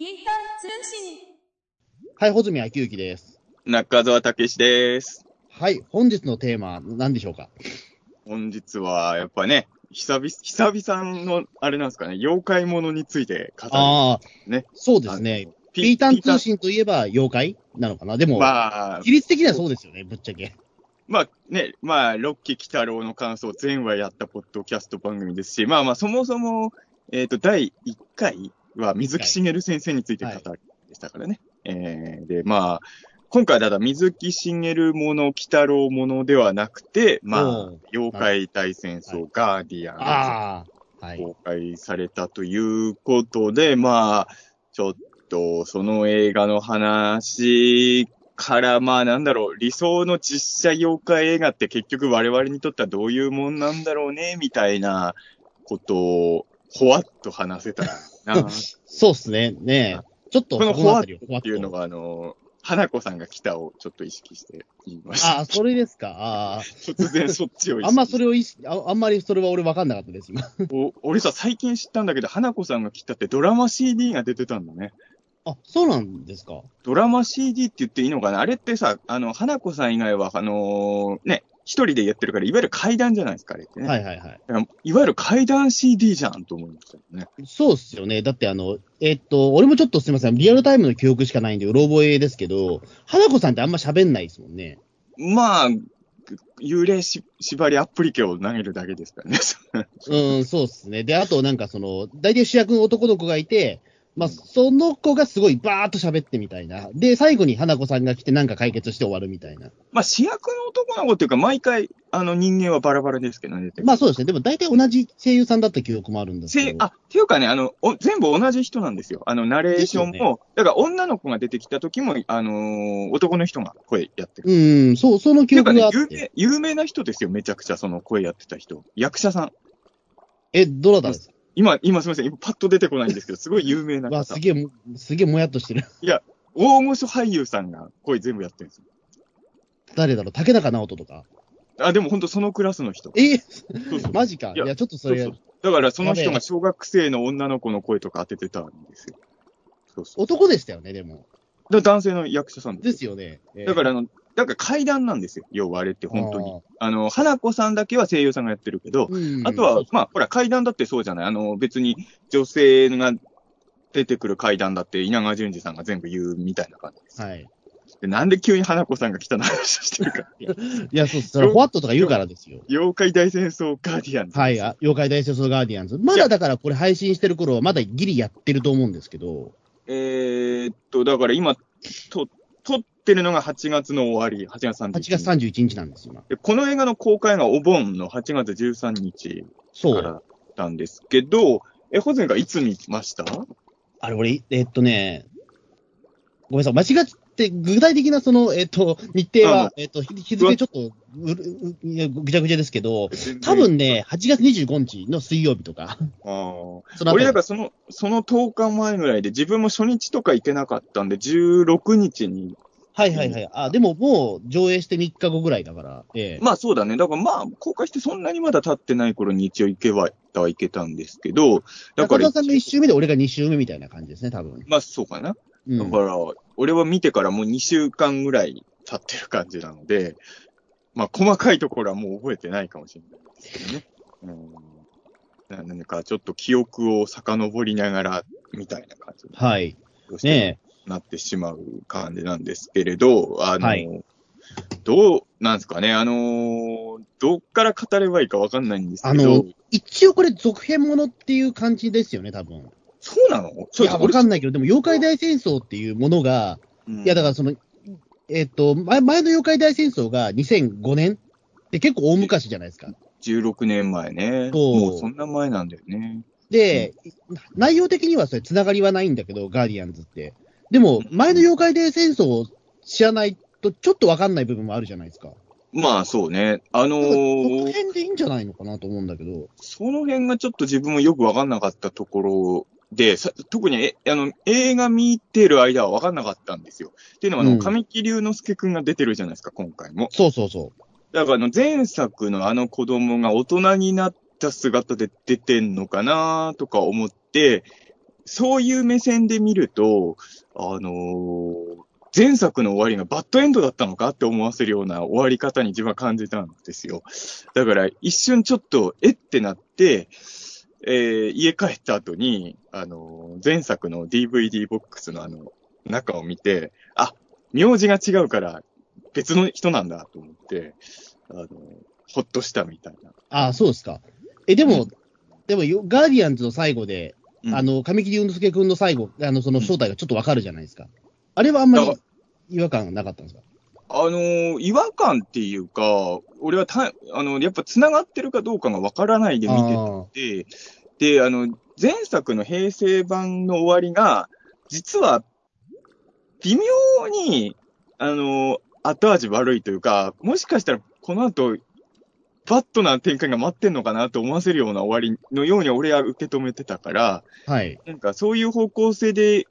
インター通信。はい、穂積昭之です。中澤武史です。はい、本日のテーマ、何でしょうか？本日は、やっぱね、久々、久々の、あれなんですかね、妖怪ものについて語る。ああ、ねそうですね。ピータン通信といえば妖怪なのかな？でも、まあ、比率的にはそうですよね、ぶっちゃけ。まあね、まあ、六期鬼太郎の感想、前話やったポッドキャスト番組ですし、まあまあ、そもそも、えっ、と、第1回は水木しげる先生について語るでしたからね。えー、で、まあ、今回だから水木しげるもの、鬼太郎ものではなくて、まあ妖怪大戦争、はいガーディアンズ、ああ、はい。公開されたということで、まあ、ちょっと、その映画の話から、まあなんだろう、理想の実写妖怪映画って結局我々にとってはどういうもんなんだろうね、みたいなことを、ほわっと話せたらな。そうっすね。ねえ。ちょっと、このそほわっていうのが、あの、花子さんが来たをちょっと意識して言いました。ああ、それですか。あ突然そっちを意識あ。あんまそれを意識あ、あんまりそれは俺分かんなかったです、今。お俺さ、最近知ったんだけど、花子さんが来たってドラマ CD が出てたんだね。あ、そうなんですか。ドラマ CD って言っていいのかな？あれってさ、あの、花子さん以外は、あのーね、一人でやってるから、いわゆる階段じゃないですか、あれってね。はいはいはい。だからいわゆる階段 CD じゃんと思いましたよね。そうっすよね。だってあの、えっと、俺もちょっとすみません。リアルタイムの記憶しかないんで、うろ覚えですけど、花子さんってあんま喋んないですもんね。まあ、幽霊し縛りアプリケを投げるだけですからね。うん、そうっすね。で、あとなんかその、大体主役の男の子がいて、まあ、その子がすごいバーっと喋ってみたいな。で、最後に花子さんが来てなんか解決して終わるみたいな。まあ、主役の男の子っていうか、毎回、あの、人間はバラバラですけどね。まあそうですね。でも大体同じ声優さんだった記憶もあるんですけど。せあ、っていうかね、あの、お全部同じ人なんですよ。あの、ナレーションも、だから女の子が出てきた時も、あのー男の人が声やってる。うん、そう、その記っていうか憶があっ、ね有て。名、有名な人ですよ、めちゃくちゃその声やってた人。役者さん。え、どなたですか？今、今すみません、今パッと出てこないんですけど、すごい有名な わ、方す。げえも、すげえもやっとしてる。大御所俳優さんが声全部やってるんですよ。誰だろう？竹中直人とか？あ、でも本当そのクラスの人。え？そうそうマジか。いいやや、ちょっとそれそうそう、だからその人が小学生の女の子の声とか当ててたんですよ。そうそう。男でしたよね、でも。だ男性の役者さんですよですよね。えーだからあの、だから階段なんですよ。要はあれって本当に。あの、花子さんだけは声優さんがやってるけど、うんあとは、まあ、ほら、階段だってそうじゃない？あの、別に女性が出てくる階段だって稲川淳二さんが全部言うみたいな感じです。はい。でなんで急に花子さんが来たの？話をしてるかいや、そう、それ、ホワットとか言うからですよ。妖怪大戦争ガーディアンズ。はい、あ妖怪大戦争ガーディアンズ。まだだからこれ配信してる頃はまだギリやってると思うんですけど、えーっと、だから今、と、撮ってるのが8月の終わり、8月31 8日。月31日なんですよ、この映画の公開がお盆の8月13日そう。からだったんですけど、え、ホゼンがいつ見ました？あれ、俺、えっとね、ごめんなさい、間違って、具体的なその、えっと、日程あは、えっと、日日付ちょっとぐちゃぐちゃですけど、多分ね、8月25日の水曜日とか、あーその俺、だ後からその、その10日前ぐらいで、自分も初日とか行けなかったんで、16日に。はいはいはい。あ、でももう上映して3日後ぐらいだから、ええまあそうだね。だからまあ、公開してそんなにまだ経ってない頃に一応行けば、行けたんですけど、だから中田、さんが1周目で俺が2周目みたいな感じですね、多分。まあそうかな。うん。だから、俺は見てからもう2週間ぐらい経ってる感じなので、まあ細かいところはもう覚えてないかもしれないですけどね。うん。ななんかちょっと記憶を遡りながら、みたいな感じにはい。ねもなってしまう感じなんですけれど、あの、はいどうなんですかね、あの、どっから語ればいいかわかんないんですあけどの、、一応これ続編ものっていう感じですよね、多分。そうなの？いや、わかんんないけど、でも妖怪大戦争っていうものが、いや、だからその、えっと、前前の妖怪大戦争が2005年？って結構大昔じゃないですか。16年前ね。そうもうそんな前なんだよね。で、内容的にはそれ繋がりはないんだけど、ガーディアンズって。でも、前の妖怪大戦争を知らないと、ちょっとわかんない部分もあるじゃないですか。まあそうね。あのだから続ー編でいいんじゃないのかなと思うんだけど。その辺がちょっと自分もよくわかんなかったところで、さ特にえあの映画見てる間はわかんなかったんですよ。っていうのは、あの、うん神木隆之介くんが出てるじゃないですか、今回も。そうそうそう。だからあの前作のあの子供が大人になった姿で出てんのかなとか思って、そういう目線で見ると、あのー前作の終わりがバッドエンドだったのかって思わせるような終わり方に自分は感じたんですよ。だから一瞬ちょっと、えってなって、えー家帰った後に、あのー前作の DVD ボックスのあの、中を見て、あ、名字が違うから別の人なんだと思って、あのーほっとしたみたいな。ああ、そうですか。え、でも、うんでもよ、ガーディアンズの最後で、うんあの、神木隆之介君の最後、あの、その正体がちょっとわかるじゃないですか。あれはあんまり違和感なかったんですか？あのー違和感っていうか、俺はた、あの、やっぱ繋がってるかどうかがわからないで見てあて、で、あの、前作の平成版の終わりが、実は、微妙に、あの、後味悪いというか、もしかしたらこの後、バットな展開が待ってんのかなと思わせるような終わりのように俺は受け止めてたから、あはい。なんかそういう方向性で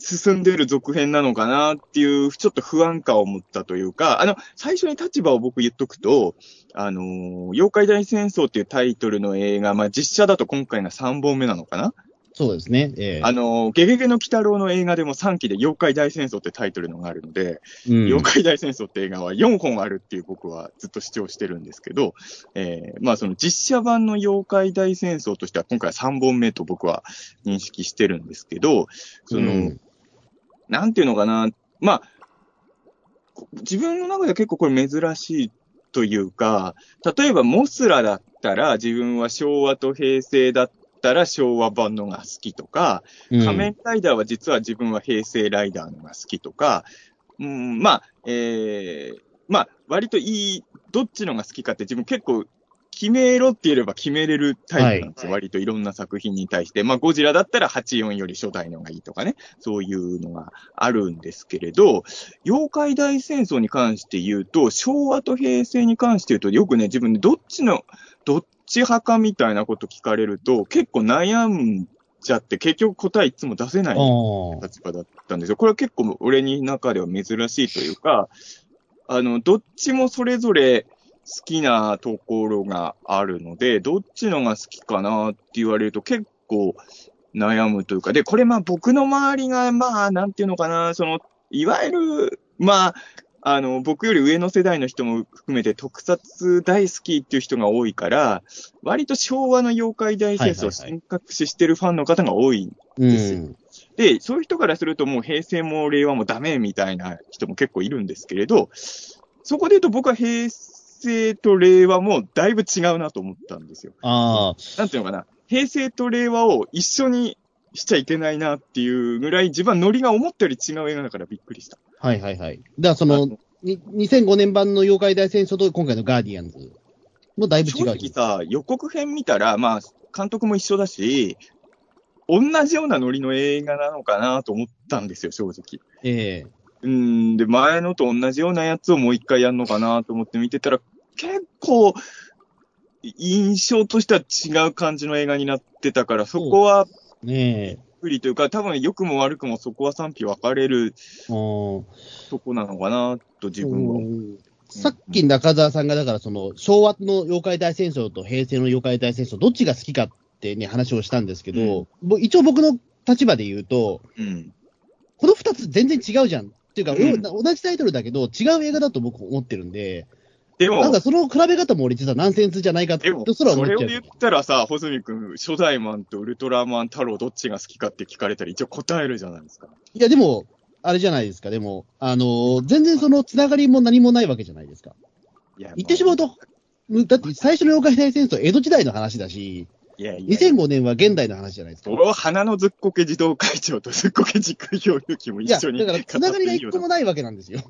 進んでる続編なのかなっていう、ちょっと不安感を持ったというか、あの、最初に立場を僕言っとくと、あのー妖怪大戦争っていうタイトルの映画、まあ実写だと今回が3本目なのかな、そうですね。ええ。あのーゲゲゲの鬼太郎の映画でも3期で妖怪大戦争ってタイトルのがあるので、うん。妖怪大戦争って映画は4本あるっていう僕はずっと主張してるんですけど、えーまあその実写版の妖怪大戦争としては今回3本目と僕は認識してるんですけど、その、うんなんていうのかな、まあ、こ自分の中では結構これ珍しいというか、例えばモスラだったら自分は昭和と平成だったら昭和版のが好きとか、うん。仮面ライダーは実は自分は平成ライダーのが好きとか、うん、まあ、えー、まあ、割といい、どっちのが好きかって自分結構決めろって言えれば決めれるタイプなんですよ。はい割といろんな作品に対して。まあ、ゴジラだったら84より初代のがいいとかね。そういうのがあるんですけれど、妖怪大戦争に関して言うと、昭和と平成に関して言うと、よくね、自分でどっちの、どっち派かみたいなこと聞かれると、結構悩んじゃって、結局答えいつも出せない立場だったんですよ。これは結構俺に中では珍しいというか、あの、どっちもそれぞれ好きなところがあるので、どっちのが好きかなって言われると結構悩むというか、で、これまあ僕の周りがまあ、なんていうのかな、その、いわゆる、まあ、あの、僕より上の世代の人も含めて特撮大好きっていう人が多いから、割と昭和の妖怪大戦争をはいはいはい深刻視してるファンの方が多いうん。で、そういう人からするともう平成も令和もダメみたいな人も結構いるんですけれど、そこで言うと僕は平成と令和もだいぶ違うなと思ったんですよ。ああ、なんていうのかな。平成と令和を一緒にしちゃいけないなっていうぐらい自分はノリが思ったより違う映画だからびっくりした。はいはいはい。だからその、に2005年版の妖怪大戦争と今回のガーディアンズもだいぶ違正う。直さ、予告編見たら、まあ、監督も一緒だし、同じようなノリの映画なのかなと思ったんですよ、正直。ええうん、で、前のと同じようなやつをもう一回やるのかなと思って見てたら、結構、印象としては違う感じの映画になってたから、そこは、ねえ。不利というか、多分良くも悪くもそこは賛否分かれるうんとこなのかなと自分は。うんさっき中澤さんが、だからその、昭和の妖怪大戦争と平成の妖怪大戦争、どっちが好きかってね、話をしたんですけど、ぼ一応僕の立場で言うと、うん。この二つ全然違うじゃん。っていうか、うん同じタイトルだけど、違う映画だと僕思ってるんで、でも、なんかその比べ方も俺実はナンセンスじゃないかでも、とすそら思っちゃう。れを言ったらさ、穂積君、初代マンとウルトラマン太郎どっちが好きかって聞かれたら一応答えるじゃないですか。いや、でも、あれじゃないですか、でも、あのー全然そのつながりも何もないわけじゃないですか。いや言ってしまうと、だって最初の妖怪大戦争、江戸時代の話だし、いやいや。2005年は現代の話じゃないですか。俺は花のずっこけ児童会長とずっこけ実行勇気もいや、一緒にだから、つながりが一個も。ないわけなんですよ。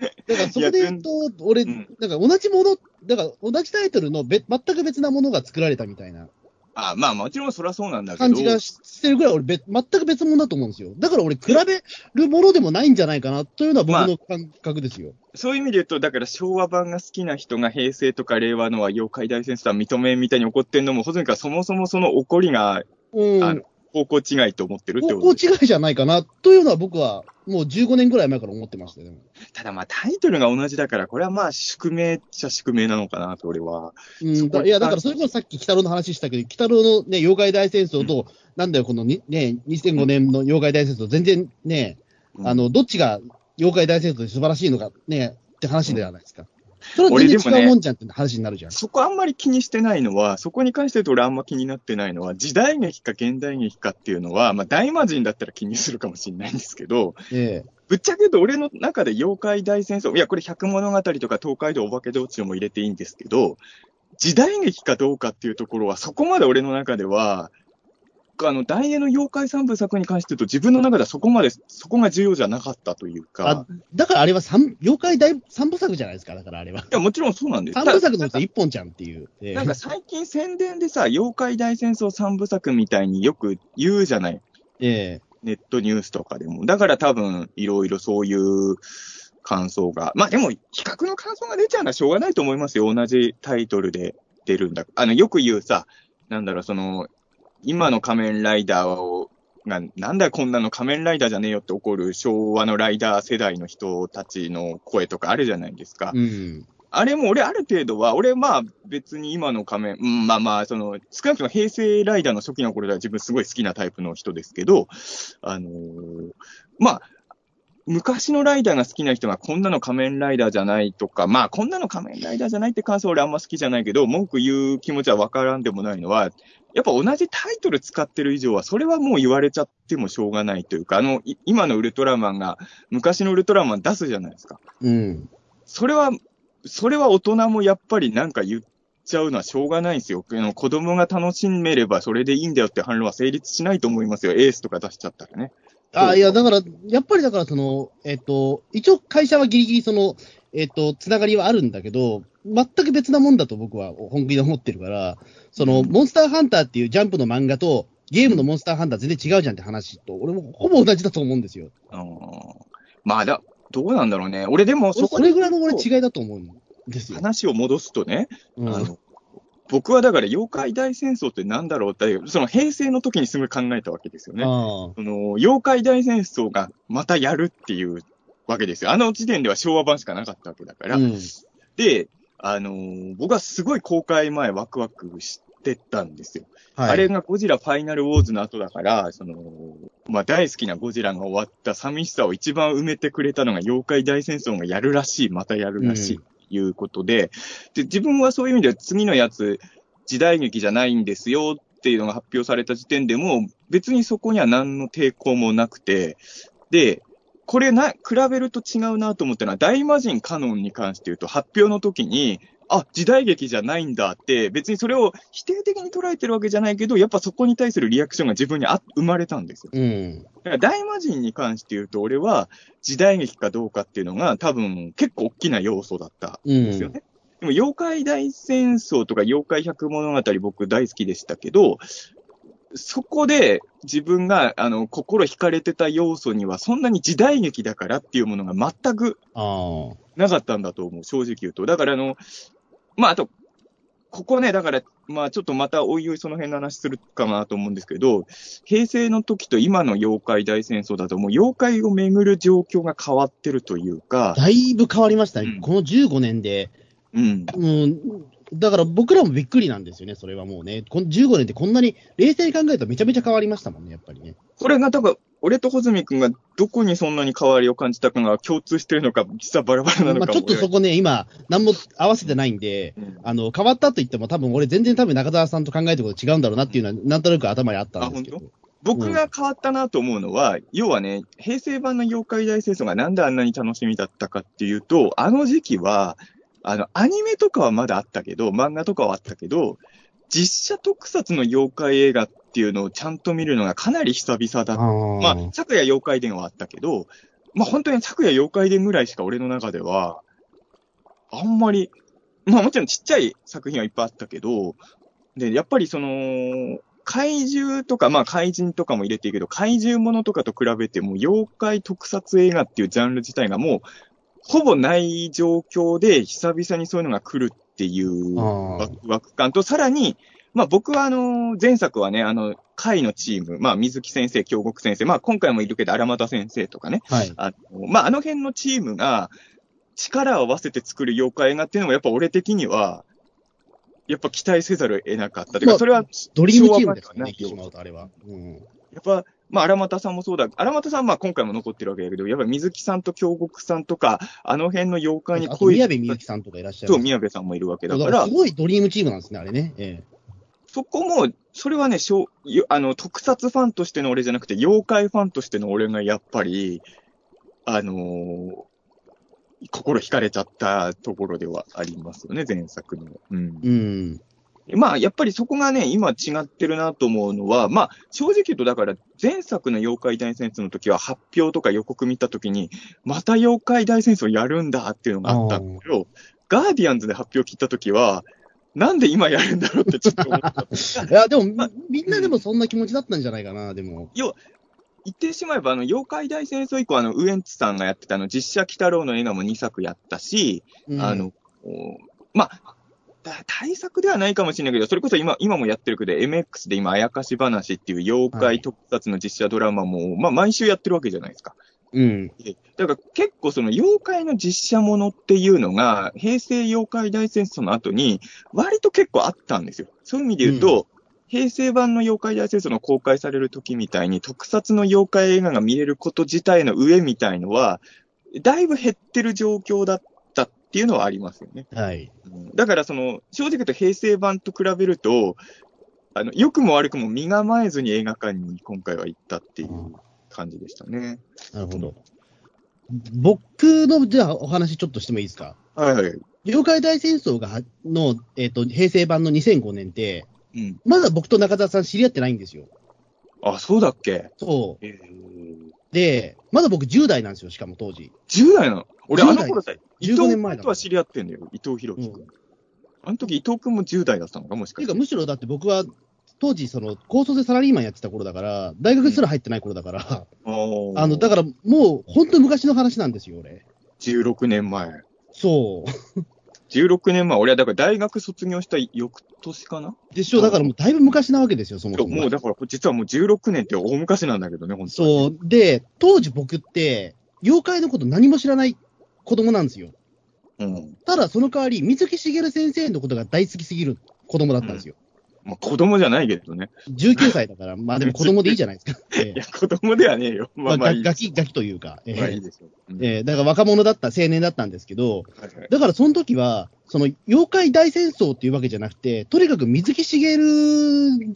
だから、そこで言うと、俺、うんだから同じもの、だから同じタイトルのべ全く別なものが作られたみたいなあまあもちろんそりゃそうなんだけど。感じがししてるぐらい、俺べ、全く別物だと思うんですよ。だから俺、比べるものでもないんじゃないかなというのは僕の感覚ですよ。そういう意味で言うと、だから昭和版が好きな人が平成とか令和のは妖怪大戦争は認めんみたいに怒ってんのも、ほずんかそもそもその怒りが、うん。あの方向違いと思ってるって方こと向違いじゃないかな、というのは僕はもう15年ぐらい前から思ってましたよ、でもただまあタイトルが同じだから、これはまあ宿命っちゃ宿命なのかなと、俺は。うん、いや、だからそれこそさっき、鬼太郎の話したけど、鬼太郎のね、妖怪大戦争と、なんだよ、このにね、2005年の妖怪大戦争、全然ね、うんあの、どっちが妖怪大戦争で素晴らしいのかね、って話ではないですか。それは全俺でもね然違うもんじゃんって話になるじゃん。そこあんまり気にしてないのは、そこに関して言うと俺あんま気になってないのは、時代劇か現代劇かっていうのは、まあ大魔神だったら気にするかもしれないんですけど、えぶっちゃけ言うと俺の中で妖怪大戦争、いやこれ百物語とか東海道お化け道中も入れていいんですけど、時代劇かどうかっていうところはそこまで俺の中では、あの、大英の妖怪三部作に関して言うと自分の中ではそこまで、そこが重要じゃなかったというえかあ、だからあれは三妖怪大三部作じゃないですか、だからあれは。いや、もちろんそうなんです三部作のうち一本じゃんっていう。ええなんか最近宣伝でさ、妖怪大戦争三部作みたいによく言うじゃない。ええネットニュースとかでも。だから多分、いろいろそういう感想が。まあでも、比較の感想が出ちゃうのはしょうがないと思いますよ。同じタイトルで出るんだ。あの、よく言うさ、なんだろう、その、今の仮面ライダーを、が、なんだよこんなの仮面ライダーじゃねえよって怒る昭和のライダー世代の人たちの声とかあるじゃないですか。うん。あれも俺ある程度は、俺まあ別に今の仮面、うん、まあまあ、その、少なくとも平成ライダーの初期の頃では自分すごい好きなタイプの人ですけど、あのーまあ、昔のライダーが好きな人がこんなの仮面ライダーじゃないとか、まあこんなの仮面ライダーじゃないって感想俺あんま好きじゃないけど、文句言う気持ちはわからんでもないのは、やっぱ同じタイトル使ってる以上は、それはもう言われちゃってもしょうがないというか、あの、い今のウルトラマンが昔のウルトラマン出すじゃないですか。うん。それは、それは大人もやっぱりなんか言っちゃうのはしょうがないんですよ。あの子供が楽しめればそれでいいんだよって反論は成立しないと思いますよ。エースとか出しちゃったらね。あ、いや、だから、やっぱりだから、その、えっ、と、一応会社はギリギリその、えっ、と、つながりはあるんだけど、全く別なもんだと僕は本気で思ってるから、その、うんモンスターハンターっていうジャンプの漫画と、ゲームのモンスターハンター全然違うじゃんって話と、俺もほぼ同じだと思うんですよ。うんまあだ、どうなんだろうね。俺でもそこそれぐらいの俺違いだと思うんですよ。話を戻すとね、うんあの僕はだから妖怪大戦争ってなんだろうって、その平成の時にすぐ考えたわけですよね。あその妖怪大戦争がまたやるっていうわけですよ。あの時点では昭和版しかなかったわけだから。あうん。で、あのー僕はすごい公開前ワクワクしてたんですよ。はい。あれがゴジラファイナルウォーズの後だから、その、まあ、大好きなゴジラが終わった寂しさを一番埋めてくれたのが妖怪大戦争がやるらしい、またやるらしい、ということで、で、自分はそういう意味では次のやつ、時代劇じゃないんですよっていうのが発表された時点でも、別にそこには何の抵抗もなくて、で、これな、比べると違うなと思ったのは、大魔神カノンに関して言うと、発表の時に、あ、時代劇じゃないんだって、別にそれを否定的に捉えてるわけじゃないけど、やっぱそこに対するリアクションが自分にあ生まれたんですよ。うん。だから大魔神に関して言うと、俺は時代劇かどうかっていうのが多分結構大きな要素だったうんんですよね。でも、妖怪大戦争とか妖怪百物語僕大好きでしたけど、そこで自分があの心惹かれてた要素にはそんなに時代劇だからっていうものが全く。なかったんだと思う、正直言うと。だからあの、まああと、ここね、だから、まあちょっとまたおいおいその辺の話するかなと思うんですけど、平成の時と今の妖怪大戦争だともう妖怪をめぐる状況が変わってるというか、だいぶ変わりましたね。うんこの15年で。うん。うん。だから僕らもびっくりなんですよね、それはもうね。この15年ってこんなに、冷静に考えるとめちゃめちゃ変わりましたもんね、やっぱりね。これが、だから、俺と穂積君がどこにそんなに変わりを感じたかが共通してるのか、実はバラバラなのかまあちょっとそこね、今、何も合わせてないんで、うんあの、変わったと言っても多分俺全然多分中澤さんと考えてること違うんだろうなっていうのは、なんとなく頭にあったんですけど。僕が変わったなと思うのは、要はね、平成版の妖怪大戦争がなんであんなに楽しみだったかっていうと、あの時期は、あの、アニメとかはまだあったけど、漫画とかはあったけど、実写特撮の妖怪映画っていうのをちゃんと見るのがかなり久々だった。あーまあ、昨夜妖怪伝はあったけど、まあ本当に昨夜妖怪伝ぐらいしか俺の中では、あんまり、まあもちろんちっちゃい作品はいっぱいあったけど、で、やっぱりその、怪獣とか、まあ怪人とかも入れていいけど、怪獣ものとかと比べても、妖怪特撮映画っていうジャンル自体がもう、ほぼない状況で、久々にそういうのが来るっていうあワークワク感と、さらに、まあ僕はあの、前作はね、あの、会のチーム、まあ水木先生、京極先生、まあ今回もいるけど荒俣先生とかね、はい。あの、まああの辺のチームが力を合わせて作る妖怪映画っていうのもやっぱ俺的には、やっぱ期待せざるを得なかった。てまあか、それは、ドリームチームですね、あれは。うん。やっぱ、まあ、荒俣さんもそうだ。荒俣さんはまあ今回も残ってるわけだけど、やっぱ水木さんと京極さんとか、あの辺の妖怪にあと、宮部みゆきさんとかいらっしゃる。そう、宮部さんもいるわけだか、だからら、すごいドリームチームなんですね、あれね。えそこも、それはね、しょあの、特撮ファンとしての俺じゃなくて、妖怪ファンとしての俺がやっぱり、あのー心惹かれちゃったところではありますよね、前作の。うんえ。うん。まあ、やっぱりそこがね、今違ってるなと思うのは、まあ、正直言うと、だから、前作の妖怪大戦争の時は発表とか予告見た時に、また妖怪大戦争やるんだっていうのがあったんだけど、ガーディアンズで発表切った時は、なんで今やるんだろうってちょっと思った。いや、でも、まみんなでもそんな気持ちだったんじゃないかな、でも。言ってしまえば、あの、妖怪大戦争以降、あの、ウエンツさんがやってたあの、実写鬼太郎の映画も2作やったし、うんあの、おまあ、だ対策ではないかもしれないけど、それこそ今、今もやってるけど、MX で今、あやかし話っていう妖はい怪特撮の実写ドラマも、まあ、毎週やってるわけじゃないですか。うん。でだから結構その妖怪の実写ものっていうのが、平成妖怪大戦争の後に、割と結構あったんですよ。そういう意味で言うと、平成版の妖怪大戦争の公開される時みたいに、特撮の妖怪映画が見れること自体の上みたいのは、だいぶ減ってる状況だったっていうのはありますよね。はい。うんだからその、正直言うと平成版と比べると、あの、良くも悪くも身構えずに映画館に今回は行ったっていう感じでしたね。なるほど。僕の、じゃあお話ちょっとしてもいいですか？はいはい。妖怪大戦争がは、の、えっ、と、平成版の2005年って、うん。まだ僕と中澤さん知り合ってないんですよ。あ、そうだっけ？そえー、う。で、まだ僕10代なんですよ、しかも当時。10代なの？俺、10あ代の頃さ、伊15藤君とは知り合ってんだよ、伊藤博樹君。うんあの時伊藤君も10代だったのか、もしかして。ていうか、むしろだって僕は、当時、その、高卒でサラリーマンやってた頃だから、大学すら入ってない頃だから、ああの、だからもう、本当に昔の話なんですよ、俺。16年前。そう。16年前、俺はだから大学卒業した翌年かな？でしょ、だからもうだいぶ昔なわけですよ、そもそも。もうだから、実はもう16年って大昔なんだけどね、本当に。そう。で、当時僕って、妖怪のこと何も知らない子供なんですよ。うん。ただ、その代わり、水木しげる先生のことが大好きすぎる子供だったんですよ。まあ子供じゃないけどね。19歳だから、まあでも子供でいいじゃないですか。え いや、子供ではねえよ。えまあまあ。ガキ、ガキというか。ええまあいいでしょう。うんええだから若者だった、青年だったんですけど、はいはいだからその時は、その妖怪大戦争っていうわけじゃなくて、とにかく水木しげる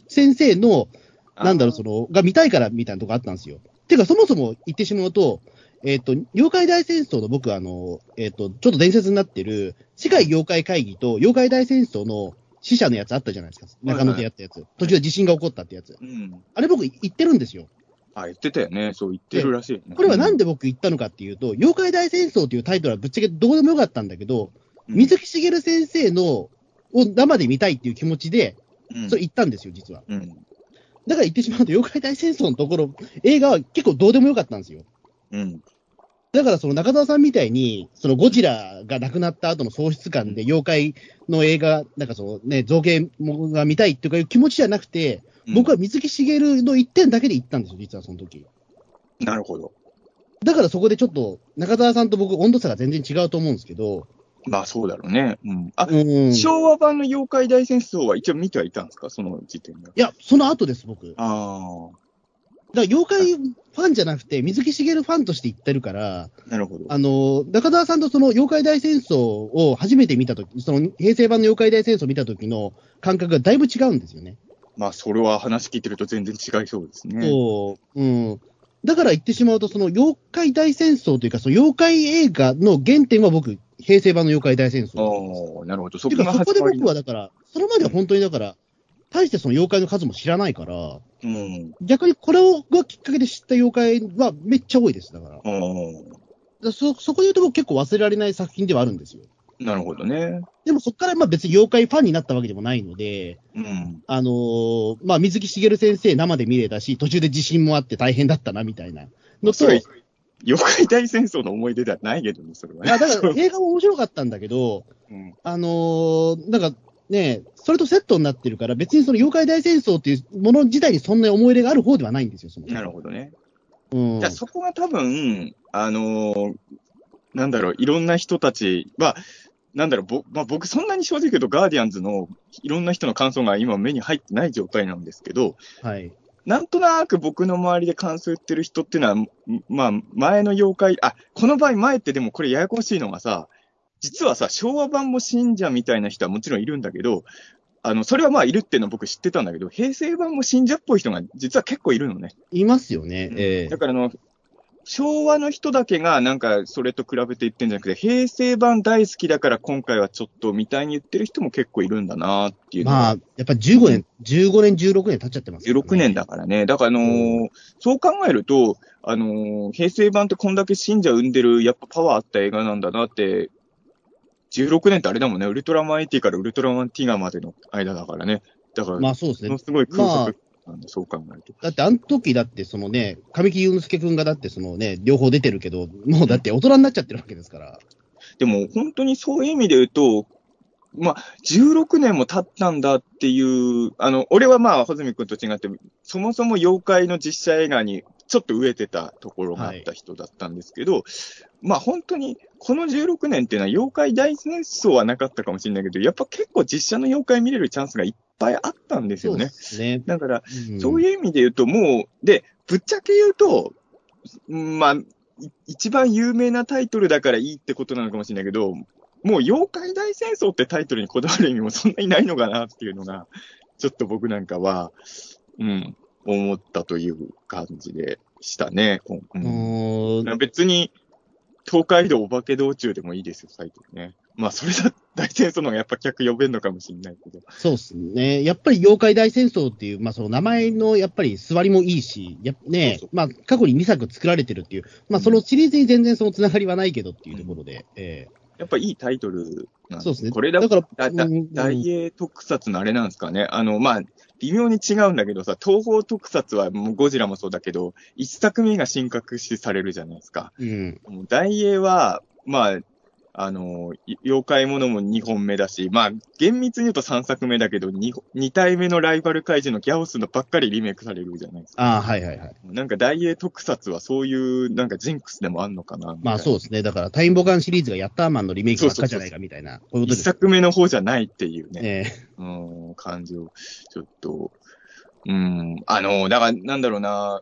先生の、なんだろう、その、が見たいからみたいなとこあったんですよ。てか、そもそも言ってしまうと、えっ、と、妖怪大戦争の僕、あの、えっ、と、ちょっと伝説になってる、世界妖怪会議と妖怪大戦争の死者のやつあったじゃないですか。中野でやったやつ。途中で地震が起こったってやつ。うん。あれ僕言ってるんですよ。あ、言ってたよね。そう言ってるらしいよね。これはなんで僕言ったのかっていうと、妖怪大戦争っていうタイトルはぶっちゃけどうでもよかったんだけど、うん水木しげる先生のを生で見たいっていう気持ちで、うんそれ言ったんですよ、実は。うん。だから言ってしまうと、妖怪大戦争のところ、映画は結構どうでもよかったんですよ。うん。だからその中澤さんみたいに、そのゴジラが亡くなった後の喪失感で妖怪の映画、なんかそのね、造形が見たいっていうかいう気持ちじゃなくて、僕は水木しげるの一点だけで言ったんですよ、実はその時。なるほど。だからそこでちょっと、中澤さんと僕温度差が全然違うと思うんですけど、まあそうだろうね。うん。あ、うん。い昭和版の妖怪大戦争は一応見てはいたんですか？その時点で。や、その後です、僕。だかあら妖怪ファンじゃなくて、水木しげるファンとして言ってるから、あ、なるほど。あの、中澤さんとその妖怪大戦争を初めて見たとき、その平成版の妖怪大戦争を見た時の感覚がだいぶ違うんですよね。まあそれは話聞いてると全然違いそうですね。そう。うん。だから言ってしまうと、その妖怪大戦争というか、その妖怪映画の原点は僕、平成版の妖怪大戦争。ああ、なるほど。そてこがかそこで僕はだから、それまでは本当にだから、大してその妖怪の数も知らないから、うん。逆にこれをがきっかけで知った妖怪はめっちゃ多いです、だから。だかああ、らそ、そこで言うと僕結構忘れられない作品ではあるんですよ。なるほどね。でもそこからまあ別に妖怪ファンになったわけでもないので、うん。あのーまあ水木しげる先生生で見れたし、途中で地震もあって大変だったなみたいなのと、妖怪大戦争の思い出ではないけどね、それはね。あだから映画も面白かったんだけど、うん。あのーなんか、ね、それとセットになってるから、別にその妖怪大戦争っていうもの自体にそんな思い入れがある方ではないんですよ、そのなるほどね。うんじゃあそこが多分、あのーなんだろう、いろんな人たちは、なんだろう、ぼまあ、僕そんなに正直言うとガーディアンズのいろんな人の感想が今目に入ってない状態なんですけど、はい。なんとなく僕の周りで感想言ってる人っていうのは、んまあ、前の妖怪、あ、この場合前ってでもこれややこしいのがさ、実はさ、昭和版も信者みたいな人はもちろんいるんだけど、あの、それはまあいるっていうのは僕知ってたんだけど、平成版も信者っぽい人が実は結構いるのね。いますよね。ええだからあの、昭和の人だけがなんかそれと比べて言ってんじゃなくて、平成版大好きだから今回はちょっとみたいに言ってる人も結構いるんだなっていうまあ、やっぱり15年、15年、16年経っちゃってますね16年だからね。だからあのーそう考えると、あのー平成版ってこんだけ信者生んでる、やっぱパワーあった映画なんだなって、16年ってあれだもんね、ウルトラマン AT からウルトラマンティガまでの間だからね。だから、まあそうですねもの。すごい空白なんだ、そう考えると。だって、あの時だって、そのね、神木隆之介くんがだって、そのね、両方出てるけど、もうだって大人になっちゃってるわけですから。でも本当にそういう意味で言うと、まあ、16年も経ったんだっていう、あの、俺はまあ、穂積君と違って、そもそも妖怪の実写映画にちょっと飢えてたところがあった人だったんですけど、まあ本当に、この16年っていうのは妖怪大戦争はなかったかもしれないけど、やっぱ結構実写の妖怪見れるチャンスがいっぱいあったんですよね。すね。だから、うんそういう意味で言うと、もう、で、ぶっちゃけ言うと、うんまあ、い一番有名なタイトルだからいいってことなのかもしれないけど、もう妖怪大戦争ってタイトルにこだわる意味もそんなにないのかなっていうのが、ちょっと僕なんかは、うん、思ったという感じでしたね。ううんーん別に、東海道お化け道中でもいいですよ、タイトルね。まあ、それだ、大戦争の方がやっぱ客呼べんのかもしれないけど。そうですね。やっぱり妖怪大戦争っていう、まあその名前のやっぱり座りもいいし、やっぱねそうそうまあ過去に2作作られてるっていう、まあそのシリーズに全然そのつながりはないけどっていうところで、えやっぱいいタイトルなんそうですねこれだだから大英特撮のあれなんですかね。あの、まあ、微妙に違うんだけどさ、東方特撮はもうゴジラもそうだけど、一作目が神格視されるじゃないですか。えうん。大英は、まあ、あの、い妖怪ものも2本目だし、まあ、厳密に言うと3作目だけど、2, 2体目のライバル怪獣のギャオスのばっかりリメイクされるじゃないですか。ああ、はいはいはい。なんか大英特撮はそういう、なんかジンクスでもあんのかなまあそうですね。だからタイムボカンシリーズがヤッターマンのリメイクばっかじゃないかみたいな、こういうこと一です。作目の方じゃないっていうね。えうん、感じを、ちょっと、うん、あの、だから、なんだろうな、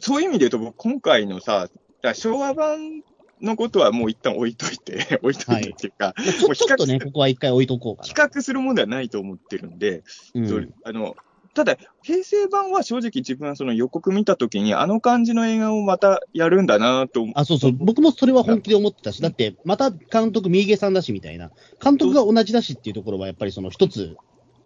そういう意味で言うと、僕、今回のさ、だ昭和版のことはもう一旦置いといて、置いといてっていうか、えまあちょっとね、ここは一回置いとこうか比な。較するものではないと思ってるんで、うんあの、ただ、平成版は正直自分はその予告見たときに、あの感じの映画をまたやるんだなと思あ、そうそう。僕もそれは本気で思ってたし、だって、また監督、三池さんだしみたいな。監督が同じだしっていうところは、やっぱりその一つ、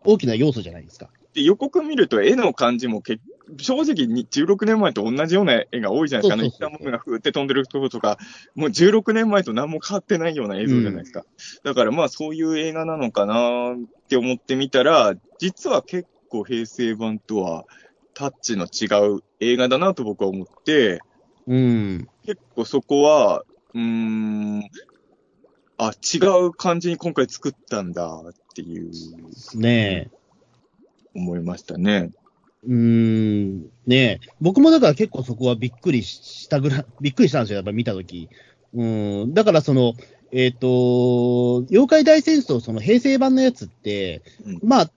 大きな要素じゃないですか。って予告見ると絵の感じもけ正直に16年前と同じような絵が多いじゃないですか。あの、そうそうそう一旦ものがふーって飛んでるところとか、もう16年前と何も変わってないような映像じゃないですか。だからまあそういう映画なのかなって思ってみたら、実は結構平成版とはタッチの違う映画だなと僕は思って、うん。結構そこは、うーん、あ、違う感じに今回作ったんだっていう、ね思いましたね。え。うーん。ねえ。僕もだから結構そこはびっくりしたぐらい、びっくりしたんですよ、やっぱ見たとき。うん。だからその、えっ、と、妖怪大戦争、その平成版のやつって、うんまあ、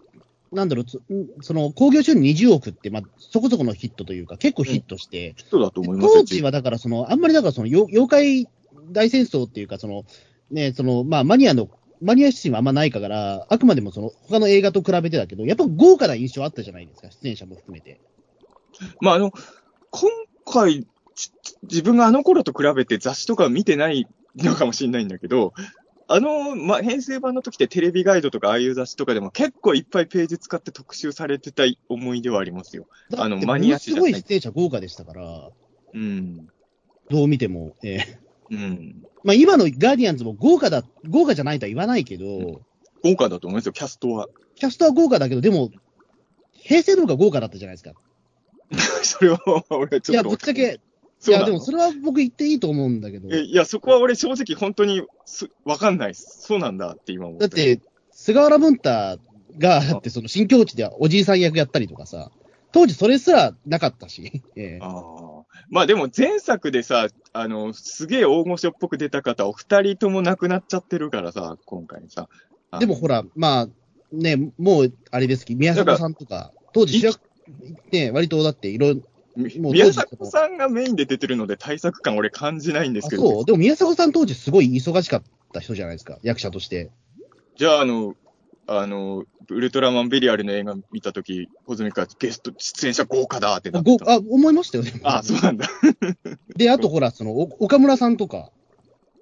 なんだろう、つその興行収入20億って、まあ、そこそこのヒットというか、結構ヒットして、人だと思いますよ当時はだから、その、あんまりだから、その、よ妖怪大戦争っていうか、その、ね、その、まあ、マニアの、マニア心はあんまないから、あくまでもその、他の映画と比べてだけど、やっぱ豪華な印象あったじゃないですか、出演者も含めて。まあ、あの、今回、ち自分があの頃と比べて雑誌とか見てないのかもしれないんだけど、あの、まあ、編成版の時ってテレビガイドとかああいう雑誌とかでも結構いっぱいページ使って特集されてた思い出はありますよ。あのマニア誌すごい出演者豪華でしたから、うん。どう見ても。ええうん。まあ、今のガーディアンズも豪華だ、豪華じゃないとは言わないけど、豪華だと思いますよ、キャストは。キャストは豪華だけど、でも、平成の方が豪華だったじゃないですか。それは、俺ちいや、ょっと。ぶっちゃけ、いや、でもそれは僕言っていいと思うんだけど。えいや、そこは俺正直本当にすわかんない。そうなんだって今思った。だって、菅原文太があって、その新境地ではおじいさん役やったりとかさ、当時それすらなかったし、ええああ。まあでも前作でさ、あの、すげえ大御所っぽく出た方、お二人とも亡くなっちゃってるからさ、今回さ。あでもほら、まあ、ね、もう、あれですけど、宮迫さんとか、当時主役、ね、割とだっていろもう宮迫さんがメインで出てるので対策感俺感じないんですけど。そう、でも宮迫さん当時すごい忙しかった人じゃないですか、役者として。じゃあ、あの、あの、ウルトラマンベリアルの映画見たとき、ホズミカゲスト出演者豪華だってなってた。ごあ、思いましたよね。あそうなんだ。で、あとほら、その、お岡村さんとか、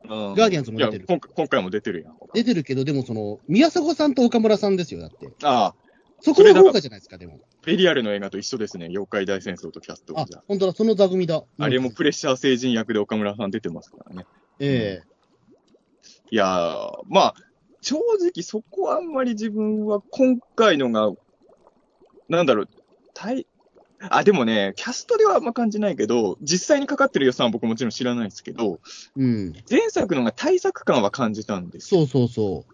ガガーディアンズも出てる今回今回も出てるやん。出てるけど、でもその、宮迫さんと岡村さんですよ、だって。ああ、そこが豪華じゃないですか、でも。ベリアルの映画と一緒ですね。妖怪大戦争とキャストあ本当だ、その座組だ。あれもプレッシャー成人役で岡村さん出てますからね。えいやー、まあ、正直そこはあんまり自分は今回のが、なんだろう、大、あ、でもね、キャストではあんま感じないけど、実際にかかってる予算は僕もちろん知らないですけど、えうん。前作のが対策感は感じたんですよ。そうそうそ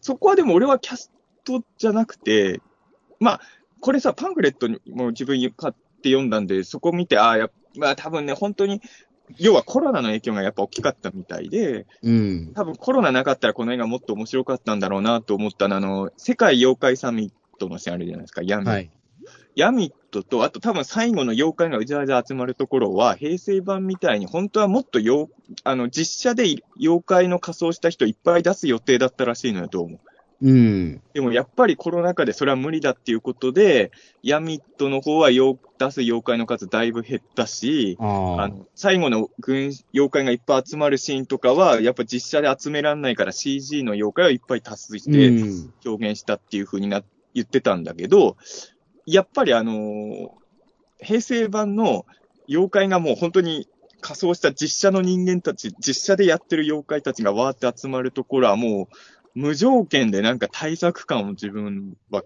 そこはでも俺はキャストじゃなくて、まあ、これさ、パンフレットにも自分買って読んだんで、そこ見て、ああ、やっまあ多分ね、本当に、要はコロナの影響がやっぱ大きかったみたいで、う。うん。多分コロナなかったらこの映画もっと面白かったんだろうなと思ったのは、あの、世界妖怪サミットのシーンあるじゃないですか、ヤミット。はい。ヤミットと、あと多分最後の妖怪がうじゃうじゃ集まるところは、平成版みたいに、本当はもっと妖、あの、実写で妖怪の仮装した人いっぱい出す予定だったらしいのよ、どうも。うん。でもやっぱりコロナ禍でそれは無理だっていうことで、ヤミットの方は妖出す妖怪の数だいぶ減ったし、あの、最後の軍、妖怪がいっぱい集まるシーンとかは、やっぱ実写で集めらんないから CG の妖怪をいっぱい足しうてん。表現したっていう風にな、言ってたんだけど、やっぱりあのー平成版の妖怪がもう本当に仮装した実写の人間たち、実写でやってる妖怪たちがわーって集まるところはもう、無条件でなんか対策感を自分は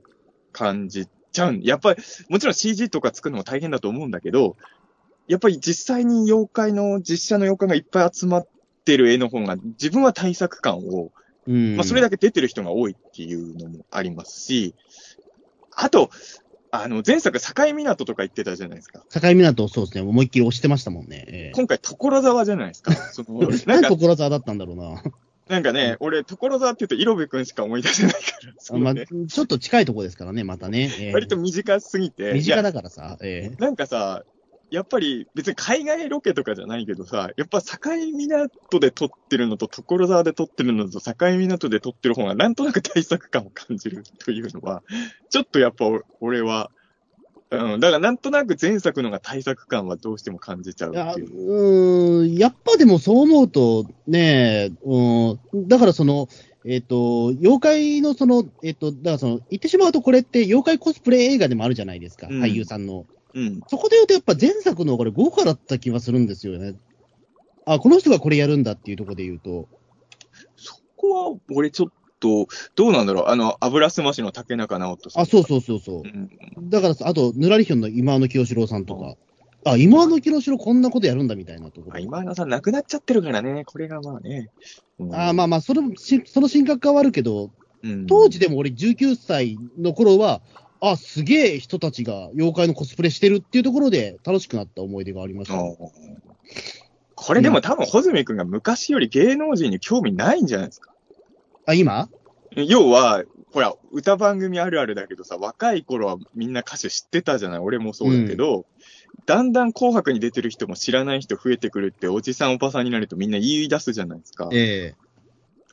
感じちゃう。やっぱり、もちろん CG とか作るのも大変だと思うんだけど、やっぱり実際に妖怪の、実写の妖怪がいっぱい集まってる絵の方が、自分は対策感を、うん。まあそれだけ出てる人が多いっていうのもありますし、あと、あの、前作、境港とか言ってたじゃないですか。境港、そうですね、思いっきり押してましたもんね。ええ今回、所沢じゃないですか。その、なんか、所沢だったんだろうな。なんかね、俺、所沢って言うと、色部くんしか思い出せないから、そまあ、ちょっと近いとこですからね、またね。ええ割と短すぎて、身近だからさ。ええなんかさ、やっぱり別に海外ロケとかじゃないけどさ、やっぱ境港で撮ってるのと所沢で撮ってるのと境港で撮ってる方がなんとなく対策感を感じるというのは、ちょっとやっぱ俺は、うん、だからなんとなく前作のが対策感はどうしても感じちゃうっていう。うーん、やっぱでもそう思うと、ねうん、だからその、えっ、と、妖怪のその、えっ、と、だからその、言ってしまうとこれって妖怪コスプレ映画でもあるじゃないですか、うん俳優さんの。うん。そこで言うとやっぱ前作のこれ豪華だった気はするんですよね。あ、この人がこれやるんだっていうところで言うと。そこは俺ちょっと、どうなんだろうあの、油すましの竹中直人さん。あ、そうそうそうそうう。ん。だからさ、あと、ぬらりひょんの今野清志郎さんとか。あ、今野清志郎こんなことやるんだみたいなところ。あ今のさん亡くなっちゃってるからね、これがまあね。うんあまあまあ、それもし、その神格化はあるけど、うん当時でも俺19歳の頃は、あ、すげえ人たちが妖怪のコスプレしてるっていうところで楽しくなった思い出がありましたね、これでも多分、穂積君が昔より芸能人に興味ないんじゃないですか。あ、今？要は、ほら、歌番組あるあるだけどさ、若い頃はみんな歌手知ってたじゃない？俺もそうだけど、だんだん紅白に出てる人も知らない人増えてくるって、おじさんおばさんになるとみんな言い出すじゃないですか。ええ。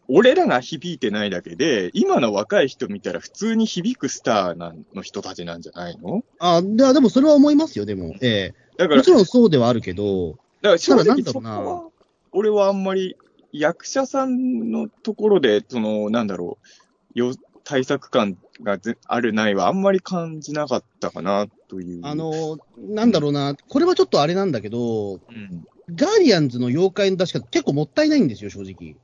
俺らが響いてないだけで、今の若い人見たら普通に響くスターなの人たちなんじゃないの？あ、ででもそれは思いますよ、でも。えだから、えもちろんそうではあるけど、だから正直そこは、俺はあんまり役者さんのところで、その、なんだろう、よ対策感がぜあるないはあんまり感じなかったかな、という。あ、の、なんだろうな、これはちょっとあれなんだけど、うん。ガーディアンズの妖怪の出し方結構もったいないんですよ、正直。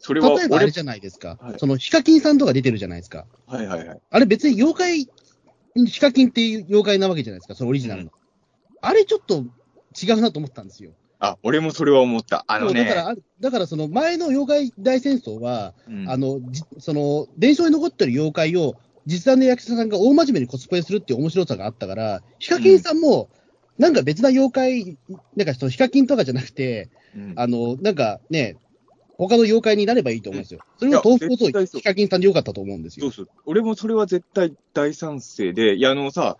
それは俺例えばあれ、じゃないですか。はいそのヒカキンさんとか出てるじゃないですか。はいはいはい。あれ別に妖怪、ヒカキンっていう妖怪なわけじゃないですか、そのオリジナルの。あれちょっと違うなと思ったんですよ。あ、俺もそれは思った。あのね、だから、あだからその前の妖怪大戦争は、うんあの、じその、伝承に残ってる妖怪を実際の役者さんが大真面目にコスプレするっていう面白さがあったから、ヒカキンさんも、なんか別な妖怪、なんかそのヒカキンとかじゃなくて、うんあの、なんかね、他の妖怪になればいいと思うんですよ。それをいや豆腐こそヒカキンさんでよかったと思うんですよ。そうそう。俺もそれは絶対大賛成で、いや、あのさ、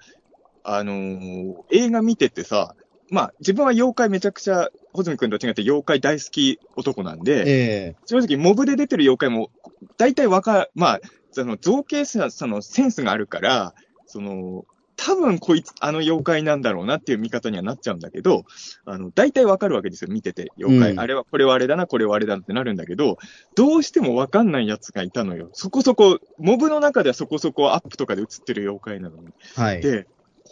あのー映画見ててさ、まあ、自分は妖怪めちゃくちゃ、穂積君と違って妖怪大好き男なんで、え正直、モブで出てる妖怪も、大体わか、まあ、その造形さ、そのセンスがあるから、その、多分こいつ、あの妖怪なんだろうなっていう見方にはなっちゃうんだけど、あの、大体わかるわけですよ、見てて。妖怪、うんあれは、これはあれだな、これはあれだってなるんだけど、どうしてもわかんない奴がいたのよ。そこそこ、モブの中ではそこそこアップとかで映ってる妖怪なのに。えはい。で、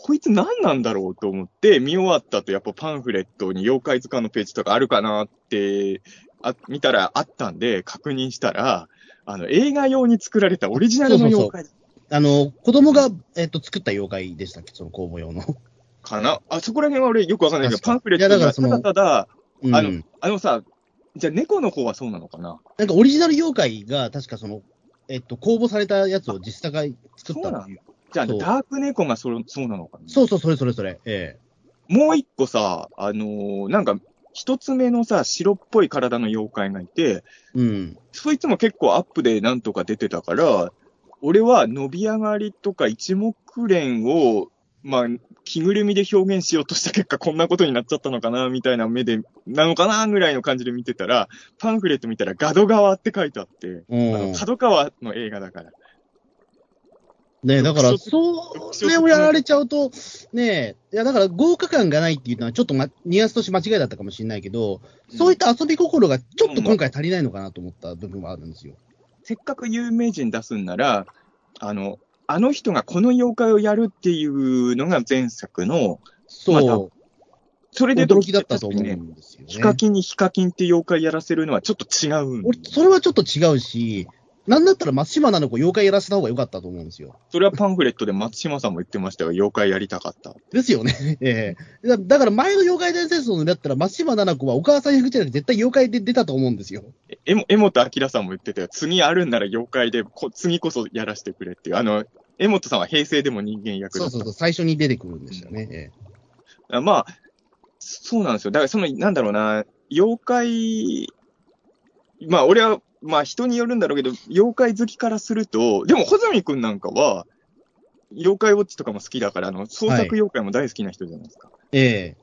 こいつ何なんだろうと思って、見終わった後、やっぱパンフレットに妖怪図鑑のページとかあるかなって、あ見たらあったんで、確認したら、あの、映画用に作られたオリジナルの妖怪あの、子供が、えっと、作った妖怪でしたっけ、その公募用の。かな？あ、そこら辺は俺よくわかんないけど、パンフレットにはただただ、うん、あのあのさ、じゃあ猫の方はそうなのかな？なんかオリジナル妖怪が、確かその、えっと、公募されたやつを実際が作ったっていう。じゃあ、ダーク猫がそそうなのかな？そうそう、それそれそれ。えもう一個さ、あのーなんか、一つ目のさ、白っぽい体の妖怪がいて、えうん。そいつも結構アップでなんとか出てたから、俺は伸び上がりとか一目連を、まあ、着ぐるみで表現しようとした結果こんなことになっちゃったのかな、みたいな目で、なのかな、ぐらいの感じで見てたら、パンフレット見たらガド川って書いてあって、うんあの、角川の映画だから。ねだから、特色それをやられちゃうと、ねいや、だから豪華感がないっていうのは、ちょっと、ま、ニュアンスとして間違いだったかもしれないけど、そういった遊び心がちょっと今回足りないのかなと思った部分はあるんですよ。せっかく有名人出すんなら、あの、あの人がこの妖怪をやるっていうのが前作の、そう、それで驚きだったと思うね。んですよね。ヒカキンにヒカキンって妖怪やらせるのはちょっと違うん俺、それはちょっと違うし、なんだったら松島菜々子妖怪やらせた方が良かったと思うんですよ。それはパンフレットで松島さんも言ってましたよ。妖怪やりたかった。ですよね。ええだだから前の妖怪大戦争のだったら松島菜々子はお母さん役じゃなくて絶対妖怪で出たと思うんですよ。え、えも、江本明さんも言ってたよ。次あるんなら妖怪で、こ次こそやらせてくれっていう。あの、江本さんは平成でも人間役だった。そうそうそう、最初に出てくるんでしたね。えあまあ、そうなんですよ。だからその、なんだろうな、妖怪、まあ俺は、まあ人によるんだろうけど、妖怪好きからすると、でも、穂積くんなんかは、妖怪ウォッチとかも好きだから、あの、創作妖怪も大好きな人じゃないですか。ええ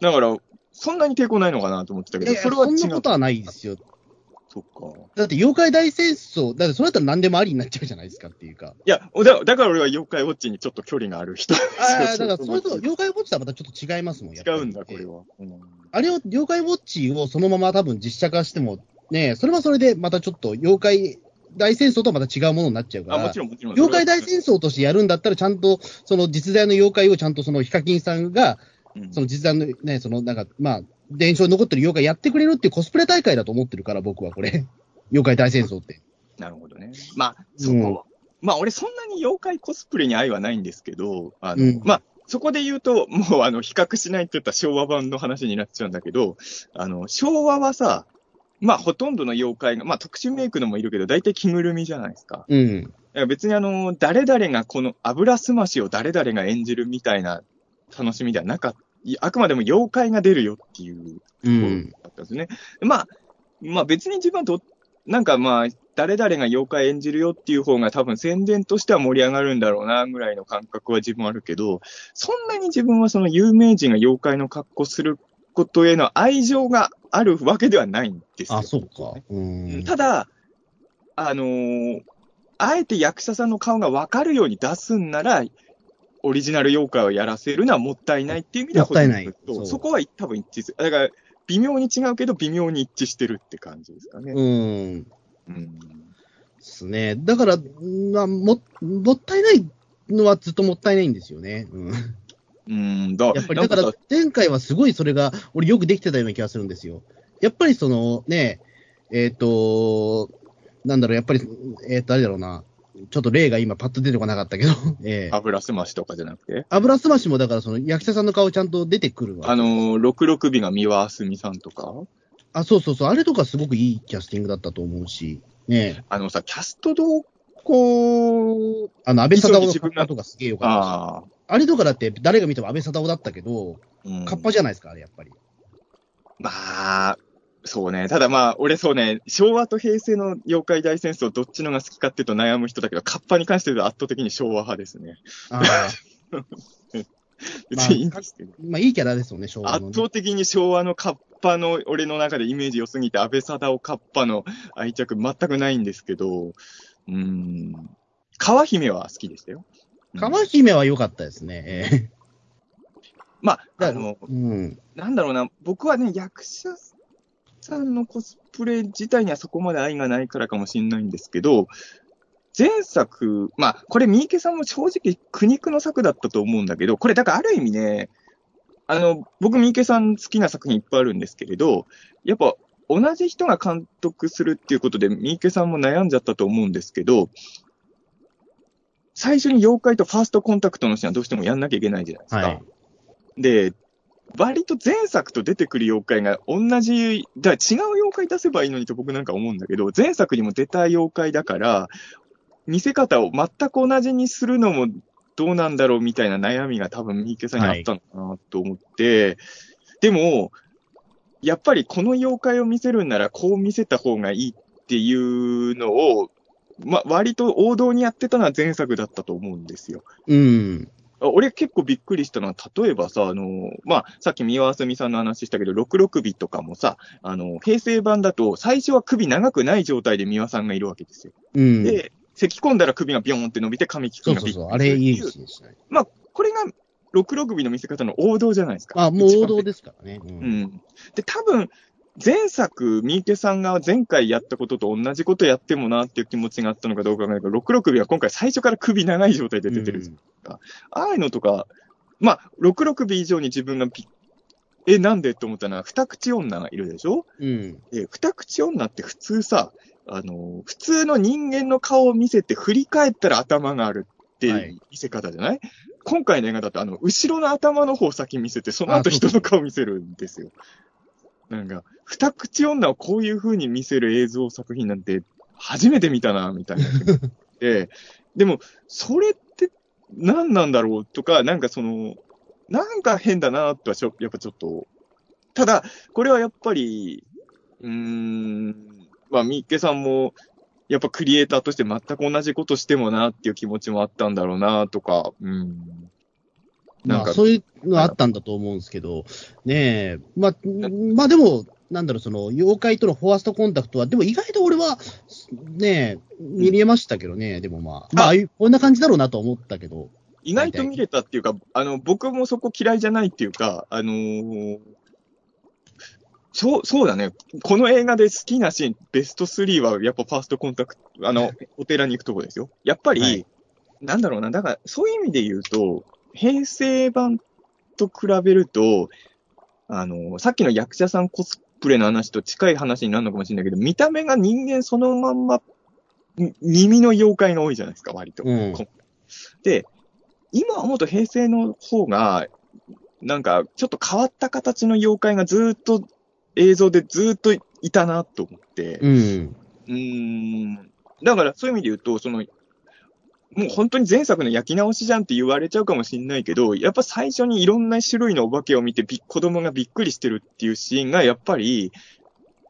だから、そんなに抵抗ないのかなと思ってたけど、それは違う。そんなことはないですよ。そっか。だって妖怪大戦争、だってそれだったら何でもありになっちゃうじゃないですかっていうか。いや、だだから俺は妖怪ウォッチにちょっと距離がある人。ああ、だからそれと妖怪ウォッチとはまたちょっと違いますもん、違うんだ、これは。うんあれを、妖怪ウォッチをそのまま多分実写化しても、ね、それはそれでまたちょっと妖怪大戦争とはまた違うものになっちゃうかあ、ら。もちろん、もちろん。妖怪大戦争としてやるんだったら、ちゃんと、その実在の妖怪をちゃんとそのヒカキンさんが、うんその実在のね、そのなんか、まあ、伝承に残ってる妖怪やってくれるっていうコスプレ大会だと思ってるから、僕はこれ。妖怪大戦争って。なるほどね。まあ、そこ、まあ、俺そんなに妖怪コスプレに愛はないんですけど、あの、うんまあ、そこで言うと、もうあの、比較しないって言ったら昭和版の話になっちゃうんだけど、あの、昭和はさ、まあ、ほとんどの妖怪が、まあ、特殊メイクのもいるけど、大体着ぐるみじゃないですか。うん。別にあの、誰々がこの油すましを誰々が演じるみたいな楽しみではなかった。いあくまでも妖怪が出るよっていううん。だったんですね。まあ、まあ別に自分はど、なんかまあ、誰々が妖怪演じるよっていう方が多分宣伝としては盛り上がるんだろうな、ぐらいの感覚は自分あるけど、そんなに自分はその有名人が妖怪の格好することへの愛情があるわけではないんですよ。あ、そうか。うん。ただ、あのーあえて役者さんの顔がわかるように出すんなら、オリジナル妖怪をやらせるのはもったいないっていう意味では、もったいないそうそこは多分一致する。だから、微妙に違うけど、微妙に一致してるって感じですかね。うん。うん。ですね。だから、まあ、も、もったいないのはずっともったいないんですよね。うん。うん、だやっぱり、だから前回はすごいそれが、俺よくできてたような気がするんですよ。やっぱりそのね、えっ、と、なんだろう、やっぱり、えっ、と、あれだろうな。ちょっと例が今パッと出てこなかったけど、ええ。油すましとかじゃなくて、油すましもだからその役者さんの顔ちゃんと出てくるわ。あのー、六六尾が三輪あすみさんとか、あ、そうそうそう、あれとかすごくいいキャスティングだったと思うし、ねあのさ、キャスト動こあの、安倍貞夫のとかすげえよかったし。あれとかだって誰が見ても安倍貞夫だったけど、うんカッパじゃないですか、あれやっぱり。まあ、そうね。ただまあ、俺そうね、昭和と平成の妖怪大戦争どっちのが好きかっていうと悩む人だけど、カッパに関して言うと圧倒的に昭和派ですね。ああ。別にいいんですけど。まあ、いいキャラですよね、昭和の、ね。圧倒的に昭和のカッパの俺の中でイメージ良すぎて、安倍貞夫カッパの愛着全くないんですけど、うーん。川姫は好きでしたよ。うん川姫は良かったですね。ええまあ、だあの、うん。なんだろうな、僕はね、役者さんのコスプレ自体にはそこまで愛がないからかもしれないんですけど、前作、まあ、これ、三池さんも正直苦肉の作だったと思うんだけど、これ、だからある意味ね、あの、僕、三池さん好きな作品いっぱいあるんですけれど、やっぱ、同じ人が監督するっていうことで、三池さんも悩んじゃったと思うんですけど、最初に妖怪とファーストコンタクトのシーンはどうしてもやんなきゃいけないじゃないですか。はい。で、割と前作と出てくる妖怪が同じ、だ違う妖怪出せばいいのにと僕なんか思うんだけど、前作にも出た妖怪だから、見せ方を全く同じにするのもどうなんだろうみたいな悩みが多分三池さんにあったのかなと思って、でも、やっぱりこの妖怪を見せるんならこう見せた方がいいっていうのを、ま、割と王道にやってたのは前作だったと思うんですよ。うん。あ俺結構びっくりしたのは、例えばさ、あの、まあ、さっき三輪あすみさんの話したけど、66尾とかもさ、あの、平成版だと、最初は首長くない状態で三輪さんがいるわけですよ。うん。で、咳込んだら首がビョーンって伸びて、神木君がそうそうそう。あれいいでしたね。まあ、これが66尾の見せ方の王道じゃないですか。あ、もう王道で。ですからね。う。うんん。で、多分、前作、三池さんが前回やったことと同じことやってもなっていう気持ちがあったのかどうかわかんないけど、66尾は今回最初から首長い状態で出てるんですよああいうのとか、まあ、66尾以上に自分がびっえ、なんでって思ったのは、二口女がいるでしょ？うん。で、二口女って普通さ、あの、普通の人間の顔を見せて振り返ったら頭があるってはい。いう見せ方じゃない、今回の映画だと、あの、後ろの頭の方を先見せて、その後人の顔見せるんですよ。なんか、二口女をこういう風に見せる映像作品なんて、初めて見たな、みたいな。で、でも、それって何なんだろうとか、なんかその、なんか変だな、とはちょ、やっぱちょっと。ただ、これはやっぱり、うーん、まあ、三池さんも、やっぱクリエイターとして全く同じことしてもなっていう気持ちもあったんだろうな、とか、うん。なんかまあ、そういうのあったんだと思うんですけど、ねえ、まあ、まあでも、なんだろう、その、妖怪とのフォーストコンタクトは、でも意外と俺は、ねえ、見れましたけどね、でもまあ、まあああいう、こんな感じだろうなと思ったけど、意外と見れたっていうか、あの、僕もそこ嫌いじゃないっていうか、あのーそう、そうだね。この映画で好きなシーン、ベスト3はやっぱファーストコンタクト、あの、お寺に行くとこですよ。やっぱり、はい。なんだろうな、だから、そういう意味で言うと、平成版と比べると、あの、さっきの役者さんコスプレの話と近い話になるのかもしれないけど、見た目が人間そのまんま、み耳の妖怪が多いじゃないですか、割と。うんこで、今思うと平成の方が、なんか、ちょっと変わった形の妖怪がずーっと映像でずーっといたなと思って、うん。うーん。だからそういう意味で言うと、その、もう本当に前作の焼き直しじゃんって言われちゃうかもしれないけど、やっぱ最初にいろんな種類のお化けを見てび子供がびっくりしてるっていうシーンがやっぱり、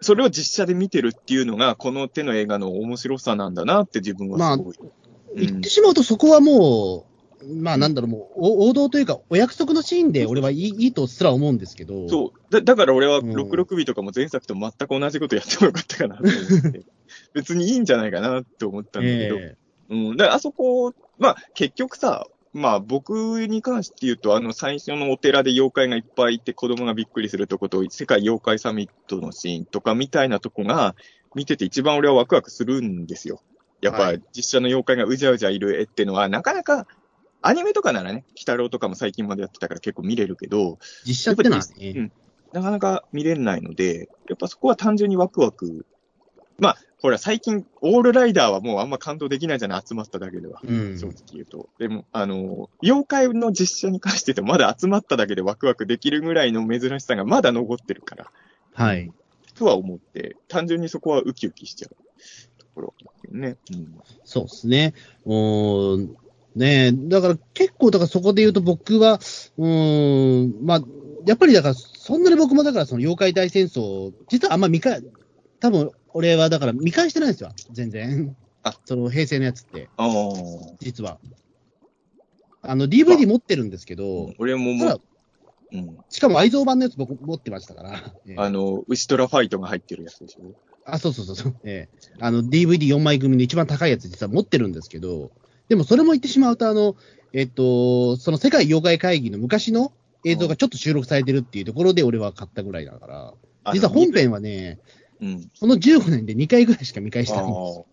それを実写で見てるっていうのが、この手の映画の面白さなんだなって自分はすごい。うん言ってしまうとそこはもう、まあなんだろう、もう、お王道というか、お約束のシーンで俺はいいいいとすら思うんですけど、そう。だだから俺はうん66尾とかも前作と全く同じことやってもよかったかなと思って。別にいいんじゃないかなって思ったんだけど。えうん。だからあそこ、まあ結局さ、まあ僕に関して言うと、あの最初のお寺で妖怪がいっぱいいて子供がびっくりするとこと、世界妖怪サミットのシーンとかみたいなとこが、見てて一番俺はワクワクするんですよ。やっぱはい実写の妖怪がうじゃうじゃいる絵っていうのは、なかなか、アニメとかならね、鬼太郎とかも最近までやってたから結構見れるけど、実写ってのはうね、んなかなか見れないので、やっぱそこは単純にワクワク。まあ、ほら、最近、オールライダーはもうあんま感動できないじゃない、集まっただけでは。うん正直言うと。でも、あの、妖怪の実写に関して言まだ集まっただけでワクワクできるぐらいの珍しさがまだ残ってるから、はい。とは思って、単純にそこはウキウキしちゃうところね。うん、そうですね。うーん。ねえ、だから結構、だからそこで言うと僕は、うーん、まあ、やっぱりだから、そんなに僕もだからその妖怪大戦争、実はあんま見返、多分俺はだから見返してないんですよ、全然。あその平成のやつって、ああ。実は。あの、DVD 持ってるんですけど、俺ももう、うん。しかも愛蔵版のやつ僕持ってましたから。ええあの、ウシトラファイトが入ってるやつでしょ？あ、そうそうそうそう。ええあの、DVD4 枚組の一番高いやつ実は持ってるんですけど、でもそれも言ってしまうと、あの、えっと、その世界妖怪会議の昔の映像がちょっと収録されてるっていうところで俺は買ったぐらいだから、実は本編はね、うん。この15年で2回ぐらいしか見返してないんです。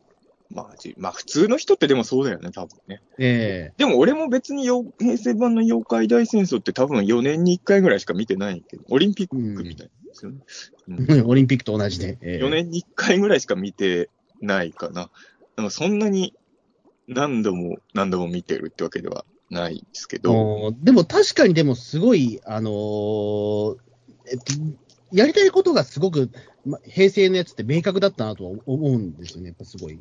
まあ、じまあ、普通の人ってでもそうだよね、多分ね。えでも俺も別によ平成版の妖怪大戦争って多分4年に1回ぐらいしか見てないけど、オリンピックみたいなんですよね。うんえ オリンピックと同じで。ええ4年に1回ぐらいしか見てないかな。でもそんなに何度も何度も見てるってわけではないですけど、でも確かにでもすごい、あのーえっと、やりたいことがすごく、ま平成のやつって明確だったなとは思うんですよね、やっぱすごい。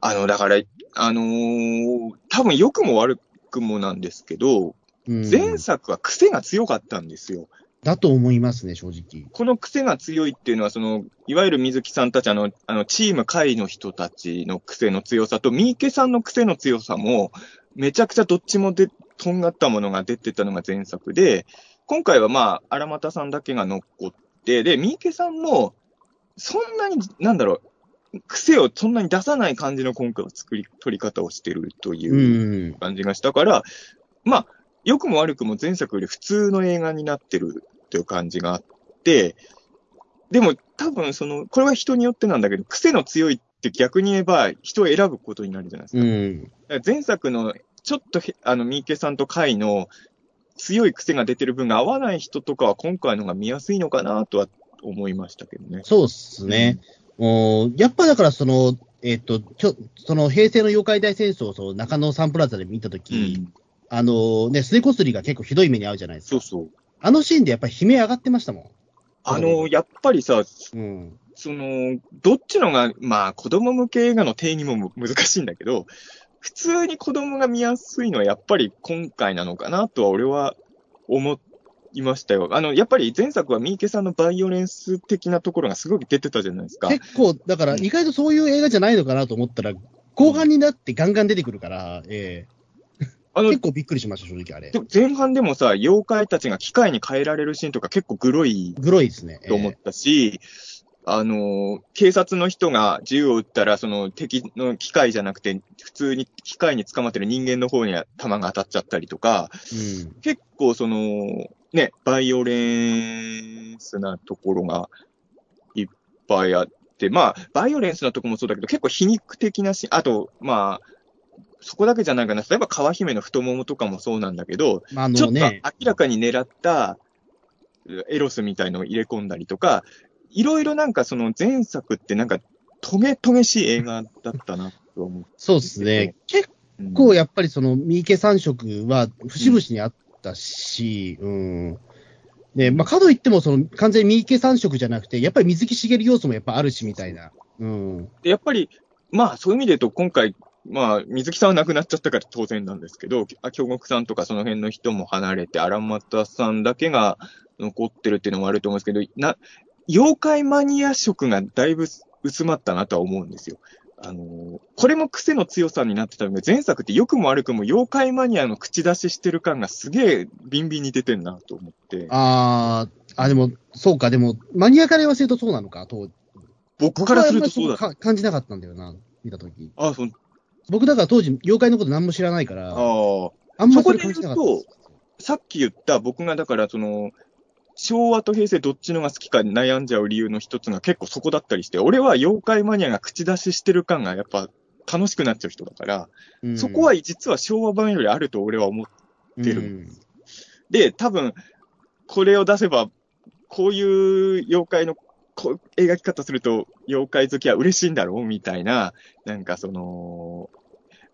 あの、だから、あのー多分良くも悪くもなんですけど、うん、前作は癖が強かったんですよ。だと思いますね、正直。この癖が強いっていうのは、その、いわゆる水木さんたち、あの、あの、チーム会の人たちの癖の強さと、三池さんの癖の強さも、めちゃくちゃどっちもで、とんがったものが出てたのが前作で、今回はまあ、荒俣さんだけが残って、で、三池さんも、そんなに、なんだろう、癖をそんなに出さない感じの今回は作り、取り方をしてるといううん。感じがしたから、まあ、良くも悪くも前作より普通の映画になってるっていう感じがあって、でも多分その、これは人によってなんだけど、癖の強いって逆に言えば人を選ぶことになるじゃないですか。うん。前作のちょっとへあの、三池さんと海の強い癖が出てる分が合わない人とかは今回のが見やすいのかなとは思いましたけどね。そうっすね。おーやっぱだからその、えっ、と、きょその平成の妖怪大戦争をその中野サンプラザで見たとき、うん。あのね、すねこすりが結構ひどい目に遭うじゃないですか。そうそう。あのシーンでやっぱり悲鳴上がってましたもあの、やっぱりさ、ん。うん。その、どっちのが、まあ、子供向け映画の定義もむ難しいんだけど、普通に子供が見やすいのはやっぱり今回なのかなとは俺は思いましたよ。あの、やっぱり前作は三池さんのバイオレンス的なところがすごく出てたじゃないですか。結構、だから意外とそういう映画じゃないのかなと思ったら、後半になってガンガン出てくるから、えあのえ結、構びっくりしました、正直あれで。も前半でもさ、妖怪たちが機械に変えられるシーンとか結構グロいグロいですね。ええと思ったし、あの、警察の人が銃を撃ったら、その敵の機械じゃなくて、普通に機械に捕まってる人間の方に弾が当たっちゃったりとか、うん。結構その、ね、バイオレンスなところがいっぱいあって、まあ、バイオレンスなところもそうだけど、結構皮肉的なし、あと、まあ、そこだけじゃないかな。例えば、川姫の太ももとかもそうなんだけど、まあ、あちょっと明らかに狙ったエロスみたいのを入れ込んだりとか、いろいろなんかその前作ってなんかトゲトゲしい映画だったなと思う。そうですね。結うん構やっぱりその三池三色は節々にあったし、うん。で、まあ、かといっても、その、完全に三池三色じゃなくて、やっぱり水木しげる要素もやっぱあるし、みたいな。うん。でやっぱり、まあそういう意味で言うと今回、まあ水木さんは亡くなっちゃったから当然なんですけど、京極さんとかその辺の人も離れて、荒俣さんだけが残ってるっていうのもあると思うんですけど、な、妖怪マニア色がだいぶ薄まったなとは思うんですよ。あのーこれも癖の強さになってたので、前作って良くも悪くも妖怪マニアの口出ししてる感がすげえビンビンに出てんなと思って。あー、あ、でも、そうか、でも、マニアから言わせるとそうなのか、と。僕からするとそうだ。か感じなかったんだよな、見たとき。あ、そう、僕だから当時、妖怪のこと何も知らないから、ああ。あんまそれ感じなかった。さっき言った僕がだからその、昭和と平成どっちのが好きか悩んじゃう理由の一つが結構そこだったりして、俺は妖怪マニアが口出ししてる感がやっぱ楽しくなっちゃう人だから、うん。そこは実は昭和版よりあると俺は思ってる。うん。で、多分、これを出せば、こういう妖怪のこう描き方すると、妖怪好きは嬉しいんだろうみたいな、なんかその、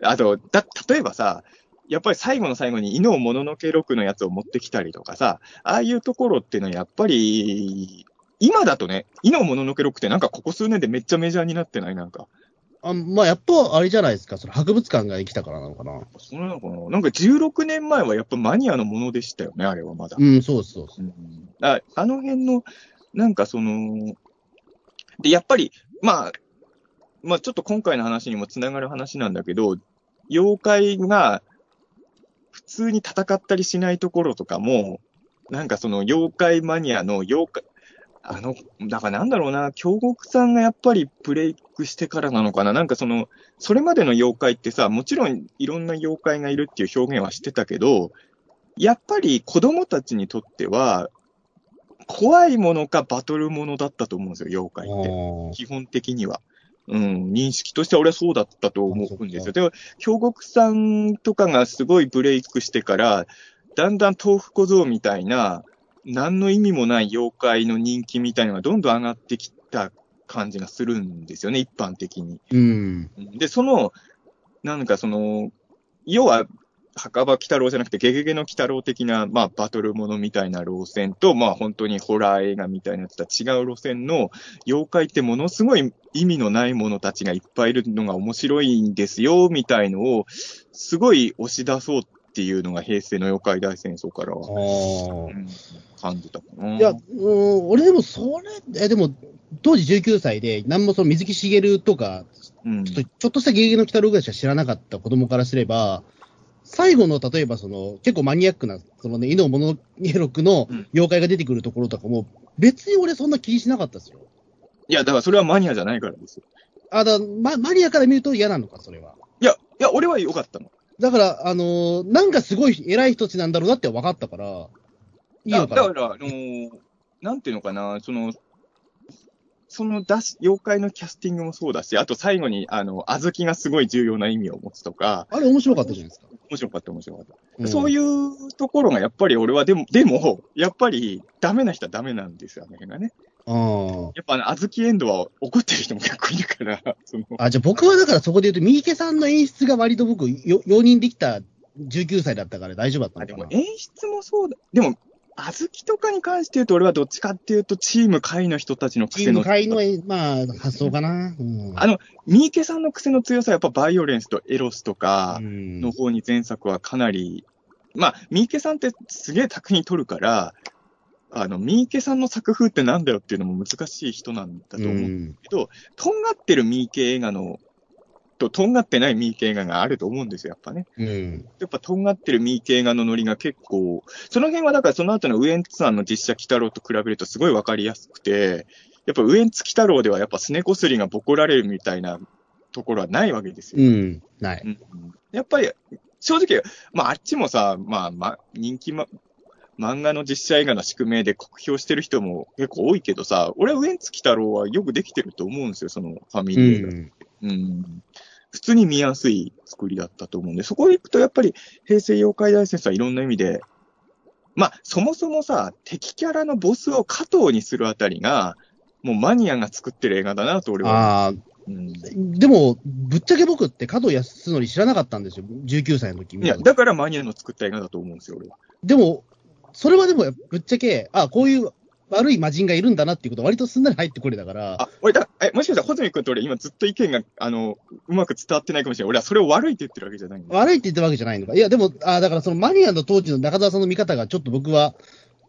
あと、だ、例えばさ、やっぱり最後の最後に、犬をもののけ録のやつを持ってきたりとかさ、ああいうところっていうのはやっぱり、今だとね、犬をもののけ録ってなんかここ数年でめっちゃメジャーになってない？なんか。あまあ、やっぱあれじゃないですか、その博物館が来たからなのかな。そうなのかな？なんか16年前はやっぱマニアのものでしたよね、あれはまだ。うん、そうそうそう。うんああの辺の、なんかその、で、やっぱり、まあ、まあちょっと今回の話にもつながる話なんだけど、妖怪が普通に戦ったりしないところとかも、なんかその妖怪マニアの妖怪、あの、だからなんだろうな、京極さんがやっぱりブレイクしてからなのかな、なんかその、それまでの妖怪ってさ、もちろんいろんな妖怪がいるっていう表現はしてたけど、やっぱり子供たちにとっては、怖いものかバトルものだったと思うんですよ、妖怪って。あ基本的には。うん、認識としては俺はそうだったと思うんですよ。でも、京極さんとかがすごいブレイクしてから、だんだん豆腐小僧みたいな、何の意味もない妖怪の人気みたいなのがどんどん上がってきた感じがするんですよね、一般的に。うん。で、その、なんかその、要は、墓場鬼太郎じゃなくて、ゲゲゲの鬼太郎的な、まあ、バトルものみたいな路線と、まあ、本当にホラー映画みたいなやつとは違う路線の、妖怪ってものすごい意味のないものたちがいっぱいいるのが面白いんですよ、みたいのを、すごい押し出そうっていうのが平成の妖怪大戦争からあは、ーうん感じたかな。いや、うん、俺でもそれ、え、でも、当時19歳で、何もその水木しげるとか、うん、ちょっとちょっとしたゲゲゲの鬼太郎ぐらいしか知らなかった子供からすれば、最後の例えばその、結構マニアックな、そのね、犬をものにろくのうん妖怪が出てくるところとかも、別に俺そんな気にしなかったですよ。いや、だからそれはマニアじゃないからですよ。あ、だママニアから見ると嫌なのか、それは。いや、いや、俺は良かったの。だから、あのーなんかすごい偉い人たちなんだろうなって分かったから、いいのかな。だだから、あのーなんていうのかな、その、その出し、妖怪のキャスティングもそうだし、あと最後に、あの、小豆がすごい重要な意味を持つとか、あれ面白かったじゃないですか。面白かった、面白かった。うんそういうところがやっぱり俺は、でも、でも、やっぱりダメな人はダメなんですよね。ねあーやっぱあの、小豆エンドは怒ってる人も結構いるから、その、あ、じゃあ僕はだからそこで言うと、三池さんの演出が割と僕、よ容認できた19歳だったから大丈夫だったあで。も演出もそうだ。でも、小豆とかに関して言うと、俺はどっちかっていうと、チーム会の人たちのチーム癖の会の、まあ、発想かな。うん。あの、三池さんの癖の強さはやっぱバイオレンスとエロスとかうんの方に前作はかなり、まあ、三池さんってすげえ作品撮るから、あの、三池さんの作風ってなんだよっていうのも難しい人なんだと思ううんけど、とんがってる三池映画の、と、とんがってない三池映画があると思うんですよ、やっぱね。うん。やっぱとんがってる三池映画のノリが結構、その辺はだからその後のウエンツさんの実写鬼太郎と比べるとすごいわかりやすくて、やっぱウエンツ鬼太郎ではやっぱすねこすりがボコられるみたいなところはないわけですよ。うん。ない。うんやっぱり、正直、まああっちもさ、まあ、ま、人気ま、漫画の実写映画の宿命で酷評してる人も結構多いけどさ、俺はウエンツ鬼太郎はよくできてると思うんですよ、そのファミうリー映画。ん。うん普通に見やすい作りだったと思うんで、そこ行くとやっぱり平成妖怪大戦争はいろんな意味で、まあ、そもそもさ、敵キャラのボスを加藤にするあたりが、もうマニアが作ってる映画だなと俺は。ああ、うん、でも、ぶっちゃけ僕って加藤康則知らなかったんですよ。19歳の時いや、だからマニアの作った映画だと思うんですよ、俺は。でも、それはでも、ぶっちゃけ、あこういう悪い魔人がいるんだなっていうことは割とすんなり入ってこれだから、あ、俺だ、え、もしかしたら、穂積君と俺今ずっと意見が、あの、うまく伝わってないかもしれない。俺はそれを悪いって言ってるわけじゃない。悪いって言ってるわけじゃないのか。いや、でも、あだからそのマニアの当時の中澤さんの見方がちょっと僕は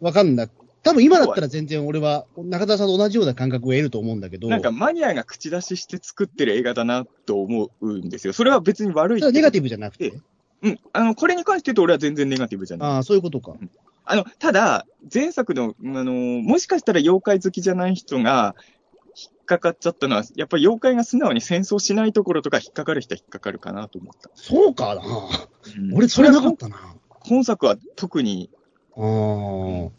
わかんない。多分今だったら全然俺は中澤さんと同じような感覚を得ると思うんだけど、なんかマニアが口出しして作ってる映画だなと思うんですよ。それは別に悪いネガティブじゃなくて、うん。あの、これに関して言うと俺は全然ネガティブじゃない。ああ、そういうことか。あの、ただ、前作の、あの、もしかしたら妖怪好きじゃない人が引っかかっちゃったのは、やっぱり妖怪が素直に戦争しないところとか引っかかる人は引っかかるかなと思った。そうかな。うん俺、それなかったな。本作は特に、あー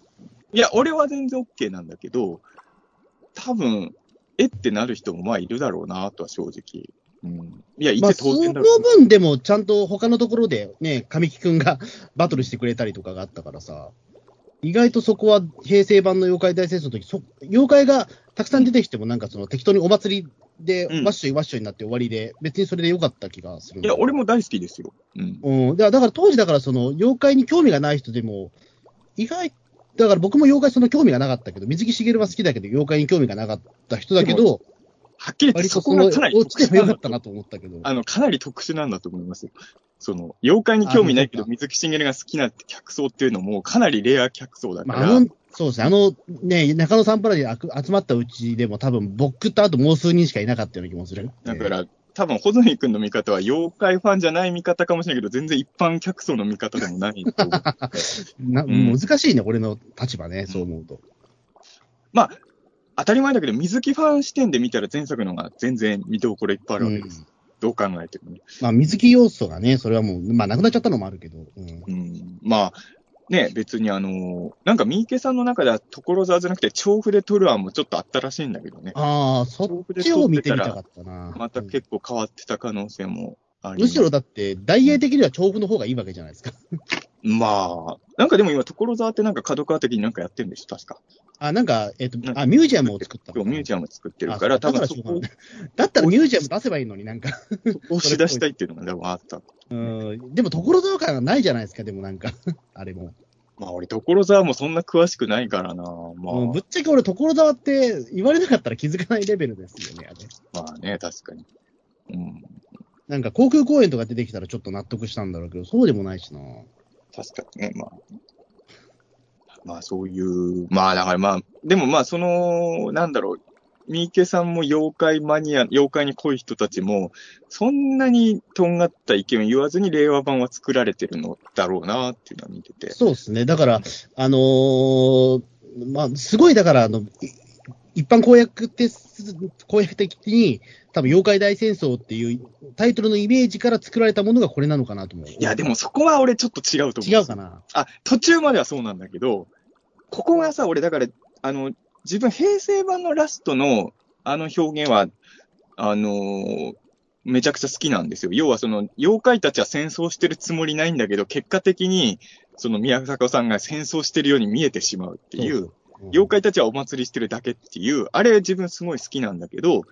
いや、俺は全然 OK なんだけど、多分、えってなる人もまあいるだろうなとは正直。うん。いや、いまあ、てその当然だろう。分でも、ちゃんと他のところでね、神木くんが バトルしてくれたりとかがあったからさ、意外とそこは平成版の妖怪大戦争の時、そ妖怪がたくさん出てきても、なんかその適当にお祭りでうんワッショイワッショイになって終わりで、別にそれでよかった気がするんいや、俺も大好きですよ。うん。うん、だからだから当時、だからその妖怪に興味がない人でも、意外、だから僕も妖怪その興味がなかったけど、水木しげるは好きだけど、妖怪に興味がなかった人だけど、はっきり言って割そとその、こがかなり落ちてもよかなったなと思ったけど。あの、かなり特殊なんだと思いますよ。その、妖怪に興味ないけど、水木しげるが好きな客層っていうのも、かなりレア客層だかまあ、ら、あの、そうですね。あの、ね、中野サンプラザにあく集まったうちでも多分、僕とあともう数人しかいなかったような気もする。だから、多分、穂積君の見方は、妖怪ファンじゃない見方かもしれないけど、全然一般客層の見方でもない。なうん難しいね、俺の立場ね、そう思うと。当たり前だけど、水木ファン視点で見たら前作の方が全然見どころいっぱいあるわけです。どう考えてもね。まあ、水木要素がね、それはもう、まあ、なくなっちゃったのもあるけど。うんうん。まあ、ね、別にあのなんか三池さんの中では所沢じゃなくて調布で撮る案もちょっとあったらしいんだけどね。ああ、そっちを見てみたかったな。またうん結構変わってた可能性もむしろだって、大英的には調布の方がいいわけじゃないですか。まあ、なんかでも今、所沢ってなんか角川的になんかやってるんでしょ、確か。あ、なんか、えっ、とう、んあ、ミュージアムを作ったミュージアアム作ってるから、多分そこをだったらミュージアム出せばいいのになんか。押し出したいっていうのが多分あった。うん。でも、所沢感がないじゃないですか、でもなんか。あれも。まあ俺、所沢もそんな詳しくないからな。まあ、もうぶっちゃけ俺、所沢って言われなかったら気づかないレベルですよね、あれ。まあね、確かに。うん、なんか航空公園とか出てきたらちょっと納得したんだろうけど、そうでもないしな。確かにね、まあ。まあそういう、まあだからまあ、でもまあその、なんだろう、三池さんも妖怪マニア、妖怪に濃い人たちも、そんなにとんがった意見を言わずに令和版は作られてるのだろうなっていうのは見てて。そうですね。だから、あのーまあ、すごい、だから、あの、い一般公約ってす、公約的に、多分、妖怪大戦争っていうタイトルのイメージから作られたものがこれなのかなと思う。いや、でもそこは俺ちょっと違うと思う。違うかな？あ、途中まではそうなんだけど、ここがさ、俺だから、あの、自分平成版のラストのあの表現は、あのーめちゃくちゃ好きなんですよ。要はその、妖怪たちは戦争してるつもりないんだけど、結果的に、その宮迫さんが戦争してるように見えてしまうっていう、うん妖怪たちはお祭りしてるだけっていう、あれ自分すごい好きなんだけど、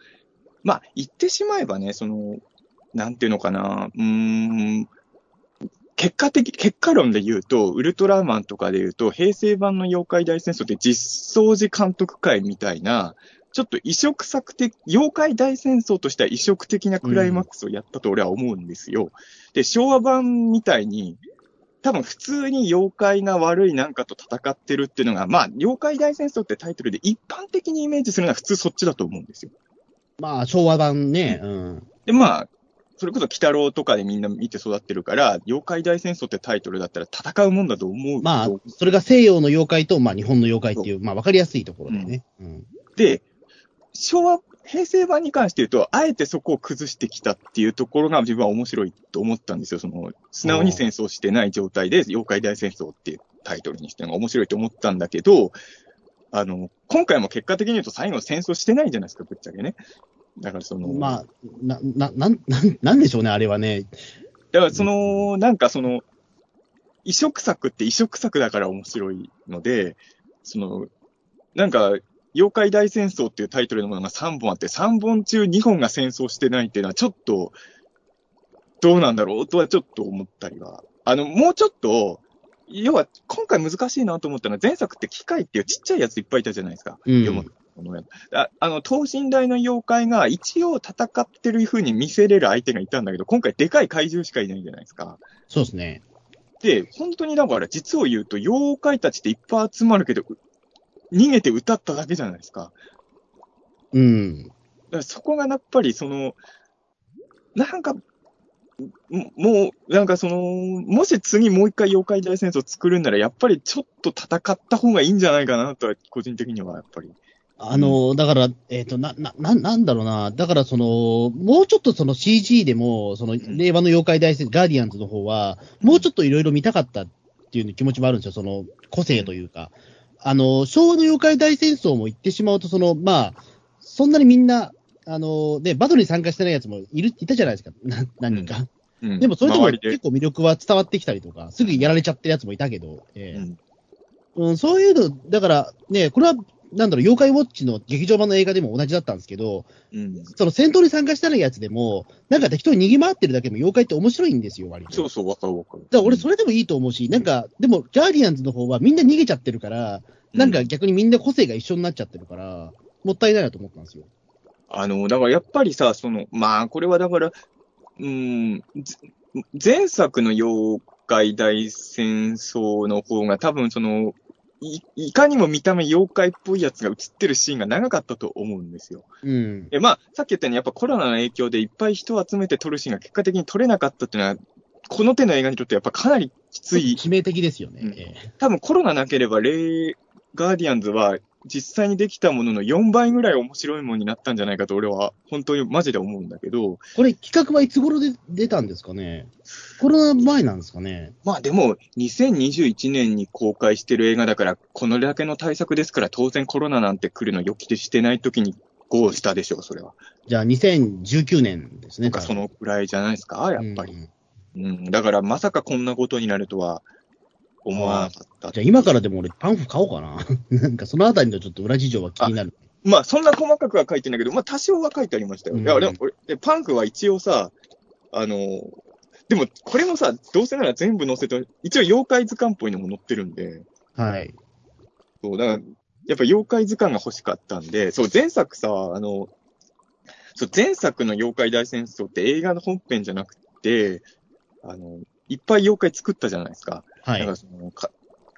まあ、言ってしまえばね、その、なんていうのかな、うーん、結果的、結果論で言うと、ウルトラマンとかで言うと、平成版の妖怪大戦争って実相寺監督会みたいな、ちょっと異色作的、妖怪大戦争としては異色的なクライマックスをやったと俺は思うんですよ。で、昭和版みたいに、多分普通に妖怪が悪いなんかと戦ってるっていうのが、まあ、妖怪大戦争ってタイトルで一般的にイメージするのは普通そっちだと思うんですよ。まあ、昭和版ね。うん。で、まあ、それこそ鬼太郎とかでみんな見て育ってるから、妖怪大戦争ってタイトルだったら戦うもんだと思う。まあ、それが西洋の妖怪と、まあ、日本の妖怪っていう、まあ、わかりやすいところだよね。うん。で、昭和、平成版に関して言うと、あえてそこを崩してきたっていうところが自分は面白いと思ったんですよ。その、素直に戦争してない状態で、妖怪大戦争っていうタイトルにしてるのが面白いと思ったんだけど、あの、今回も結果的に言うと最後戦争してないじゃないですか、ぶっちゃけね。だからその、まあ、な、な、なん、なん、なんでしょうね、あれはね。だからその、なんかその、異色作って異色作だから面白いので、その、なんか、妖怪大戦争っていうタイトルのものが3本あって、3本中2本が戦争してないっていうのはちょっと、どうなんだろうとはちょっと思ったりは。あの、もうちょっと、要は、今回難しいなと思ったのは、前作って機械っていうちっちゃいやついっぱいいたじゃないですか。うんああの、等身大の妖怪が一応戦ってる風に見せれる相手がいたんだけど、今回でかい怪獣しかいないじゃないですか。そうですね。で、本当にだから実を言うと、妖怪たちっていっぱい集まるけど、逃げて歌っただけじゃないですか。うん。だからそこがやっぱりその、なんか、もう、なんかその、もし次もう一回妖怪大戦争作るんなら、やっぱりちょっと戦った方がいいんじゃないかなとは、個人的にはやっぱり。あの、だから、えっ、と、な、な、ななんだろうな。だから、その、もうちょっとその CG でも、その、令和の妖怪大戦、ガーディアンズの方は、もうちょっといろいろ見たかったっていう気持ちもあるんですよ。その、個性というか。あの、昭和の妖怪大戦争も言ってしまうと、その、まあ、そんなにみんな、あの、で、バトルに参加してないやつもいる、いたじゃないですか。な何人か。うんでも、それでも結構魅力は伝わってきたりとか、すぐやられちゃってるやつもいたけど、ええうんうん、そういうの、だからね、これは、なんだろう、妖怪ウォッチの劇場版の映画でも同じだったんですけど、うん。その戦闘に参加してないやつでも、なんか適当に逃げ回ってるだけでも妖怪って面白いんですよ、割と。そうそう、わかるわかる。だから俺それでもいいと思うし、なんか、でも、ガーディアンズの方はみんな逃げちゃってるから、なんか逆にみんな個性が一緒になっちゃってるから、もったいないなと思ったんですよ。あの、だからやっぱりさ、その、まあ、これはだから、うん、ぜ前作の妖怪大戦争の方が多分その、いいかにも見た目妖怪っぽいやつが映ってるシーンが長かったと思うんですよ。うん。え、まあ、さっき言ったようにやっぱコロナの影響でいっぱい人を集めて撮るシーンが結果的に撮れなかったっていうのは、この手の映画にとってやっぱかなりきつい。致命的ですよね。うんええ多分コロナなければ、レイ・ガーディアンズは実際にできたものの4倍ぐらい面白いものになったんじゃないかと俺は本当にマジで思うんだけど、これ、企画はいつ頃で出たんですかね？コロナ前なんですかね？まあでも2021年に公開してる映画だから、このだけの対策ですから当然コロナなんて来るの予期してない時にゴーしたでしょう、それは。じゃあ、2019年ですね。かそのくらいじゃないですか、やっぱり。うんうん、だからまさかこんなことになるとは思わなかった。じゃあ、今からでも俺、パンフ買おうかな。なんか、そのあたりのちょっと裏事情は気になる。まあそんな細かくは書いてないけど、まあ多少は書いてありましたよ。うんいや、でも俺、でパンクは一応さ、あの、でもこれもさ、どうせなら全部載せて、一応妖怪図鑑っぽいのも載ってるんで、はい。そう、だから、やっぱ妖怪図鑑が欲しかったんで、そう、前作さ、あの、そう、前作の妖怪大戦争って映画の本編じゃなくて、あの、いっぱい妖怪作ったじゃないですか。はいだから。その、か、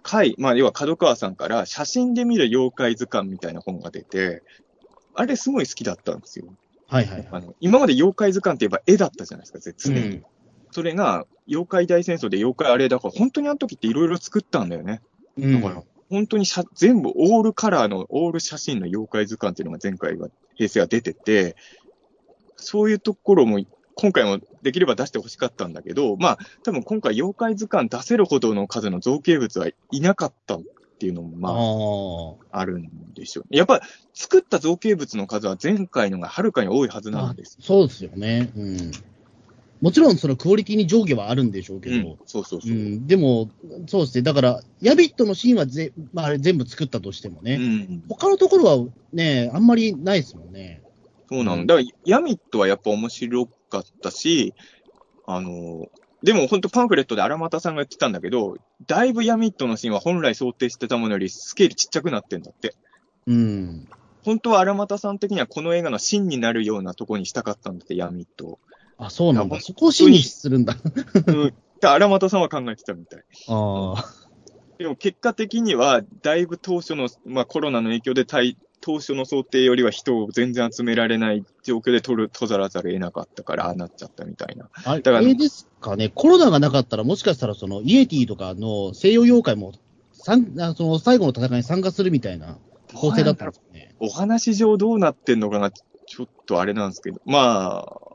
回、まあ、要は角川さんから写真で見る妖怪図鑑みたいな本が出て、あれすごい好きだったんですよ。はいはいはい。あの、今まで妖怪図鑑って言えば絵だったじゃないですか、常に。うん。それが、妖怪大戦争で妖怪あれだから、本当にあの時っていろいろ作ったんだよね。うんだから、本当に写全部オールカラーの、オール写真の妖怪図鑑っていうのが前回は、平成は出てて、そういうところも、今回もできれば出してほしかったんだけど、まあ、多分今回妖怪図鑑出せるほどの数の造形物はいなかったっていうのも、まあ、ああるんでしょう。やっぱ、作った造形物の数は前回のがはるかに多いはずなんです。あ。そうですよね。うん。もちろん、そのクオリティに上下はあるんでしょうけうんど、、そうそうそうう。ん、でも、そうですね。だから、ヤビットのシーンはぜ、まあ、あれ全部作ったとしてもうね、ん、他のところはね、あんまりないですもんね。そうなの。だから、ヤミットはやっぱ面白かったし、あの、でも本当パンフレットで荒俣さんが言ってたんだけど、だいぶヤミットのシーンは本来想定してたものよりスケールちっちゃくなってんだって。うん。本当は荒俣さん的にはこの映画の芯になるようなとこにしたかったんだって、ヤミットを。あ、そうなんだ。そこを真にするんだ。うん。で荒俣さんは考えてたみたい。ああ。でも結果的には、だいぶ当初の、まあコロナの影響で対当初の想定よりは人を全然集められない状況で取る、閉ざらざるを得なかったから、ああなっちゃったみたいな。あれ、だからあれですかね、コロナがなかったら、もしかしたら、その、イエティとかの西洋妖怪も、さんあその最後の戦いに参加するみたいな構成だったんですかね。お話上どうなってんのかな、ちょっとあれなんですけど、まあ、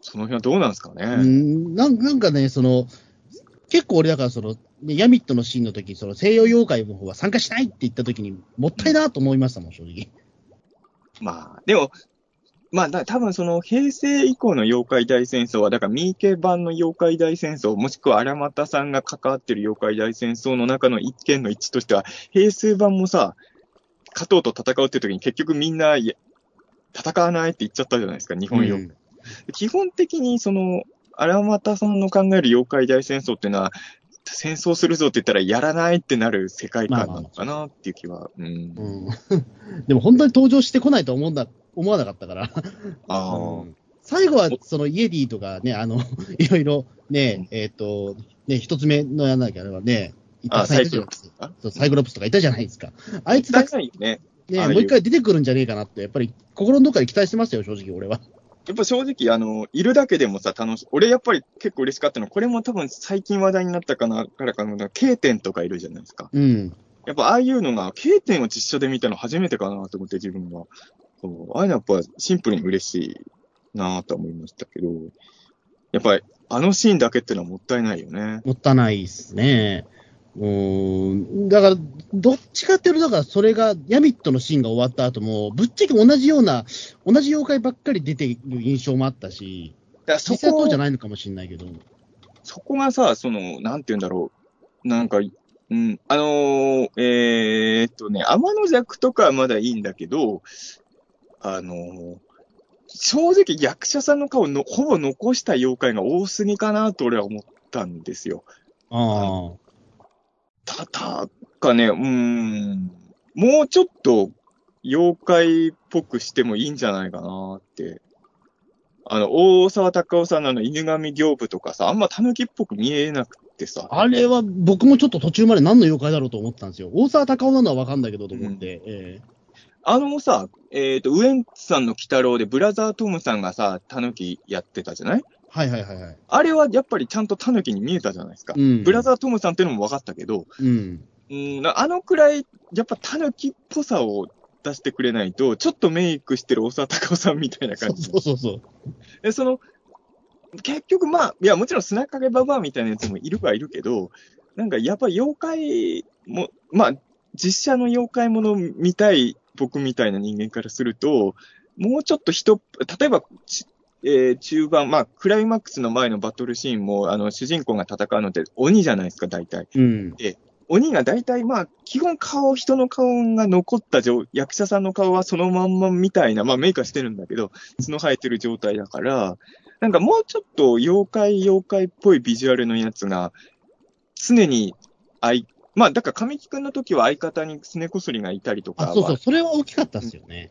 その辺はどうなんですかうね。んなんなんかね、その、結構俺だからその、ねヤミットのシーンの時、その西洋妖怪の方は参加しないって言った時に、もったいなと思いましたもん、正直。まあ、でも、まあ、だ多分その平成以降の妖怪大戦争は、だから三池版の妖怪大戦争、もしくは荒俣さんが関わってる妖怪大戦争の中の一件の一致としては、平成版もさ、加藤と戦うって時に結局みんな、戦わないって言っちゃったじゃないですか、日本妖怪。基本的にその、荒俣さんの考える妖怪大戦争っていうのは、戦争するぞって言ったらやらないってなる世界観なのかなっていう気は。うん。うん。でも本当に登場してこないと思うんだ、思わなかったから。ああ、うん最後は、そのイエディとかね、あの、いろいろね、えっ、と、ね、一つ目のやらなきゃあれはね、いたじゃないですか？そうサイクロプスとかいたじゃないですか。あいつたくさんないよね。ね、もう一回出てくるんじゃねえかなって、やっぱり心のどっかで期待してましたよ、正直俺は。やっぱ正直、あの、いるだけでもさ、楽しい。俺やっぱり結構嬉しかったのは、これも多分最近話題になったかな、からかな、K 点とかいるじゃないですか。うん。やっぱああいうのが、K 点を実写で見たの初めてかなと思って自分は。そうああいうのやっぱシンプルに嬉しいなと思いましたけど、やっぱりあのシーンだけってのはもったいないよね。もったいないですね。うーん。だから、どっちかっていうと、だからそれが、ヤミットのシーンが終わった後も、ぶっちゃけ同じような、同じ妖怪ばっかり出てる印象もあったし、だそ実際はそうこじゃないのかもしれないけど。そこがさ、その、なんて言うんだろう。なんか、うん、あのーえーっとね、天の弱とかはまだいいんだけど、あのー正直役者さんの顔のほぼ残した妖怪が多すぎかなと俺は思ったんですよ。ああ。た、たかね、うーん、もうちょっと妖怪っぽくしてもいいんじゃないかなって。あの、大沢たかおさんのあの犬神行部とかさ、あんま狸っぽく見えなくってさ。あれは僕もちょっと途中まで何の妖怪だろうと思ったんですよ。大沢たかおなのはわかんないけどと思って。えあのさ、えっ、と、ウエンツさんの鬼太郎でブラザートムさんがさ、狸やってたじゃない？ーはいはいはいはい。あれはやっぱりちゃんと狸に見えたじゃないですか。うん。ブラザートムさんってのも分かったけど、うん。うん、あのくらい、やっぱ狸っぽさを出してくれないと、ちょっとメイクしてる大沢たかおさんみたいなそ感じ。うそうそうそう。で、その、結局まあ、いや、もちろん砂影ババアみたいなやつもいるはいるけど、なんかやっぱ妖怪も、まあ、実写の妖怪もの見たい僕みたいな人間からすると、もうちょっと人、例えば、ちえー中盤、まあ、クライマックスの前のバトルシーンも、あの、主人公が戦うのって鬼じゃないですか、大体。うん。鬼が大体、まあ、基本顔、人の顔が残った状、役者さんの顔はそのまんまみたいな、まあメイクはしてるんだけど、角生えてる状態だから、なんかもうちょっと妖怪、妖怪っぽいビジュアルのやつが、常に、あい、まあ、だから神木くんの時は相方にすねこすりがいたりとかそうそう、それは大きかったっすよね。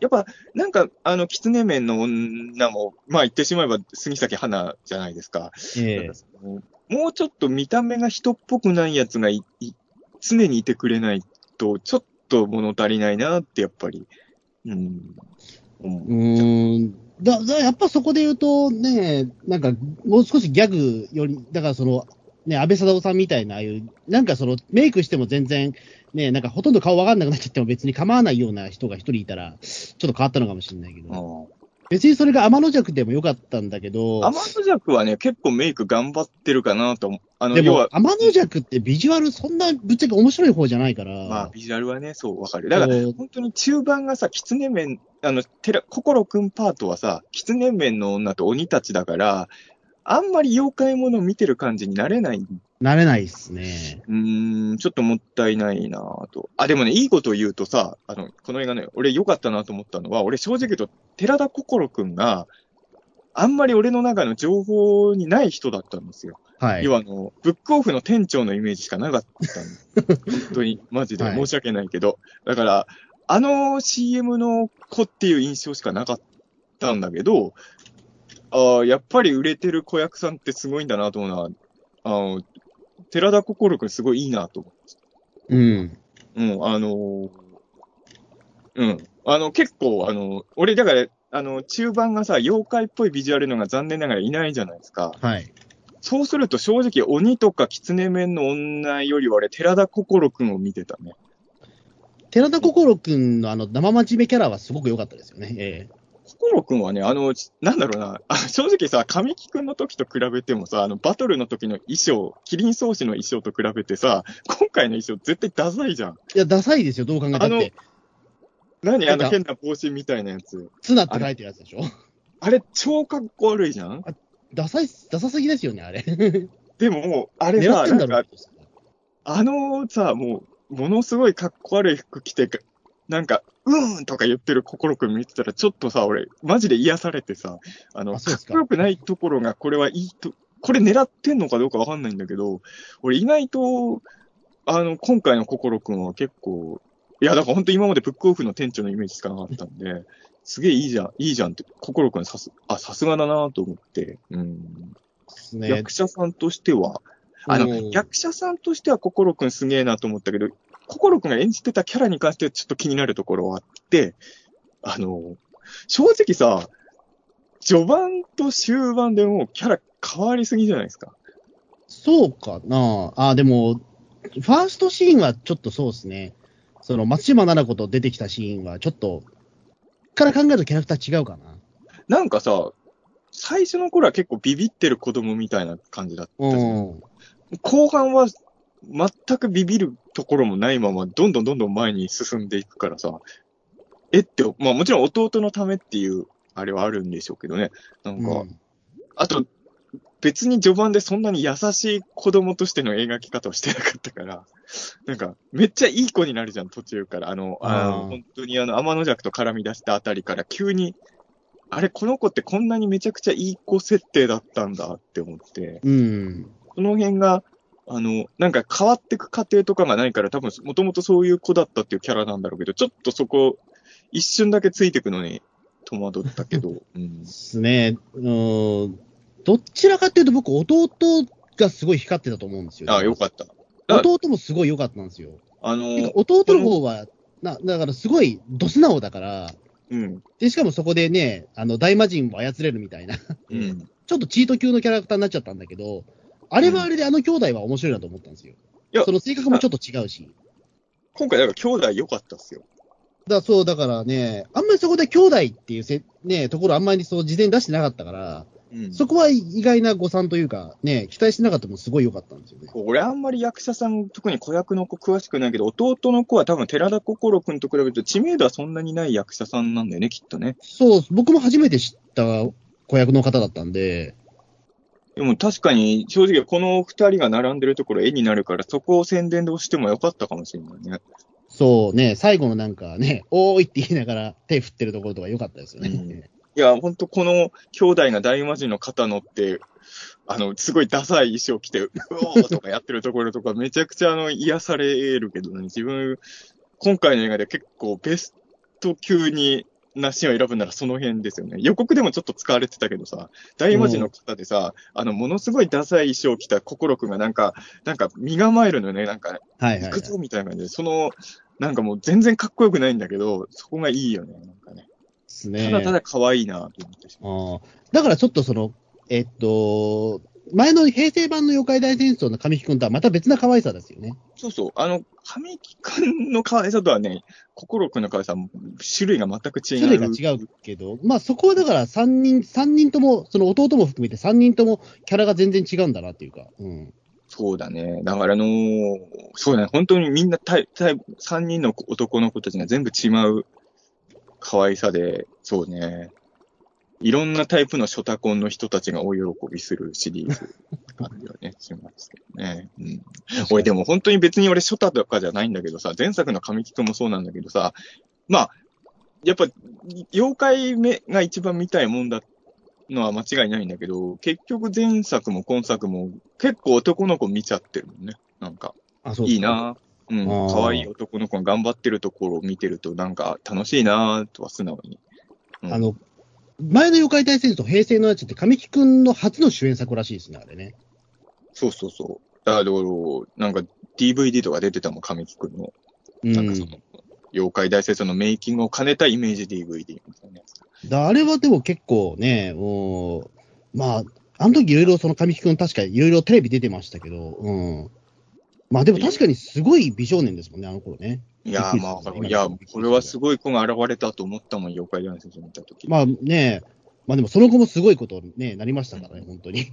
やっぱ、なんか、あの、狐面の女も、まあ言ってしまえば杉咲花じゃないですか。ええなんかそのもうちょっと見た目が人っぽくないやつがいい常にいてくれないと、ちょっと物足りないなって、やっぱり。うん。思うん。だ、だやっぱそこで言うと、ね、なんか、もう少しギャグより、だからその、ね、安倍貞夫さんみたいな、ああいう、なんかその、メイクしても全然、ね、なんかほとんど顔わかんなくなっちゃっても別に構わないような人が一人いたら、ちょっと変わったのかもしれないけど、別にそれが天の弱でもよかったんだけど、アマンドジャックはね、結構メイク頑張ってるかなと思う。あの、でも天の弱ってビジュアルそんなぶっちゃけ面白い方じゃないから、まあ、ビジュアルはね、そう、わかる。だから、本当に中盤がさ、狐面、あの、てら、心くんパートはさ、狐面の女と鬼たちだから、あんまり妖怪もの見てる感じになれないなれないっすね。うーん、ちょっともったいないなぁと。あ、でもね、いいこと言うとさ、あの、この映画ね、俺良かったなと思ったのは、俺正直言うと、寺田心くんが、あんまり俺の中の情報にない人だったんですよ。はい。要はあの、ブックオフの店長のイメージしかなかったん 本当に、マジではい申し訳ないけど。だから、あの CM の子っていう印象しかなかったんだけど、ああ、やっぱり売れてる子役さんってすごいんだなと思うのは、あの、寺田心くんすごいいいなと思う。うん。うん、あのーうん。あの、結構、あの、俺、だから、あの、中盤がさ、妖怪っぽいビジュアルのが残念ながらいないじゃないですか。はい。そうすると正直、鬼とか狐面の女よりは俺、寺田心くんを見てたね。寺田心くんのあの生真面目キャラはすごく良かったですよね。え心くんはね、あの、なんだろうな、あ正直さ、神木くんの時と比べてもさ、あの、バトルの時の衣装、キリン宗師の衣装と比べてさ、今回の衣装絶対ダサいじゃん。えいや、ダサいですよ、どう考えたあのって。何あの変な帽子みたいなやつ。ツナって書いてるやつでしょ？あれ、超かっこ悪いじゃんダサい、ダサすぎですよね、あれ。でも、あれ狙さ、なんかあのさ、もう、ものすごいかっこ悪い服着て、なんか、うーんとか言ってる心くん見てたら、ちょっとさ、俺、マジで癒されてさ、あの、かっこよくないところが、これはいいと、これ狙ってんのかどうかわかんないんだけど、俺意外と、あの、今回の心くんは結構、いや、だから本当今までブックオフの店長のイメージしかなかったんで、すげえいいじゃん、いいじゃんって、心くんさす、あ、さすがだなと思って、うん。ね。役者さんとしては、あの、うん役者さんとしては心くんすげえなと思ったけど、心くんが演じてたキャラに関してはちょっと気になるところはあって、あの、正直さ、序盤と終盤でもうキャラ変わりすぎじゃないですか。そうかなあ、でも、ファーストシーンはちょっとそうですね。その、松島菜々子と出てきたシーンは、ちょっと、から考えるとキャラクター違うかな。なんかさ、最初の頃は結構ビビってる子供みたいな感じだったじゃん。後半は全くビビるところもないまま、どんどんどんどん前に進んでいくからさ、えって、まあもちろん弟のためっていう、あれはあるんでしょうけどね。なんか、うんあと、別に序盤でそんなに優しい子供としての描き方をしてなかったから、なんか、めっちゃいい子になるじゃん、途中から。あの、あの本当にあの、天の弱と絡み出したあたりから急に、あれ、この子ってこんなにめちゃくちゃいい子設定だったんだって思って、うん。その辺が、あの、なんか変わってく過程とかがないから、多分もともとそういう子だったっていうキャラなんだろうけど、ちょっとそこ、一瞬だけついてくのに戸惑ったけど、うんで。すね。うーん。どちらかっていうと僕、弟がすごい光ってたと思うんですよ、あ、よかった。弟もすごい良かったんですよ。あのてか弟の方は、な、だからすごいド素直だから、うん、で、しかもそこでね、あの、大魔神も操れるみたいな、うん。ちょっとチート級のキャラクターになっちゃったんだけど、あれはあれであの兄弟は面白いなと思ったんですよ。いやその性格もちょっと違うし。今回、だから兄弟良かったっすよ。だそう、だからね、あんまりそこで兄弟っていうせ、ね、ところあんまりそう事前に出してなかったから、うんそこは意外な誤算というか、ね、期待してなかったのもすごい良かったんですよね。俺あんまり役者さん、特に子役の子詳しくないけど、弟の子は多分寺田心君と比べると知名度はそんなにない役者さんなんだよね、きっとね。そう、僕も初めて知った子役の方だったんで、でも確かに、正直この二人が並んでるところ絵になるから、そこを宣伝で押してもよかったかもしれないね。そうね、最後のなんかね、おーいって言いながら手振ってるところとか良かったですよね。うんいや、ほんとこの兄弟が大魔神の肩乗って、あの、すごいダサい衣装着て、うおーとかやってるところとか、めちゃくちゃあの、癒されるけどね、自分、今回の映画で結構ベスト級になシーンを選ぶならその辺ですよね。予告でもちょっと使われてたけどさ、大魔神の方でさ、あの、ものすごいダサい衣装着た心くんがなんか、なんか身構えるのよね、なんか、行く。ぞみたいな感じで、その、なんかもう全然かっこよくないんだけど、そこがいいよね、なんかね。ね。ただただ可愛いなと思ってしまう。だからちょっとその、えっと、前の平成版の妖怪大戦争の神木くんとはまた別な可愛さですよね。そうそう。あの、神木くんの可愛さとはね、心くんの可愛さも種類が全く違う。種類が違うけど、まあそこはだから3人、三人とも、その弟も含めて3人ともキャラが全然違うんだなっていうか。うん。そうだね。だからあのーそうだね。本当にみんなタイ、タイ、3人の男の子たちが全部違う可愛さで、そうね。いろんなタイプのショタコンの人たちが大喜びするシリーズ 感じはね、しますけどね。うん。俺でも本当に別に俺ショタとかじゃないんだけどさ、前作の神木くんもそうなんだけどさ、まあ、やっぱ、妖怪目が一番見たいもんだのは間違いないんだけど、結局前作も今作も結構男の子見ちゃってるもんね。なんか、あ、そういい。なうん、可愛い男の子が頑張ってるところを見てると、なんか楽しいなとは素直に。うんあの、前の妖怪大戦争、平成のやつって神木くんの初の主演作らしいですね、あれね。そうそうそう。だから、なんか DVD とか出てたもん、神木くんの。うん。なんかその、妖怪大戦争のメイキングを兼ねたイメージ DVD みたいなやつ。だあれはでも結構ね、もう、まあ、あの時いろいろその神木くん確かいろいろテレビ出てましたけど、うん。まあでも確かにすごい美少年ですもんね、あの頃ね。いやまあ、いや、これはすごい子が現れたと思ったもん、妖怪大戦争見たとき。まあね、まあでもその後もすごいことに、ね、なりましたからね、本当に。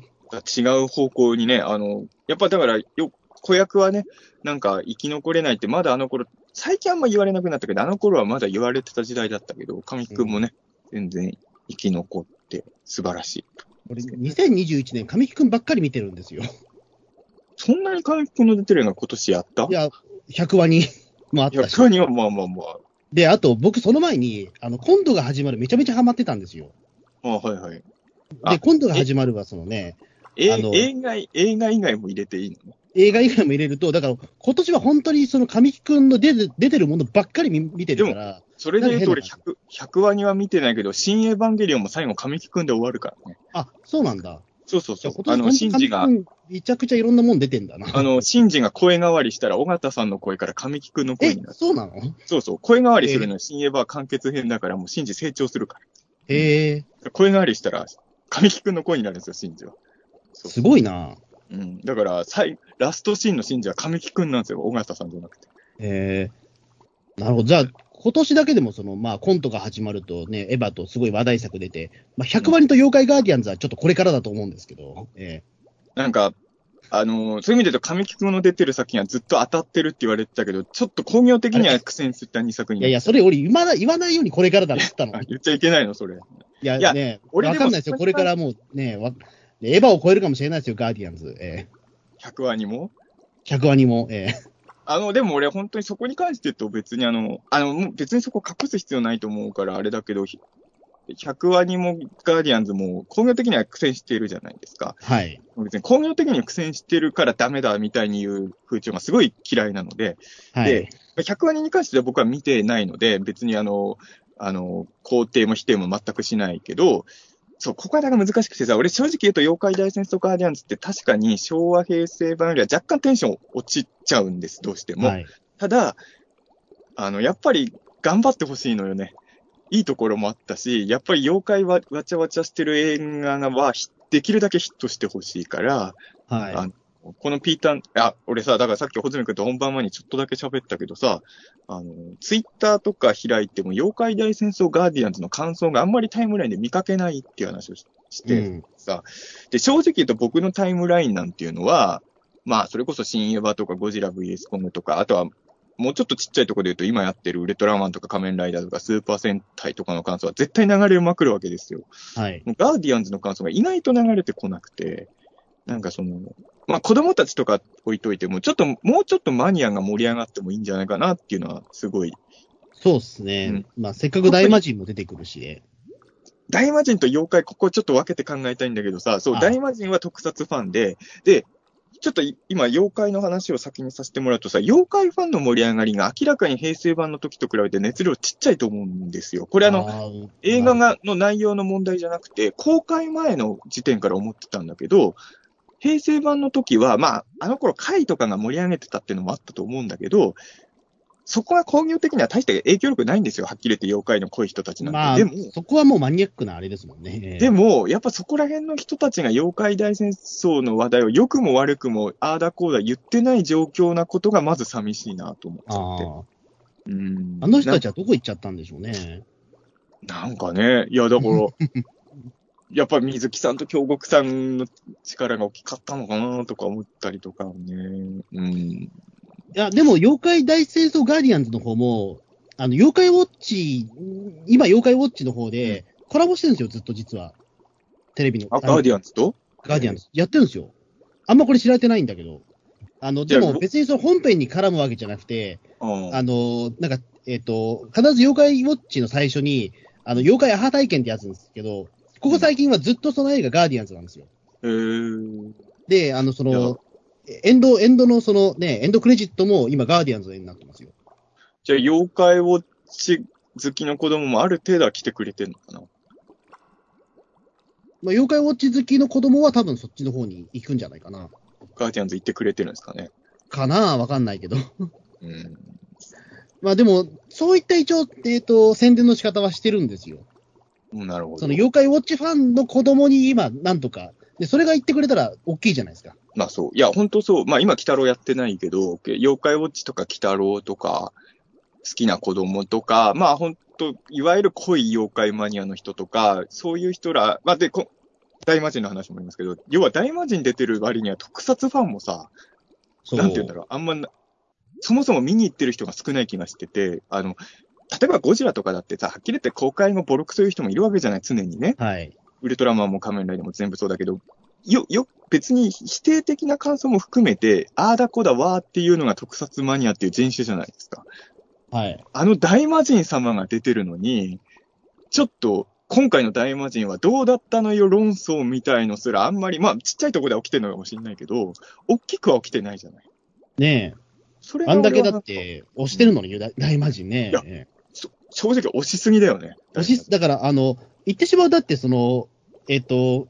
違う方向にね、あの、やっぱだから、よ、子役はね、なんか生き残れないって、まだあの頃、最近あんま言われなくなったけど、あの頃はまだ言われてた時代だったけど、神木くんもね、全然生き残って素晴らしい。俺、2021年神木くんばっかり見てるんですよ。そんなに神木くんの出てるのが今年やった？いや、100話にもあったし。他にはまあまあまあ。で、あと僕その前に、あの、コントが始まるめちゃめちゃハマってたんですよ。あはいはい。あで、コントが始まるはそのね、えあの映画、映画以外も入れていいの？映画以外も入れると、だから今年は本当にその神木くんの出て出てるものばっかり見見てるから、それで言うと俺なんか100、100話には見てないけど、新エヴァンゲリオンも最後神木くんで終わるからね。あ、そうなんだ。そうそうそう。あの、年シンジがめちゃくちゃいろんなもん出てんだな。あの、シンジが声変わりしたら、尾形さんの声から神木くんの声えになる。、そうなの？そうそう。声変わりするのは新エヴァは完結編だから、もうシンジ成長するかへえ、ら。声変わりしたら、神木くんの声になるんですよ、シンジは。すごいな。うん。だから、最、ラストシーンのシンジは神木くんなんですよ、尾形さんじゃなくて。へえ、なるほど。じゃあ、今年だけでもその、まあ、コントが始まるとね、エヴァとすごい話題作出て、まあ、100割と妖怪ガーディアンズはちょっとこれからだと思うんですけど、えなんか、あのーそういう意味で言うと神木くんの出てる作品はずっと当たってるって言われてたけど、ちょっと工業的には苦戦した2作品えいやいや、それ俺言わない、言わないようにこれからだって言ったの。あ言っちゃいけないの、それ。いや、いやね、俺わかんないですよ。これからもうね、わエヴァを超えるかもしれないですよ、ガーディアンズ。え100話にも？ー、100話にも。えあの、でも俺本当にそこに関して言うと別にあの、あの、別にそこ隠す必要ないと思うからあれだけど、ひ100話にもガーディアンズも工業的には苦戦しているじゃないですか。はい。別に工業的には苦戦してるからダメだみたいに言う風潮がすごい嫌いなので、はいで。100話に関しては僕は見てないので、別にあの、あの、肯定も否定も全くしないけど、そう、ここはだから難しくてさ、俺正直言うと妖怪大戦争ガーディアンズって確かに昭和平成版よりは若干テンション落ちちゃうんです、どうしても。はい。ただ、あの、やっぱり頑張ってほしいのよね。いいところもあったし、やっぱり妖怪はわちゃわちゃしてる映画はひできるだけヒットしてほしいから、はい。あこのピーター、あ、俺さ、だからさっきホズミ君と本番前にちょっとだけ喋ったけどさ、あの、ツイッターとか開いても、妖怪大戦争ガーディアンズの感想があんまりタイムラインで見かけないっていう話をしして、うんさ、で、正直言うと僕のタイムラインなんていうのは、まあ、それこそ新エヴァとかゴジラ VS コングとか、あとは、もうちょっとちっちゃいところで言うと、今やってるウルトラマンとか仮面ライダーとかスーパー戦隊とかの感想は絶対流れまくるわけですよ。はい。ガーディアンズの感想が意外と流れてこなくて、なんかその、まあ子供たちとか置いといても、ちょっと、もうちょっとマニアが盛り上がってもいいんじゃないかなっていうのは、すごい。そうっすね。うんまあ、せっかく大魔神も出てくるしね。大魔神と妖怪、ここちょっと分けて考えたいんだけどさ、そう、あ大魔神は特撮ファンで、で、ちょっとい今、妖怪の話を先にさせてもらうとさ、妖怪ファンの盛り上がりが明らかに平成版の時と比べて熱量ちっちゃいと思うんですよ。これあの、の映画が、の内容の問題じゃなくて、公開前の時点から思ってたんだけど、平成版の時は、まあ、あの頃、回とかが盛り上げてたっていうのもあったと思うんだけど、そこは工業的には大して影響力ないんですよ。はっきり言って妖怪の濃い人たちなんて。まあでも、、そこはもうマニアックなあれですもんね。でも、やっぱそこら辺の人たちが妖怪大戦争の話題を良くも悪くも、ああだこうだ言ってない状況なことがまず寂しいなと思っちゃって。あうんあ。あの人たちはどこ行っちゃったんでしょうね。なんかね、いや、だから、やっぱり水木さんと京極さんの力が大きかったのかなとか思ったりとかね。うん。いや、でも、妖怪大戦争ガーディアンズの方も、あの、妖怪ウォッチ、今、妖怪ウォッチの方で、コラボしてるんですよ、ずっと実は。テレビの。あ、ガーディアンズと？ガーディアンズ。やってるんですよ。あんまこれ知られてないんだけど。あの、でも別にその本編に絡むわけじゃなくて、うん。あの、なんか、えっ、と、必ず妖怪ウォッチの最初に、あの、妖怪アハ体験ってやつですけど、ここ最近はずっとその映画ガーディアンズなんですよ。へーで、あの、その、エンド、エンドのそのね、エンドクレジットも今ガーディアンズになってますよ。じゃあ、妖怪ウォッチ好きの子供もある程度は来てくれてんのかな？まあ、妖怪ウォッチ好きの子供は多分そっちの方に行くんじゃないかな。ガーディアンズ行ってくれてるんですかね？かなわかんないけど。うん。まあでも、そういった一応、えっ、と、宣伝の仕方はしてるんですよ。うんなるほど。その妖怪ウォッチファンの子供に今、なんとか。で、それが言ってくれたら大きいじゃないですか。まあそう。いや、本当そう。まあ今、鬼太郎やってないけど、妖怪ウォッチとか鬼太郎とか、好きな子供とか、まあ本当いわゆる濃い妖怪マニアの人とか、そういう人ら、まあで、こ大魔神の話もありますけど、要は大魔神出てる割には特撮ファンもさ。なんて言うんだろう、あんまな、そもそも見に行ってる人が少ない気がしてて、あの、例えばゴジラとかだってさ、はっきり言って公開後ボロクソいう人もいるわけじゃない、常にね。はい。ウルトラマンも仮面ライダーも全部そうだけど、よ、よ、別に否定的な感想も含めて、あーだこだわーっていうのが特撮マニアっていう人種じゃないですか。はい。あの大魔神様が出てるのに、ちょっと、今回の大魔神はどうだったのよ論争みたいのすらあんまり、まあちっちゃいところでは起きてるのかもしれないけど、大きくは起きてないじゃない。ねそれえ。あんだけだって、押してるのに、大大魔神ねいや。正直押しすぎだよね。押しだから、あの、言ってしまう、だって、その、えっ、と、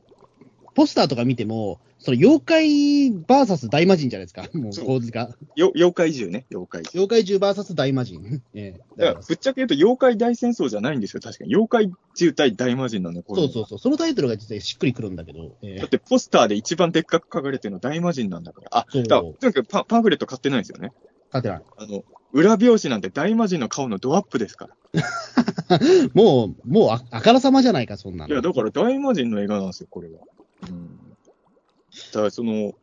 ポスターとか見ても、その妖怪バーサス大魔神じゃないですか。もう構図が。よ妖怪獣ね、妖怪獣。妖怪獣バーサス大魔神。ええだからぶっちゃけ言うと妖怪大戦争じゃないんですよ、確かに。妖怪獣対大魔神なんだよ、これそうそうそう。そのタイトルが実はしっくりくるんだけど。ええだってポスターで一番でっかく書かれてるの大魔神なんだから。あ、そうだからとにかくパンパンフレット買ってないんですよね。勝てない。あの、裏表紙なんて大魔神の顔のドアップですから。もう、もうあ、あからさまじゃないか、そんなの。いや、だから大魔神の映画なんですよ、これは。うん。だからその、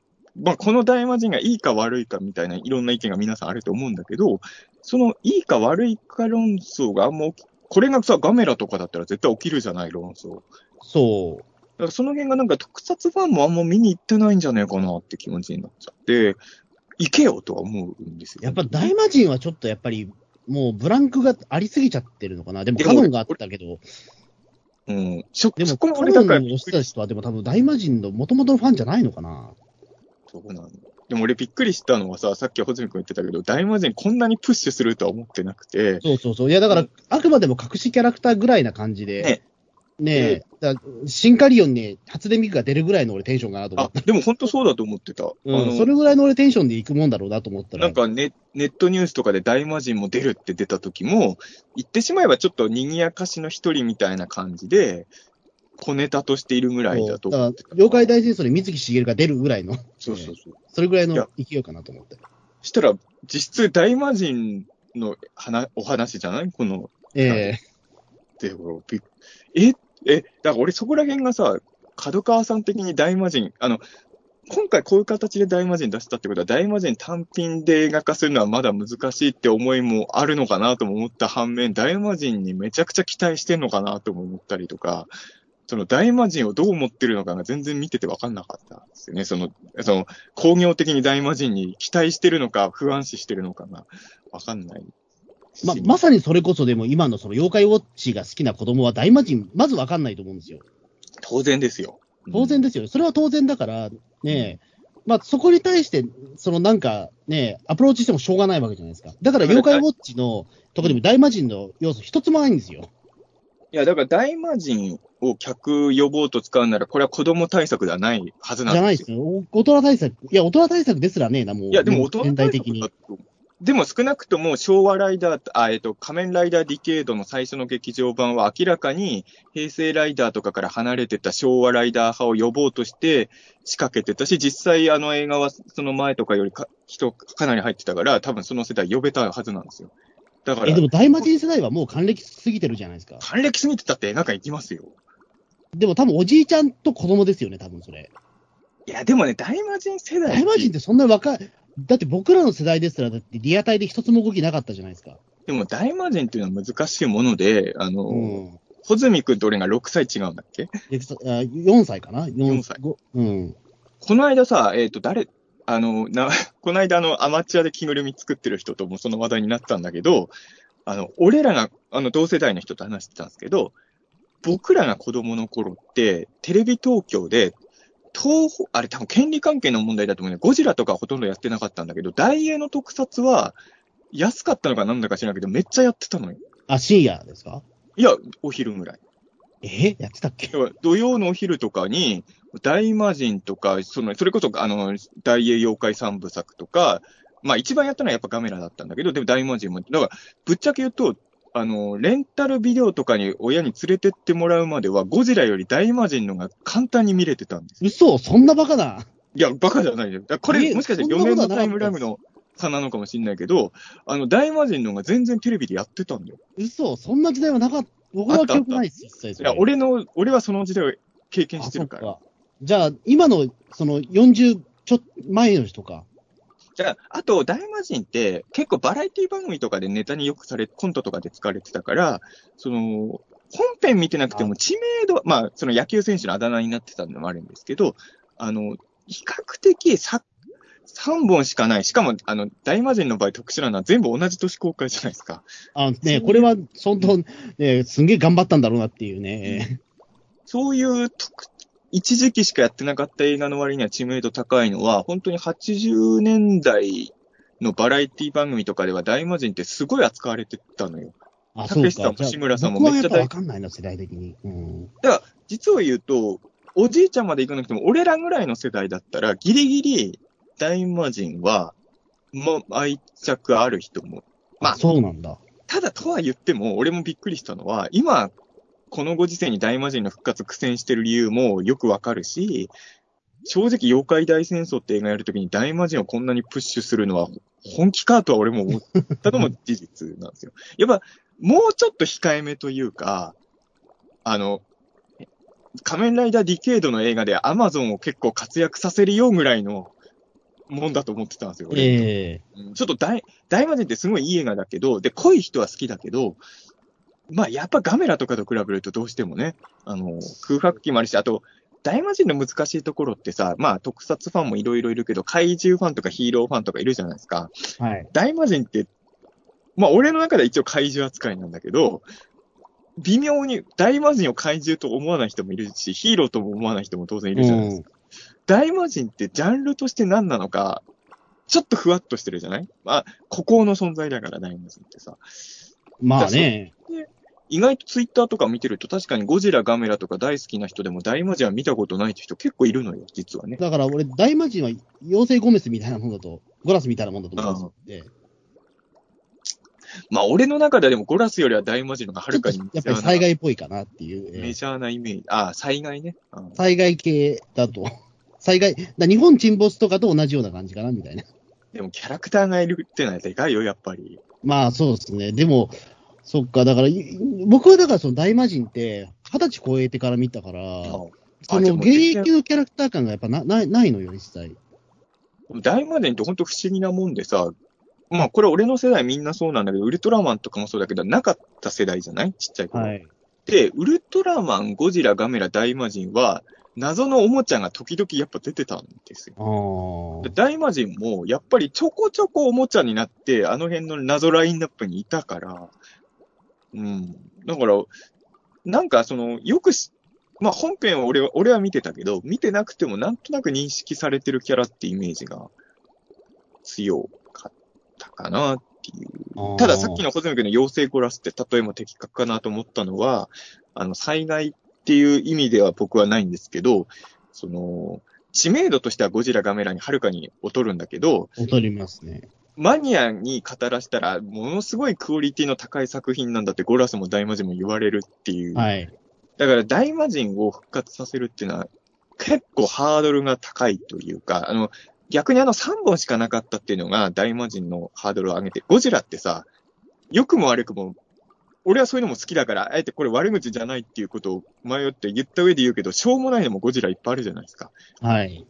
まあ、この大魔神がいいか悪いかみたいないろんな意見が皆さんあると思うんだけど、そのいいか悪いか論争があんま起き、これがさ、ガメラとかだったら絶対起きるじゃない、論争。そう。だからその辺がなんか特撮ファンもあんま見に行ってないんじゃないかなって気持ちになっちゃって、行けよとは思うんですよ。やっぱ大魔神はちょっとやっぱり、もうブランクがありすぎちゃってるのかな。でもカノンがあったけど、うん。そ、でも、そこもトロンの人たちは、でも多分大魔神の元々のファンじゃないのかな。そうなんだ。でも俺びっくりしたのはさ、さっき穂積君言ってたけど、大魔神こんなにプッシュするとは思ってなくて、そうそうそう。いや、だから、あくまでも隠しキャラクターぐらいな感じで、ねねえ、シンカリオンに初音ミクが出るぐらいの俺テンションかなと思っ、た。あでも本当そうだと思ってた。うん、それぐらいの俺テンションで行くもんだろうなと思ったら。なんかネネットニュースとかで大魔神も出るって出た時も、言ってしまえばちょっと賑やかしの一人みたいな感じで、小ネタとしているぐらいだとだ。妖怪大戦争に水木しげるが出るぐらいの、そうそうそう。それぐらいの勢いかなと思って。したら、実質大魔神の話お話じゃない？この、ええってほらびっえ、だから俺そこら辺がさ、角川さん的に大魔神、あの、今回こういう形で大魔神出したってことは、大魔神単品で映画化するのはまだ難しいって思いもあるのかなとも思った反面、大魔神にめちゃくちゃ期待してんのかなとも思ったりとか、その大魔神をどう思ってるのかが全然見てて分かんなかったんですよね。その、その工業的に大魔神に期待してるのか、不安視してるのかが分かんない。ま、まさにそれこそでも今のその妖怪ウォッチが好きな子供は大魔神、まずわかんないと思うんですよ。当然ですよ。当然ですよ。それは当然だから、ねえ、まあそこに対して、そのなんかね、アプローチしてもしょうがないわけじゃないですか。だから妖怪ウォッチのとこでも大魔神の要素一つもないんですよ。いや、だから大魔神を客呼ぼうと使うなら、これは子供対策ではないはずなんじゃないでよ。ですすよ。お大人対策。いや、大人対策ですらねえな、もう。いや、でも大人全体的に対策だ。と。でも少なくとも昭和ライダー、あ、えっと、仮面ライダーディケードの最初の劇場版は明らかに平成ライダーとかから離れてた昭和ライダー派を呼ぼうとして仕掛けてたし、実際あの映画はその前とかよりか人かなり入ってたから、多分その世代呼べたはずなんですよ。だからえ、で、も大魔神世代はもう還暦過ぎてるじゃないですか。還暦過ぎてたって映画館行きますよ。でも多分おじいちゃんと子供ですよね、多分それ。いや、でもね、大魔神世代大魔神ってそんな若い、だって僕らの世代ですら、だってリアタイで一つも動きなかったじゃないですか。でも大魔神っていうのは難しいもので、あの、うん。穂積君と俺が6歳違うんだっけ？でそあ4歳かな？4歳ごうん。この間さ、えっ、と、誰、あの、な、この間あの、アマチュアで着ぐるみ作ってる人ともその話題になったんだけど、あの、俺らが、あの、同世代の人と話してたんですけど、僕らが子供の頃って、テレビ東京で、東宝、あれ多分権利関係の問題だと思うね。ゴジラとかほとんどやってなかったんだけど、大英の特撮は、安かったのかなんだか知らないけど、めっちゃやってたのよ。あ、深夜ですか？いや、お昼ぐらい。え？やってたっけ？土曜のお昼とかに、大魔神とか、その、それこそ、あの、大英妖怪三部作とか、まあ一番やったのはやっぱガメラだったんだけど、でも大魔神も、だから、ぶっちゃけ言うと、あの、レンタルビデオとかに親に連れてってもらうまでは、ゴジラより大魔神のが簡単に見れてたんですよ。嘘そんなバカな。いや、バカじゃないよ。だからこれ、えもしかしてそんな4ことはなかった年のタイムラグの差なのかもしれないけど、あの、大魔神のが全然テレビでやってたんだよ。嘘そんな時代はなかった。僕は記憶ないです、一切それ。いや、俺の、俺はその時代を経験あしてるから。そっかじゃあ、今の、その40ちょっと前の人か。じゃあ、あと、大魔神って、結構バラエティ番組とかでネタによくされ、コントとかで使われてたから、その、本編見てなくても知名度、まあ、その野球選手のあだ名になってたのもあるんですけど、あの、比較的さ、3本しかない。しかも、あの、大魔神の場合特殊なのは全部同じ年公開じゃないですか。あね、これは、本当、ね、すんげえ頑張ったんだろうなっていうね。そういう特、一時期しかやってなかった映画の割には知名度高いのは、本当に80年代のバラエティ番組とかでは大魔神ってすごい扱われてたのよ。あ、たけしさんも志村さんもめっちゃ大わかんないな、世代的に。うん。実を言うと、おじいちゃんまで行かなくても、俺らぐらいの世代だったら、ギリギリ大魔神は、もう愛着ある人も。まああ、そうなんだ。ただとは言っても、俺もびっくりしたのは、今、このご時世に大魔神の復活苦戦してる理由もよくわかるし、正直妖怪大戦争って映画やるときに大魔神をこんなにプッシュするのは本気かとは俺も思ったのも事実なんですよ。やっぱ、もうちょっと控えめというか、あの、仮面ライダーディケードの映画でアマゾンを結構活躍させるよぐらいのもんだと思ってたんですよ。俺ええうんちょっと大、大魔神ってすごいいい映画だけど、で、濃い人は好きだけど、まあ、やっぱガメラとかと比べるとどうしてもね、あの、空白期もあるし、あと、大魔神の難しいところってさ、まあ、特撮ファンもいろいろいるけど、怪獣ファンとかヒーローファンとかいるじゃないですか。はい。大魔神って、まあ、俺の中では一応怪獣扱いなんだけど、微妙に大魔神を怪獣と思わない人もいるし、ヒーローとも思わない人も当然いるじゃないですか。大魔神ってジャンルとして何なのか、ちょっとふわっとしてるじゃない？まあ、孤高の存在だから、大魔神ってさ。まあね。意外とツイッターとか見てると確かにゴジラ、ガメラとか大好きな人でも大魔神は見たことないって人結構いるのよ、実はね。だから俺、大魔神は妖精ゴメスみたいなもんだと、ゴラスみたいなもんだと思うんですよ。まあ、俺の中ではでもゴラスよりは大魔神の方がはるかにやっぱり災害っぽいかなっていう。メジャーなイメージ。ああ、災害ね。災害系だと。災害、だ日本沈没とかと同じような感じかな、みたいな。でもキャラクターがいるってのはでかいよ、やっぱり。まあそうですね。でも、そっか、だから、僕はだからその大魔神って、二十歳超えてから見たから、その現役のキャラクター感がやっぱなないないのよ、実際。大魔神って本当不思議なもんでさ、まあこれ俺の世代みんなそうなんだけど、ウルトラマンとかもそうだけど、なかった世代じゃない？ちっちゃい頃。はい。で、ウルトラマン、ゴジラ、ガメラ、大魔神は、謎のおもちゃが時々やっぱ出てたんですよ。大魔神もやっぱりちょこちょこおもちゃになって、あの辺の謎ラインナップにいたから、うん。だから、なんかその、よくし、まあ本編は俺は、俺は見てたけど、見てなくてもなんとなく認識されてるキャラってイメージが強かったかなっていう。たださっきのホズミ君の妖精コラスって例えも的確かなと思ったのは、あの、災害っていう意味では僕はないんですけど、その、知名度としてはゴジラガメラにはるかに劣るんだけど、劣りますね。マニアに語らせたら、ものすごいクオリティの高い作品なんだって、ゴラスも大魔神も言われるっていう。はい。だから大魔神を復活させるっていうのは、結構ハードルが高いというか、あの、逆にあの3本しかなかったっていうのが大魔神のハードルを上げて、ゴジラってさ、良くも悪くも、俺はそういうのも好きだから、あえてこれ悪口じゃないっていうことを迷って言った上で言うけど、しょうもないのもゴジラいっぱいあるじゃないですか。はい。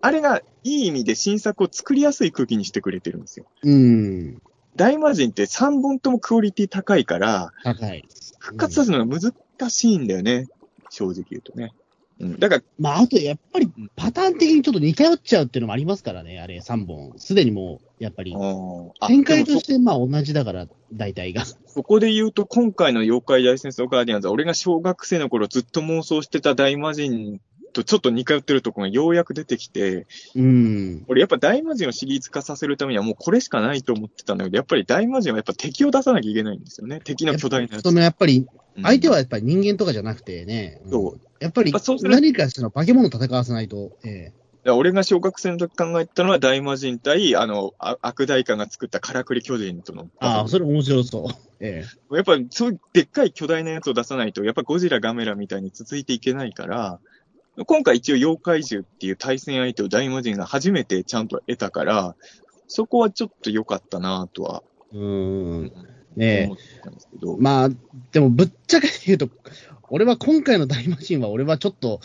あれがいい意味で新作を作りやすい空気にしてくれてるんですよ。うん。大魔神って3本ともクオリティ高いから、高い。復活させるのが難しいんだよね。正直言うとね。うん。だから、まあ、あとやっぱりパターン的にちょっと似通っちゃうっていうのもありますからね、あれ3本。すでにもう、やっぱり。展開としてまあ同じだから、大体が。そこで言うと、今回の妖怪大戦争ガーディアンズは、俺が小学生の頃ずっと妄想してた大魔神とちょっと似通ってるところがようやく出てきて、うん。俺やっぱ大魔神をシリーズ化させるためにはもうこれしかないと思ってたんだけど、やっぱり大魔神はやっぱ敵を出さなきゃいけないんですよね。敵の巨大なやつ。そのやっぱり、相手はやっぱり人間とかじゃなくてね。うん、そう。やっぱり何かその化け物戦わせないと、ええ俺が小学生の時考えたのは大魔神対、あの、悪大官が作ったからくり巨人との。ああ、それ面白そう。ええ。やっぱそういうでっかい巨大なやつを出さないと、やっぱゴジラガメラみたいに続いていけないから、今回一応妖怪獣っていう対戦相手を大魔神が初めてちゃんと得たから、そこはちょっと良かったなとは。うん。ねえ。まあ、でもぶっちゃけ言うと、俺は今回の大魔神は俺はちょっと、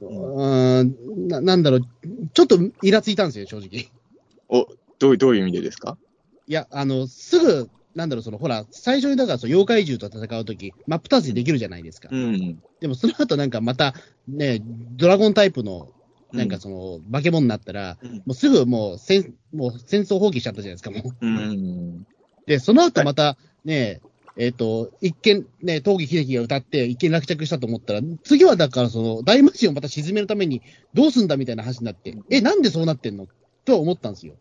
うん、ななんだろう、ちょっとイラついたんですよ、正直。お、どうどういう意味でですか？いや、あの、すぐなんだろう、その、ほら、最初にだから、その、妖怪獣と戦うとき、真っ二つにできるじゃないですか。うん。でも、その後なんかまた、ね、ドラゴンタイプの、なんかその、化け物になったら、うん、もうすぐもう戦、もう戦争放棄しちゃったじゃないですか、もう。うん。で、その後また、ね、えっ、ー、と、一見、ね、東儀秀樹が歌って、一見落着したと思ったら、次はだからその、大魔神をまた沈めるために、どうすんだみたいな話になって、え、なんでそうなってんの？とは思ったんですよ。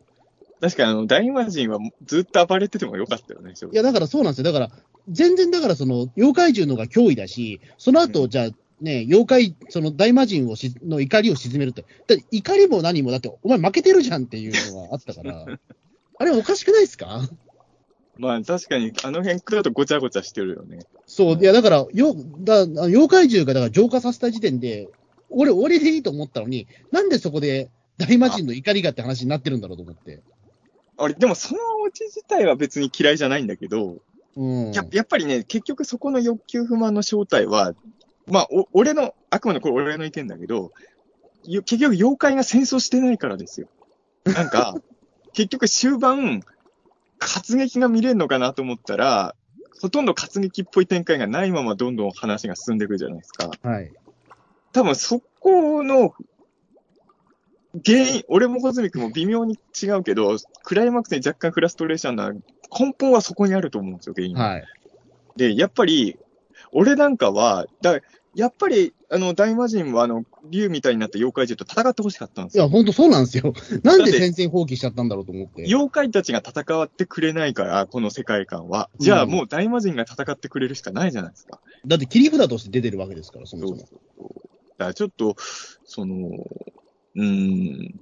確かにあの、大魔神はずっと暴れててもよかったよね、いや、だからそうなんですよ。だから、全然だからその、妖怪獣のが脅威だし、その後、じゃあ、ね、妖怪、その大魔神をしの怒りを鎮めるって。だ怒りも何も、だって、お前負けてるじゃんっていうのがあったから、あれおかしくないですか？まあ確かに、あの辺だとごちゃごちゃしてるよね。そう、いやだから、よだ妖怪獣がだから浄化させた時点で、俺、俺でいいと思ったのに、なんでそこで大魔神の怒りがって話になってるんだろうと思って。俺、でもそのオチ自体は別に嫌いじゃないんだけど、うん、ややっぱりね、結局そこの欲求不満の正体は、まあ、お俺の、あくまでこれ俺の意見だけど、結局妖怪が戦争してないからですよ。なんか、結局終盤、活劇が見れるのかなと思ったら、ほとんど活劇っぽい展開がないままどんどん話が進んでいくじゃないですか。はい。多分そこの原因、俺もコズミックも微妙に違うけど、クライマックスに若干フラストレーションな根本はそこにあると思うんですよ、原因はい。で、やっぱり、俺なんかは、だやっぱり、あの、大魔神は、あの、竜みたいになった妖怪獣と戦ってほしかったんですよ。いや、ほんとそうなんですよ。なんで戦線放棄しちゃったんだろうと思って。妖怪たちが戦ってくれないから、この世界観は。じゃあもう大魔神が戦ってくれるしかないじゃないですか。だって切り札として出てるわけですから、そもそも。だからちょっと、その、うーん、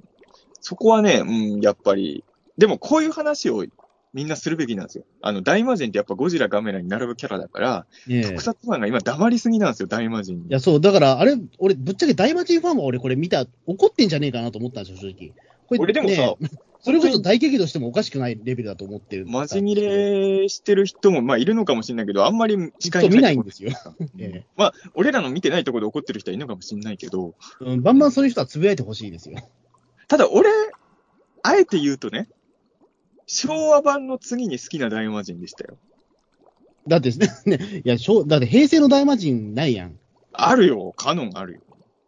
そこはね、うん、やっぱり、でもこういう話をみんなするべきなんですよ。あの、大魔神ってやっぱゴジラガメラに並ぶキャラだから、特撮マンが今黙りすぎなんですよ、大魔神に。いや、そう、だから、あれ、俺、ぶっちゃけ大魔神ファンは俺、これ見た、怒ってんじゃねえかなと思ったんですよ、正直。これ俺でもさねそれこそ大激怒してもおかしくないレベルだと思ってる。マジ切れしてる人も、まあ、いるのかもしれないけど、あんまり視界見ないんですよ。うんええまあ、俺らの見てないところで怒ってる人はいるのかもしれないけど、うん、バンバンそういう人はつぶやいてほしいですよ。ただ俺、あえて言うとね、昭和版の次に好きな大魔神でしたよ。だってね、ねいや、しょうだって平成の大魔神ないやん。あるよ、カノンあるよ。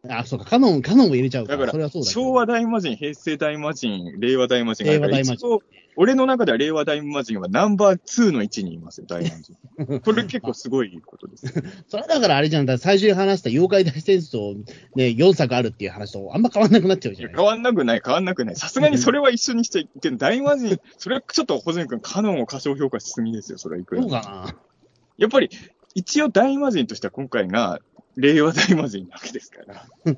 あ、そうか、カノン、カノンを入れちゃうか。だからそれはそうだ昭和大魔神、平成大魔神、令和大魔神が令和大魔神俺の中では令和大魔神はナンバー2の位置にいますよ、大魔神。これ結構すごいことです。それだからあれじゃん、だ最初に話した妖怪大戦争、ね、4作あるっていう話とあんま変わんなくなっちゃうじゃない変わんなくない、変わんなくない。さすがにそれは一緒にしちゃいけない。大魔神、それはちょっと、小泉君、カノンを過小評価しすぎですよ、それはいくらそうかな。やっぱり、一応大魔神としては今回が、令和大魔神なわけですから。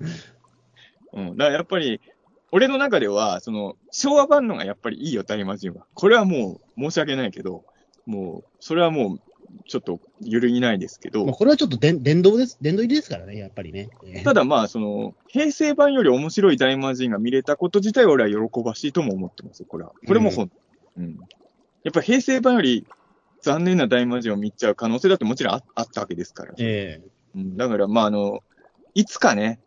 うん。だからやっぱり、俺の中では、その、昭和版のがやっぱりいいよ、大魔神は。これはもう、申し訳ないけど、もう、それはもう、ちょっと、揺るぎないですけど、まあ、これはちょっとで殿堂です。殿堂入りですからね、やっぱりね。ええただまあ、その、平成版より面白い大魔神が見れたこと自体は俺は喜ばしいとも思ってますよ、これは。これもほん、うん。やっぱ平成版より残念な大魔神を見ちゃう可能性だってもちろんああったわけですから。えうん、だから、まあ、あの、いつかね、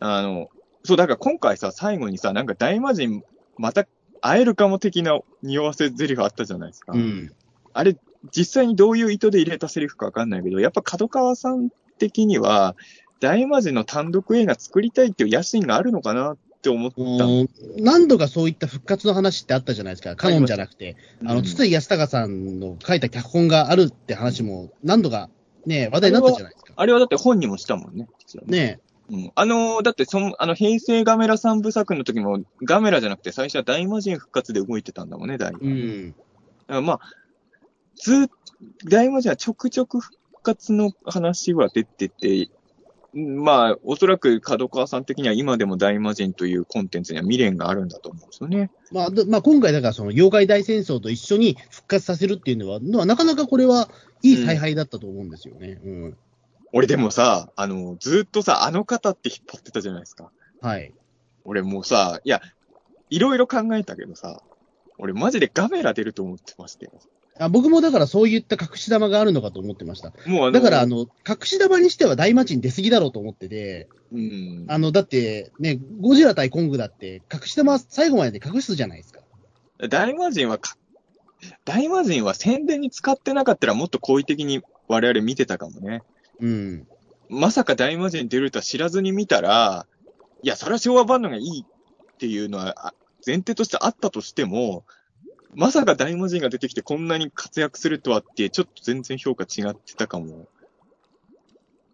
あの、そう、だから今回さ、最後にさ、なんか大魔神、また会えるかも的な匂わせ台詞あったじゃないですか。えうん。あれ、実際にどういう意図で入れたセリフかわかんないけど、やっぱ角川さん的には、大魔神の単独映画作りたいっていう野心があるのかなって思った何度かそういった復活の話ってあったじゃないですか。カノンじゃなくて。あの、うん筒井康隆さんの書いた脚本があるって話も何度かね、話題になったじゃないですか。あれはだって本にもしたもんね。実はねねうん、あのーだってその、あの、平成ガメラ三部作の時も、ガメラじゃなくて最初は大魔神復活で動いてたんだもんね、大魔え。うん。だからまあ、ずっ大魔神はちょくちょく復活の話は出てて、うんまあ、おそらく角川さん的には今でも大魔神というコンテンツには未練があるんだと思うんですよね。まあ、でまあ、今回だからその妖怪大戦争と一緒に復活させるっていうのは、のはなかなかこれはいい采配だったと思うんですよね。うん。俺でもさ、あの、ずっとさ、あの方って引っ張ってたじゃないですか。はい。俺もうさ、いや、いろいろ考えたけどさ、俺マジでガメラ出ると思ってましたよ。あ僕もだからそういった隠し玉があるのかと思ってました。もうあの、だから、あの、隠し玉にしては大魔神出過ぎだろうと思ってて、うん。あの、だって、ね、ゴジラ対コングだって、隠し玉最後まで隠すじゃないですか。大魔神はか、大魔神は宣伝に使ってなかったらもっと好意的に我々見てたかもね。うん。まさか大魔神出るとは知らずに見たら、いや、それは昭和版のがいいっていうのは前提としてあったとしても、まさか大魔神が出てきてこんなに活躍するとはって、ちょっと全然評価違ってたかも。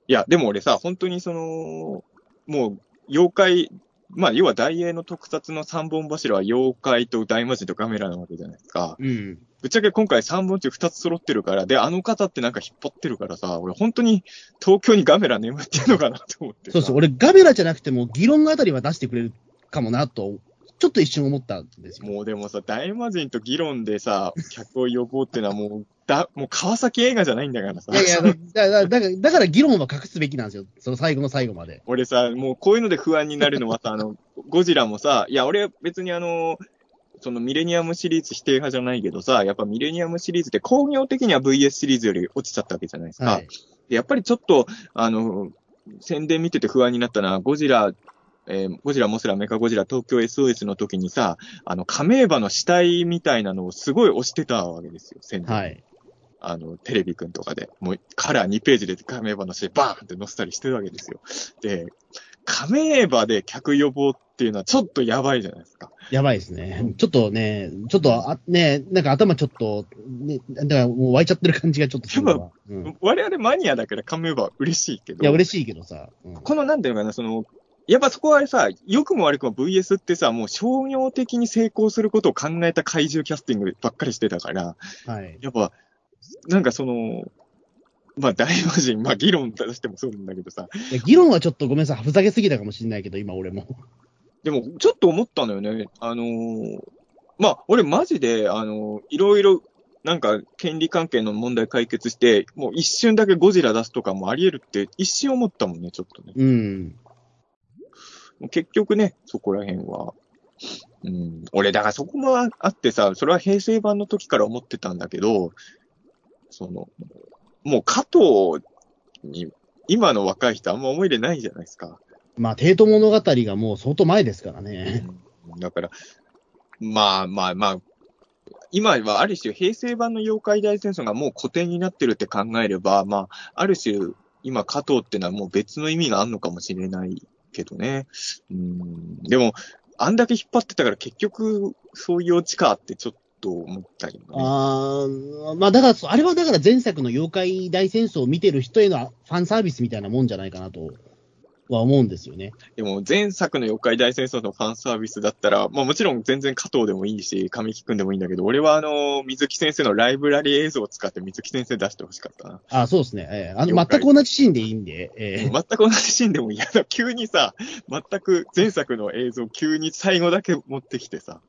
いや、でも俺さ、本当にその、もう、妖怪、まあ、要は大英の特撮の三本柱は妖怪と大魔神とガメラなわけじゃないですか。うん。ぶっちゃけ今回3本中2つ揃ってるから、で、あの方ってなんか引っ張ってるからさ、俺本当に東京にガメラ眠ってんのかなと思ってさ。そうそう、俺ガメラじゃなくても、議論あたりは出してくれるかもなと、ちょっと一瞬思ったんですよ。もうでもさ、大魔神と議論でさ、客を呼ぼうってのはもう、だ、もう川崎映画じゃないんだからさ。いやいや、だだだから、だから議論は隠すべきなんですよ。その最後の最後まで。俺さ、もうこういうので不安になるのはさ、あの、ゴジラもさ、いや、俺別にあの、そのミレニアムシリーズ否定派じゃないけどさ、やっぱミレニアムシリーズって工業的には VS シリーズより落ちちゃったわけじゃないですか。はい。でやっぱりちょっと、あの、宣伝見てて不安になったのは、ゴジラ、えーゴジラ、モスラ、メカゴジラ、東京 SOS の時にさ、あの、カメーバの死体みたいなのをすごい押してたわけですよ、宣伝。はい。あの、テレビくんとかで。もう、カラー2ページでカメーバの死体バーンって載せたりしてるわけですよ。で、カメーバで客呼ぼうっていうのはちょっとやばいじゃないですか。やばいですね。ちょっとね、ちょっと、あね、なんか頭ちょっと、ね、だからもう湧いちゃってる感じがちょっとするわ。うん、い我々マニアだから噛めば嬉しいけど。や、嬉しいけどさ。うんこのなんていうのかな、その、やっぱそこはさ、良くも悪くも VS ってさ、もう商業的に成功することを考えた怪獣キャスティングばっかりしてたから、はい。やっぱ、なんかその、まあ大魔人、まあ議論としてもそうなんだけどさ、いや議論はちょっとごめんなさい、ふざけすぎたかもしれないけど、今俺も。でもちょっと思ったのよね。あのーまあ俺マジで、あのーいろいろ、なんか権利関係の問題解決して、もう一瞬だけゴジラ出すとかもあり得るって一瞬思ったもんね、ちょっとね。うん。結局ね、そこら辺は。うん、俺、だからそこもあってさ、それは平成版の時から思ってたんだけど、その、もう加藤に、今の若い人あんま思い入れないじゃないですか。まあ、帝都物語がもう相当前ですからね。うんだから、まあまあまあ、今はある種平成版の妖怪大戦争がもう古典になってるって考えれば、まあ、ある種、今加藤ってのはもう別の意味があるのかもしれないけどね。うん、でも、あんだけ引っ張ってたから結局、そういうオチかってちょっと思ったよね。ああ、まあだから、あれはだから前作の妖怪大戦争を見てる人へのファンサービスみたいなもんじゃないかなとは思うんですよね。でも前作の妖怪大戦争のファンサービスだったら、まあもちろん全然加藤でもいいし、神木くんでもいいんだけど、俺はあの、水木先生のライブラリー映像を使って水木先生出してほしかったな。あそうですね。ええあの、全く同じシーンでいいんで、ええ全く同じシーンでも嫌だ。急にさ、全く前作の映像急に最後だけ持ってきてさ、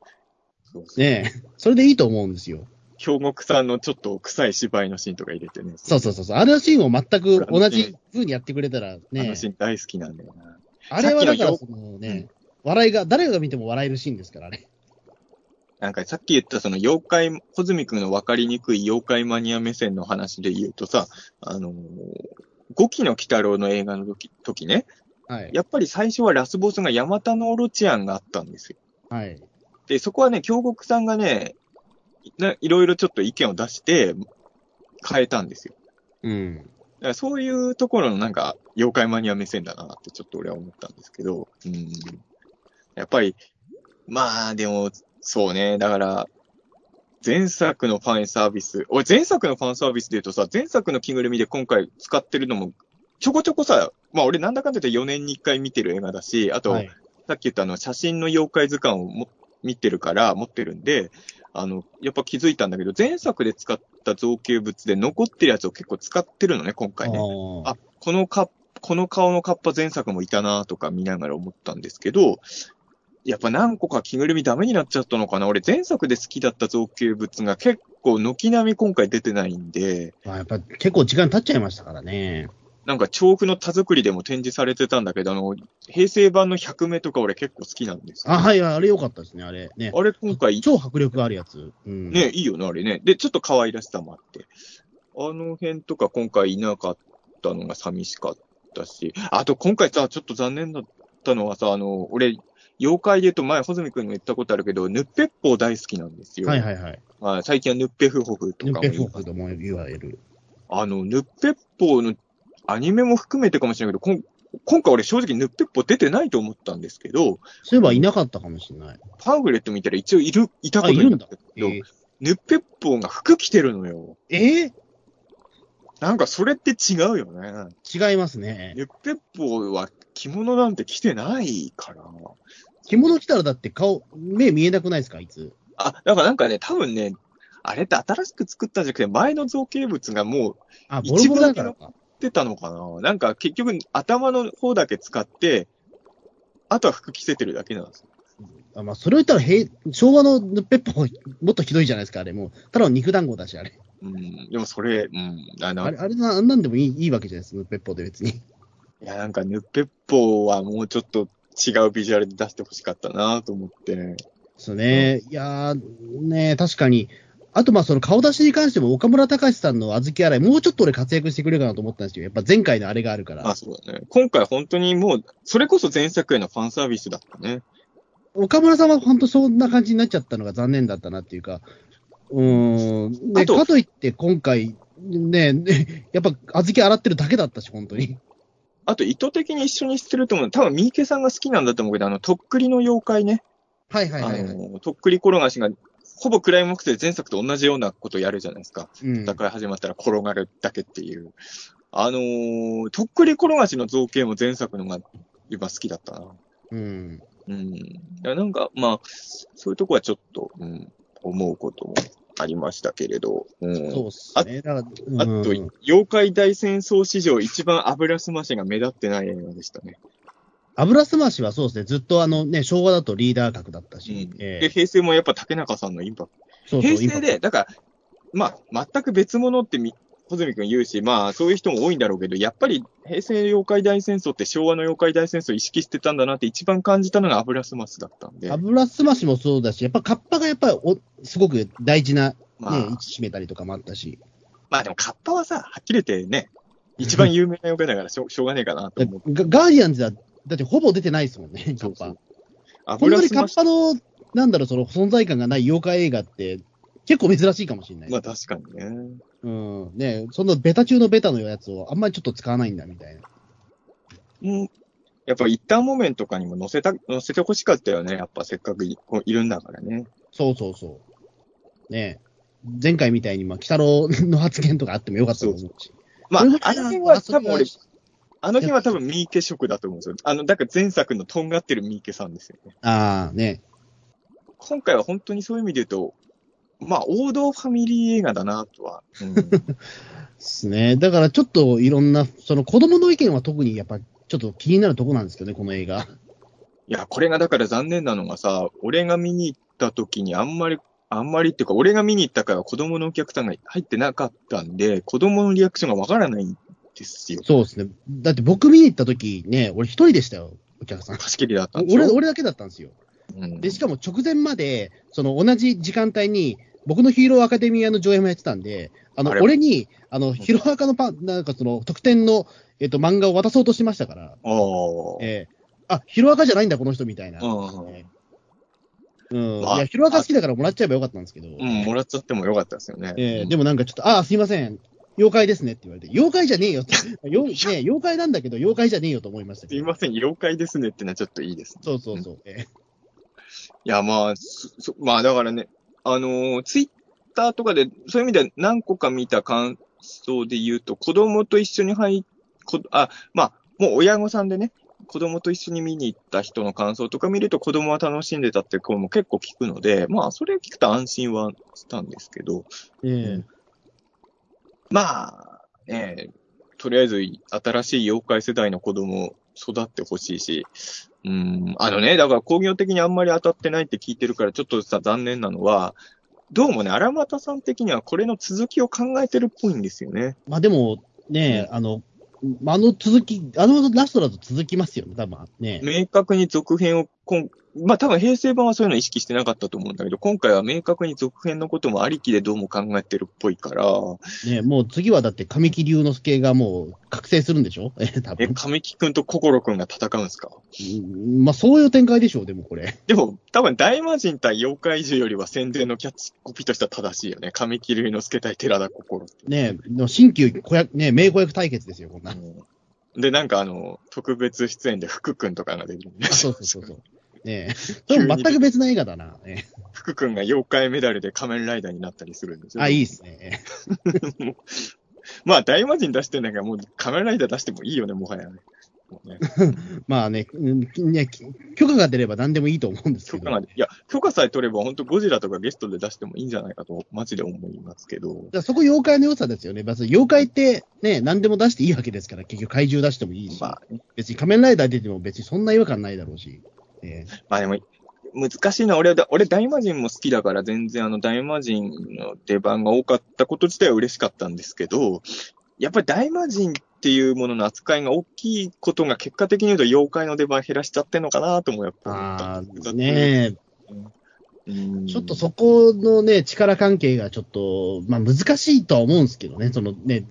ねえ、それでいいと思うんですよ。京極さんのちょっと臭い芝居のシーンとか入れてね。そうそうそうそう。あのシーンを全く同じ風にやってくれたらあねの、シーン大好きなんだよな。あれはだからさそのね、笑いが、誰が見ても笑えるシーンですからね。なんかさっき言ったその妖怪、小泉くんの分かりにくい妖怪マニア目線の話で言うとさ、あのー、五期の鬼太郎の映画の時時ね、はい。やっぱり最初はラスボスがヤマタノオロチアンがあったんですよ。はい。で、そこはね、京極さんがね、ないろいろちょっと意見を出して、変えたんですよ。うん。だからそういうところのなんか、妖怪マニア目線だなってちょっと俺は思ったんですけど、うん。やっぱり、まあでも、そうね、だから、前作のファンサービス、俺前作のファンサービスで言うとさ、前作の着ぐるみで今回使ってるのも、ちょこちょこさ、まあ俺なんだかんだ言って4年に1回見てる映画だし、あと、はい。さっき言ったあの、写真の妖怪図鑑をも見てるから、持ってるんで、あの、やっぱ気づいたんだけど、前作で使った造形物で残ってるやつを結構使ってるのね、今回ね。ああ、このか、この顔のカッパ前作もいたなとか見ながら思ったんですけど、やっぱ何個か着ぐるみダメになっちゃったのかな俺前作で好きだった造形物が結構軒並み今回出てないんで、ーまあ、やっぱ結構時間経っちゃいましたからね。なんか調布の田作りでも展示されてたんだけど、あの、平成版の100目とか俺結構好きなんですよ。あ、はい、あれ良かったですね、あれ。ね。あれ今回超迫力あるやつ。うん。ね、いいよね、あれね。で、ちょっと可愛らしさもあって。あの辺とか今回いなかったのが寂しかったし、あと今回さ、ちょっと残念だったのはさ、あの、俺、妖怪で言うと前、穂積くんも言ったことあるけど、ヌッペッポー大好きなんですよ。はいはいはい。まあ、最近はヌッペフホフとヌッペかも言うフォークとも言われる。あの、ヌッペッポーのアニメも含めてかもしれないけど、こん今回俺正直ヌッペッポー出てないと思ったんですけど、そういえばいなかったかもしれない。パンフレット見たら一応いる、いたこあ、とにいるだなんったけ。ど、えーヌッペッポーが服着てるのよ。えー？なんかそれって違うよね。違いますね。ヌッペッポーは着物なんて着てないから。着物着たらだって顔、目見えなくないですか、あいつ？あ、だからなんかね、多分ね、あれって新しく作ったんじゃなくて、前の造形物がもうあ、ボロボロだからか。出たのかな？なんか結局頭の方だけ使って、あとは服着せてるだけなんですよ。あまあ、それを言ったら平、昭和のペッポもっとひどいじゃないですか、あれ。もう、ただの肉団子だし、あれ。うん。でもそれ、うん。あのあれ、あれんなんでもいいいいわけじゃないですか、ヌッペッポで別に。いや、なんかヌッペッポーはもうちょっと違うビジュアルで出してほしかったなと思って。そうね。いやー、ね確かに。あと、まあ、その顔出しに関しても、岡村隆史さんの小豆洗い、もうちょっと俺活躍してくれるかなと思ったんですよ。やっぱ前回のあれがあるから。あ、そうだね。今回本当にもう、それこそ前作へのファンサービスだったね。岡村さんは本当そんな感じになっちゃったのが残念だったなっていうか、うーん、ね、あとかといって今回、ね、ね やっぱ小豆洗ってるだけだったし、本当に。あと意図的に一緒にしてると思う。多分、三池さんが好きなんだと思うけど、あの、とっくりの妖怪ね。はいはいはい、あはい。の、とっくり転がしが、ほぼクライマックスで前作と同じようなことやるじゃないですか。うん戦い始まったら転がるだけっていう。あのー、とっくり転がしの造形も前作のが今好きだったな。うん。うん。なんか、まあ、そういうとこはちょっと、うん、思うこともありましたけれど。うん。そうっすね。だから、あと、うん妖怪大戦争史上一番油すましが目立ってない映画でしたね。油すましはそうですね。ずっとあのね、昭和だとリーダー格だったし。うんええで、平成もやっぱ竹中さんのインパクト。そうそう平成で、だから、まあ、全く別物ってみ、穂積君言うし、まあ、そういう人も多いんだろうけど、やっぱり平成妖怪大戦争って昭和の妖怪大戦争を意識してたんだなって一番感じたのが油すましだったんで。油すましもそうだし、やっぱカッパがやっぱりおすごく大事な、ねまあ、位置占めたりとかもあったし。まあでもカッパはさ、はっきり言ってね、一番有名な妖怪だからしょしょうがねえかなと思って。ガガーディアンズは、だってほぼ出てないですもんね、カッパ。本当にカッパの、なんだろう、その存在感がない妖怪映画って、結構珍しいかもしれない。まあ確かにね。うん。ねそのベタ中のベタのやつをあんまりちょっと使わないんだみたいな。うん。やっぱ一旦モメンとかにも載せた、載せてほしかったよね。やっぱせっかくいいるんだからね。そうそうそう。ね前回みたいに、まあ、北郎の発言とかあってもよかったと思うし。まああの辺は多分俺あの辺は多分三池色だと思うんですよ。あの、だから前作のとんがってる三池さんですよね。ああ、ね。今回は本当にそういう意味で言うと、まあ王道ファミリー映画だなとは。うん、ですね。だからちょっといろんな、その子供の意見は特にやっぱちょっと気になるとこなんですけどね、この映画。いや、これがだから残念なのがさ、俺が見に行った時にあんまり、あんまりっていうか、俺が見に行ったから子供のお客さんが入ってなかったんで、子供のリアクションがわからないんですよ。そうですね。だって僕見に行った時ね、俺一人でしたよ、お客さん。貸し切りだったんですよ。俺、俺だけだったんですよ。うんで、しかも直前まで、その同じ時間帯に、僕のヒーローアカデミアの上映もやってたんで、あの、あれ俺に、あの、ヒロアカのパン、なんかその、特典の、えっと、漫画を渡そうとしてましたから、ああ。えーあ、ヒロアカじゃないんだ、この人みたいな。うんえーうん。まあいや、ヒロアカ好きだからもらっちゃえばよかったんですけど、うん、もらっちゃってもよかったですよね。えーうんでもなんかちょっと、あー、すいません。妖怪ですねって言われて、妖怪じゃねえよって。よね、妖怪なんだけど、妖怪じゃねえよと思いました。すいません、妖怪ですねってのはちょっといいですね。そうそうそう。えいや、まあ、そそまあ、だからね、あのーツイッターとかで、そういう意味では何個か見た感想で言うと、子供と一緒に入っ、こあ、まあ、もう親御さんでね、子供と一緒に見に行った人の感想とか見ると子供は楽しんでたって声も結構聞くので、まあ、それを聞くと安心はしたんですけど、ええまあ、ね、とりあえず新しい妖怪世代の子供育ってほしいし、うん、あのね、だから工業的にあんまり当たってないって聞いてるからちょっとさ残念なのは、どうもね、荒俣さん的にはこれの続きを考えてるっぽいんですよね。まあでも、ね、あの、あの続き、あのラストだと続きますよね、多分ね。明確に続編をこん、まあ多分平成版はそういうの意識してなかったと思うんだけど、今回は明確に続編のこともありきでどうも考えてるっぽいから、ね、もう次はだって神木隆之介がもう覚醒するんでしょ？え、多え、分。神木くんと心くんが戦うんですか？うんまあそういう展開でしょう、でもこれ。でも、多分大魔神対妖怪獣よりは宣伝のキャッチコピーとしては正しいよね。神木隆之介対寺田心。ね、の新旧子役、ね、名子役対決ですよ、こんな。うんで、なんかあの、特別出演で福くんとかが出るんであそうそうそうそう。ねそれも全く別な映画だな。ね、福くんが妖怪メダルで仮面ライダーになったりするんですよ。あ、いいっすね。まあ、大魔神出してんだから、もう仮面ライダー出してもいいよね、もはやね。まあね、許可が出れば何でもいいと思うんですけど。許可が、いや、許可さえ取れば、本当ゴジラとかゲストで出してもいいんじゃないかと、マジで思いますけど。そこ妖怪の良さですよね。別に妖怪ってね、何でも出していいわけですから、結局怪獣出してもいいし、まあね、別に仮面ライダー出ても別にそんな違和感ないだろうし。えまあでも、難しいのは、俺、俺大魔神も好きだから、全然あの大魔神の出番が多かったこと自体は嬉しかったんですけど、やっぱり大魔神っていうものの扱いが大きいことが結果的に言うと妖怪の出番減らしちゃってんのかなともやっぱ思った。ね。うん。ちょっとそこのね、力関係がちょっと、まあ難しいとは思うんですけどね、そのね、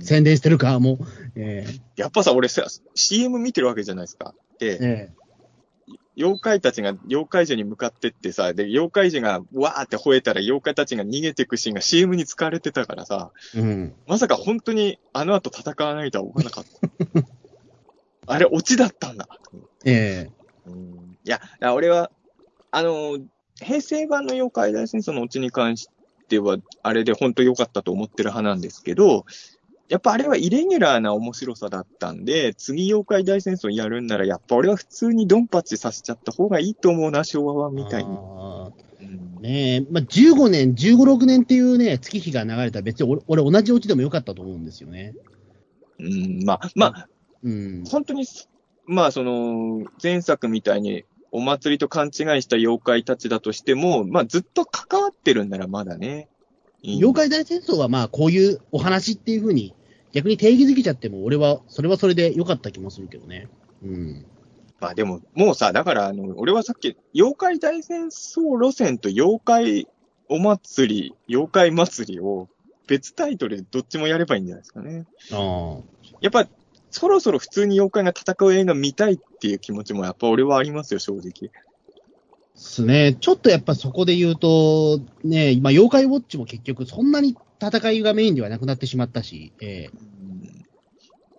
宣伝してる側も。えやっぱさ、俺さ、CM 見てるわけじゃないですか。で、ええ妖怪たちが妖怪獣に向かってってさ、で、妖怪獣がわーって吠えたら妖怪たちが逃げていくシーンが CM に使われてたからさ、えうん。まさか本当にあの後戦わないとは思わなかった。あれ、オチだったんだ。えうん、いや、俺は、あの、平成版の妖怪大戦争のオチに関しては、あれで本当良かったと思ってる派なんですけど、やっぱあれはイレギュラーな面白さだったんで、次妖怪大戦争やるんなら、やっぱ俺は普通にドンパチさせちゃった方がいいと思うな、昭和は、えみたいに。ねえ、まあ、15年、15、6年っていうね、月日が流れたら別に俺、俺同じオチでもよかったと思うんですよね。うん、まあ、まあ、うん。本当に、まあ、その、前作みたいに、お祭りと勘違いした妖怪たちだとしても、まあ、ずっと関わってるんならまだね。妖怪大戦争はまあ、こういうお話っていうふうに、逆に定義づけちゃっても、俺は、それはそれで良かった気もするけどね。うん。まあでも、もうさ、だから、あの、俺はさっき、妖怪大戦争路線と妖怪お祭り、妖怪祭りを別タイトルでどっちもやればいいんじゃないですかね。あやっぱ、そろそろ普通に妖怪が戦う映画見たいっていう気持ちもやっぱ俺はありますよ、正直。すね。ちょっとやっぱそこで言うと、ね、今、妖怪ウォッチも結局そんなに戦いがメインではなくなってしまったし、ええうん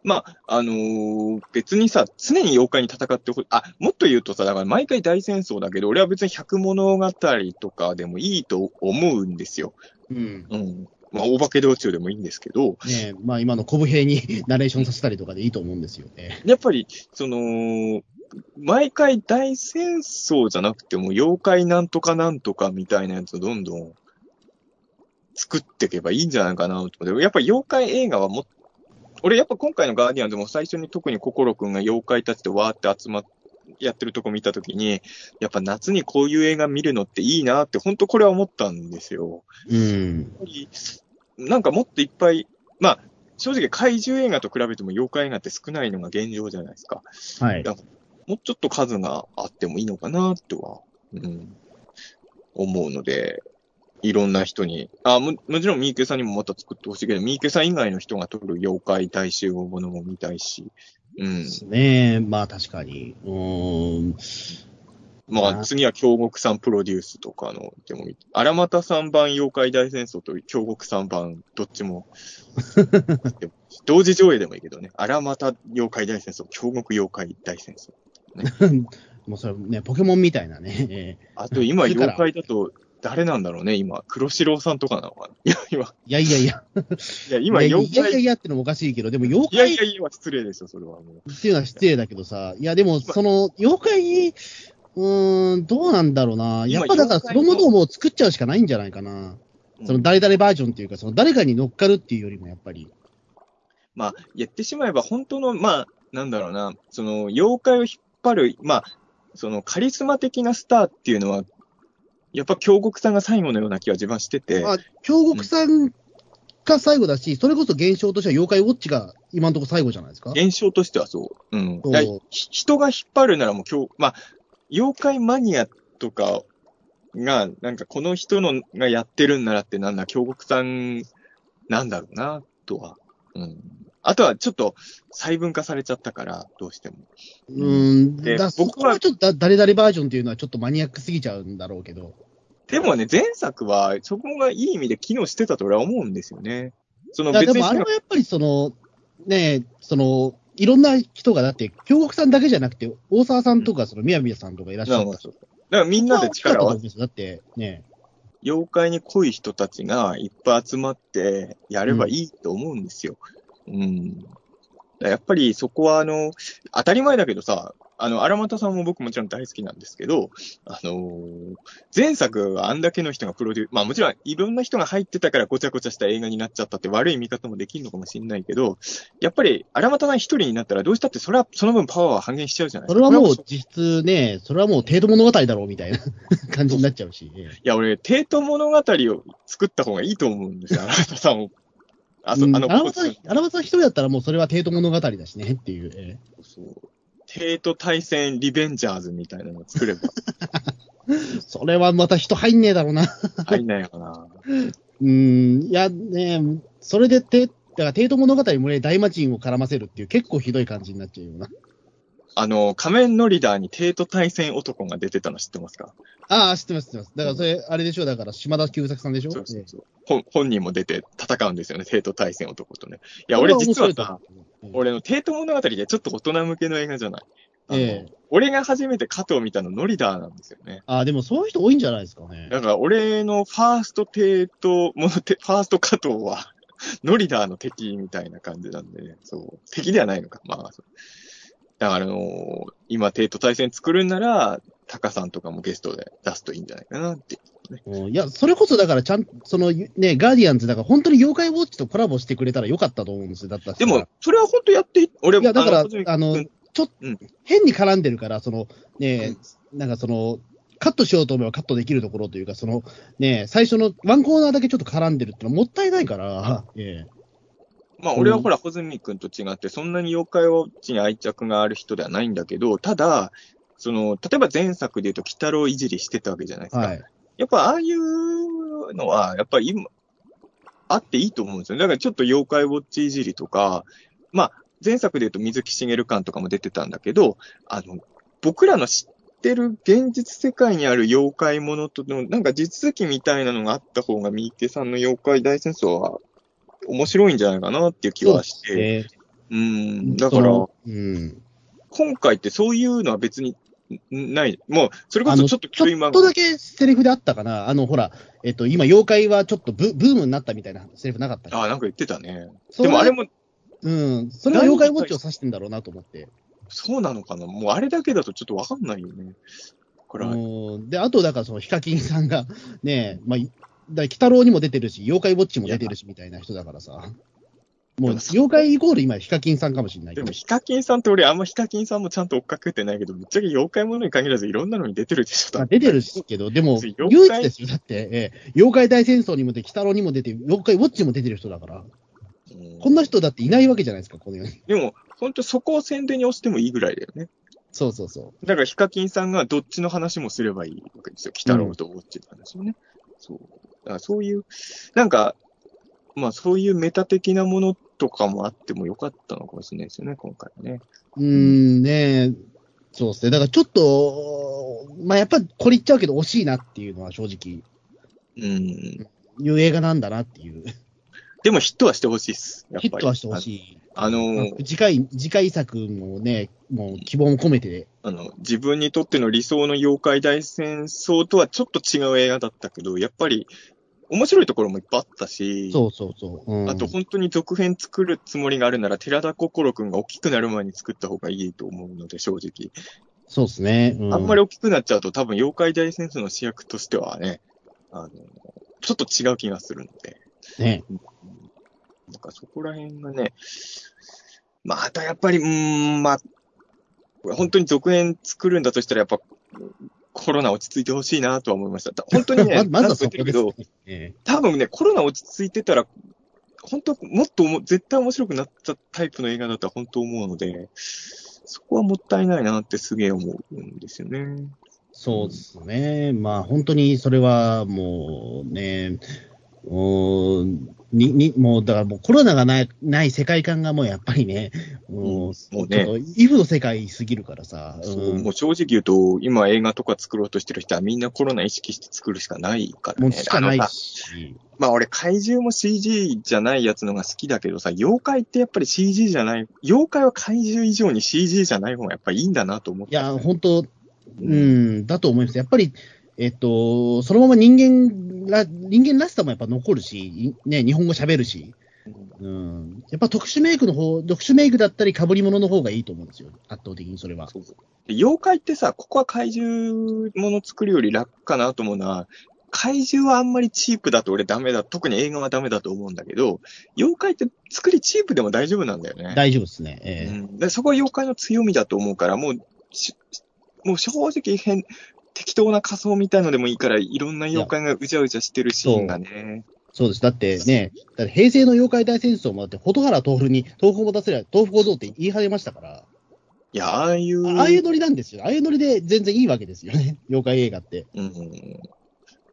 まあ、あのー別にさ、常に妖怪に戦ってほあ、もっと言うとさ、だから毎回大戦争だけど、俺は別に百物語とかでもいいと思うんですよ。うん。うん。まあ、大化け道中でもいいんですけど、ねまあ今のコブ兵に ナレーションさせたりとかでいいと思うんですよね。やっぱり、その、毎回大戦争じゃなくても、妖怪なんとかなんとかみたいなやつをどんどん作っていけばいいんじゃないかなと思って。やっぱり妖怪映画はもっ俺やっぱ今回のガーディアンズも最初に特に心くんが妖怪たちとわーって集まっやってるとこ見たときに、やっぱ夏にこういう映画見るのっていいなって、本当これは思ったんですよ。うん。なんかもっといっぱい、まあ、正直怪獣映画と比べても妖怪映画って少ないのが現状じゃないですか。はい。もうちょっと数があってもいいのかなとは、うん、思うので、いろんな人に、あも、もちろん三池さんにもまた作ってほしいけど、三池さん以外の人が撮る妖怪大集合ものも見たいし、うん。ですね。まあ確かに。うーん。あまあ、次は京極さんプロデュースとかの、でも荒俣さん版妖怪大戦争と京極さん版、どっちも 同時上映でもいいけどね、荒俣妖怪大戦争、京極妖怪大戦争。もうそれね、ポケモンみたいなね。え あと今、妖怪だと、誰なんだろうね、今。黒白さんとかなのかな。いや、今、ーいやいやいや。いや、今、いや妖怪、いいやいやってのもおかしいけど、でも妖怪やいやいや、失礼ですよ、それはもう。っていうのは失礼だけどさ、いやでもその、妖怪、うーん、どうなんだろうな。やっぱだからそのものをもう作っちゃうしかないんじゃないかな。その誰々バージョンっていうか、その誰かに乗っかるっていうよりもやっぱり。まあ、言ってしまえば、本当の、まあ、なんだろうな、その、妖怪を引っ張る、まあ、その、カリスマ的なスターっていうのは、やっぱ京極さんが最後のような気は自分はしてて、あ、京極さんが最後だし、それこそ現象としては妖怪ウォッチが今のところ最後じゃないですか？現象としてはそう。うん。人が引っ張るならもう今日、まあ、妖怪マニアとかが、なんかこの人のがやってるんならってなんだ、京極さんなんだろうな、とは。うん。あとはちょっと細分化されちゃったから、どうしても。うーん。で僕はちょっとだ誰々バージョンっていうのはちょっとマニアックすぎちゃうんだろうけど。でもね、前作はそこがいい意味で機能してたと俺は思うんですよね。その別にでもあれはやっぱりその、ねその、いろんな人がだって、京極さんだけじゃなくて、大沢さんとか、その宮宮さんとかいらっしゃったし。だからみんなで力を合わせだって、ね妖怪に濃い人たちがいっぱい集まってやればいいと思うんですよ。うん。だからやっぱりそこはあの、当たり前だけどさ、あの、荒俣さんも僕もちろん大好きなんですけど、あのー前作はあんだけの人がプロデューまあもちろんいろんな人が入ってたからごちゃごちゃした映画になっちゃったって悪い見方もできるのかもしれないけど、やっぱり荒俣さん一人になったらどうしたってそれは、その分パワーは半減しちゃうじゃないですか。それはもうこ実質ね、それはもう程度物語だろうみたいな 感じになっちゃうし。ええいや、俺、帝都物語を作った方がいいと思うんですよ、荒俣さんを。あ、そう、あの、荒俣さん、荒俣さん一人だったらもうそれは程度物語だしねっていう。えそう。帝都対戦リベンジャーズみたいなのを作ればえ それはまた人入んねえだろうな。入んないかな。うーん、いやね、それでて、だから帝都物語もね、大魔神を絡ませるっていう結構ひどい感じになっちゃうような。あの、仮面ノリダーに帝都対戦男が出てたの知ってますか？ああ、知ってます、知ってます。だからそれ、あれでしょ？だから、島田久作さんでしょ？そうそうえそう本本人も出て戦うんですよね、帝都対戦男とね。いえや、俺実はさ、、俺の帝都物語でちょっと大人向けの映画じゃない。ええ俺が初めて加藤見たのノリダーなんですよね。ああ、でもそういう人多いんじゃないですかね。だから俺のファースト帝都、ものて ファースト加藤は、ノリダーの敵みたいな感じなんで、そう。敵ではないのか。まあ、そうだからあのー今帝都対戦作るんなら、タカさんとかもゲストで出すといいんじゃないかなって。うんいや、それこそだから、ちゃんそのね、ガーディアンズだから、本当に妖怪ウォッチとコラボしてくれたらよかったと思うんですよ。だったらでも、それは本当やってい、俺いや、だから、あの君、ちょっとうん、変に絡んでるから、その、ね、なんかその、カットしようと思えばカットできるところというか、その、ね、最初のワンコーナーだけちょっと絡んでるってのはもったいないから、ええまあ、俺はほら、穂積君と違って、そんなに妖怪ウォッチに愛着がある人ではないんだけど、ただ、その、例えば前作で言うと、鬼太郎いじりしてたわけじゃないですか。はい。やっぱ、ああいうのは、やっぱり今、あっていいと思うんですよ。だからちょっと妖怪ウォッチいじりとか、まあ、前作で言うと水木しげる感とかも出てたんだけど、あの、僕らの知ってる現実世界にある妖怪ものとの、なんか地続きみたいなのがあった方が、三池さんの妖怪大戦争は面白いんじゃないかなっていう気はして。えうん、だから、うん。今回ってそういうのは別にんない。もう、それこそちょっとちょっとだけセリフであったかな。あの、ほら、えっと、今、妖怪はちょっとブブームになったみたいなセリフなかったああ、なんか言ってたね。そでもあれも、うん。それは妖怪ウォッチを指してんだろうなと思って。そうなのかな？もうあれだけだとちょっとわかんないよね。これは、うんで、あと、だから、その、ヒカキンさんが、ね、まあ、いだ鬼太郎にも出てるし、妖怪ウォッチも出てるし、みたいな人だからさ。もう、妖怪イコール今、ヒカキンさんかもしれないけどでも、。ヒカキンさんって俺あんまヒカキンさんもちゃんと追っかけてないけど、ぶっちゃけ妖怪ものに限らずいろんなのに出てるでしょ、まあ、出てるしけど、でも、唯一ですよ。だって、ええ妖怪大戦争にも出て、鬼太郎にも出て、妖怪ウォッチも出てる人だから。うんこんな人だっていないわけじゃないですか、この世に。でも、本当そこを宣伝に押してもいいぐらいだよね。そうそうそう。だからヒカキンさんがどっちの話もすればいいわけですよ。鬼太郎とウォッチの話をね。そう。だからそういう、なんか、まあそういうメタ的なものとかもあってもよかったのかもしれないですよね、今回はね。うーん、ねそうですね。だからちょっと、まあやっぱりこれ言っちゃうけど惜しいなっていうのは正直、うん。いう映画なんだなっていう。でもヒットはしてほしいっす。やっぱり。ヒットはしてほしい。あのー次回、次回作もね、もう希望も込めて、あの、自分にとっての理想の妖怪大戦争とはちょっと違う映画だったけど、やっぱり面白いところもいっぱいあったし、そうそうそう。うん、あと本当に続編作るつもりがあるなら、寺田心くんが大きくなる前に作った方がいいと思うので、正直。そうですね。うあんまり大きくなっちゃうと多分妖怪大戦争の主役としてはね、あの、ちょっと違う気がするので。ね。なんかそこら辺がね、まあ、あとやっぱり、うーん、まあ、本当に続編作るんだとしたら、やっぱ、コロナ落ち着いてほしいなとは思いました。た本当にね、ままずはそこです、多分ね、コロナ落ち着いてたら、本当、もっと絶対面白くなったタイプの映画だとは本当思うので、そこはもったいないなってすげえ思うんですよね。そうですね。まあ本当にそれはもうね、うーんに、に、もうだからもうコロナがない、ない世界観がもうやっぱりね、もう、もうちょっねとイフの世界すぎるからさ。そううんもう正直言うと、今映画とか作ろうとしてる人はみんなコロナ意識して作るしかないからね。もうしかないし。まあ俺怪獣も CG じゃないやつのが好きだけどさ、妖怪ってやっぱり CG じゃない、妖怪は怪獣以上に CG じゃない方がやっぱりいいんだなと思って。いや、本当うん、だと思います。やっぱり、えっと、そのまま人間ら、人間らしさもやっぱ残るし、いね、日本語喋るし、うん。やっぱ特殊メイクの方、特殊メイクだったり被り物の方がいいと思うんですよ。圧倒的にそれは。そうそうで妖怪ってさ、ここは怪獣もの作るより楽かなと思うのは、怪獣はあんまりチープだと俺ダメだ、特に映画はダメだと思うんだけど、妖怪って作りチープでも大丈夫なんだよね。大丈夫ですね。ええうん、でそこは妖怪の強みだと思うから、もうし、もう正直変、適当な仮装みたいのでもいいから、いろんな妖怪がうじゃうじゃしてるシーンがね。そうです。だってね、だって平成の妖怪大戦争もだって、蛍原徹に豆腐を持たせりゃ豆腐小僧って言い始めましたから、いや、ああいう、ああいうノリなんですよ。ああいうノリで全然いいわけですよね。妖怪映画って。うん。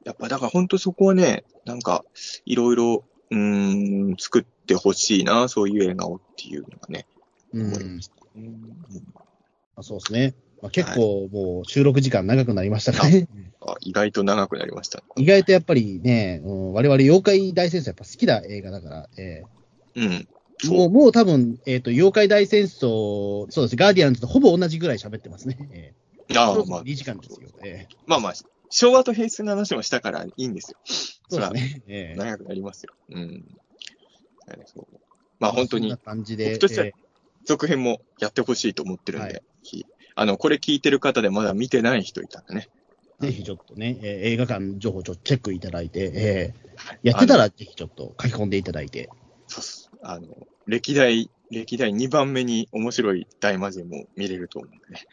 やっぱだから本当そこはね、なんか、いろいろ、うーん、作ってほしいな、そういう映画をっていうのがね。うん。うんあそうですね。まあ、結構もう収録時間長くなりましたからね。あ意外と長くなりました。意外とやっぱりね、うん、我々妖怪大戦争やっぱ好きな映画だから、えうん。うもう、もう多分、えっ、と、妖怪大戦争、そうです、ガーディアンズとほぼ同じぐらい喋ってますね。えー、ああ、まあ、2時間ですよ。えーまあまあ、昭和と平成の話もしたからいいんですよ。そうですね。えー長くなりますよ。うん。まあ本当に感じで。僕としてはえ続編もやってほしいと思ってるんで、はいひあの、これ聞いてる方でまだ見てない人いたらね。ーぜひちょっとね、えー映画館情報ちょっとチェックいただいて、えはいーやってたらぜひちょっと書き込んでいただいて。そうっす。あの、歴代、歴代2番目に面白い大魔神も見れると思うんでね。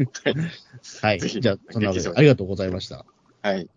はい。ぜひじゃあ、そんなわけでありがとうございました。はい。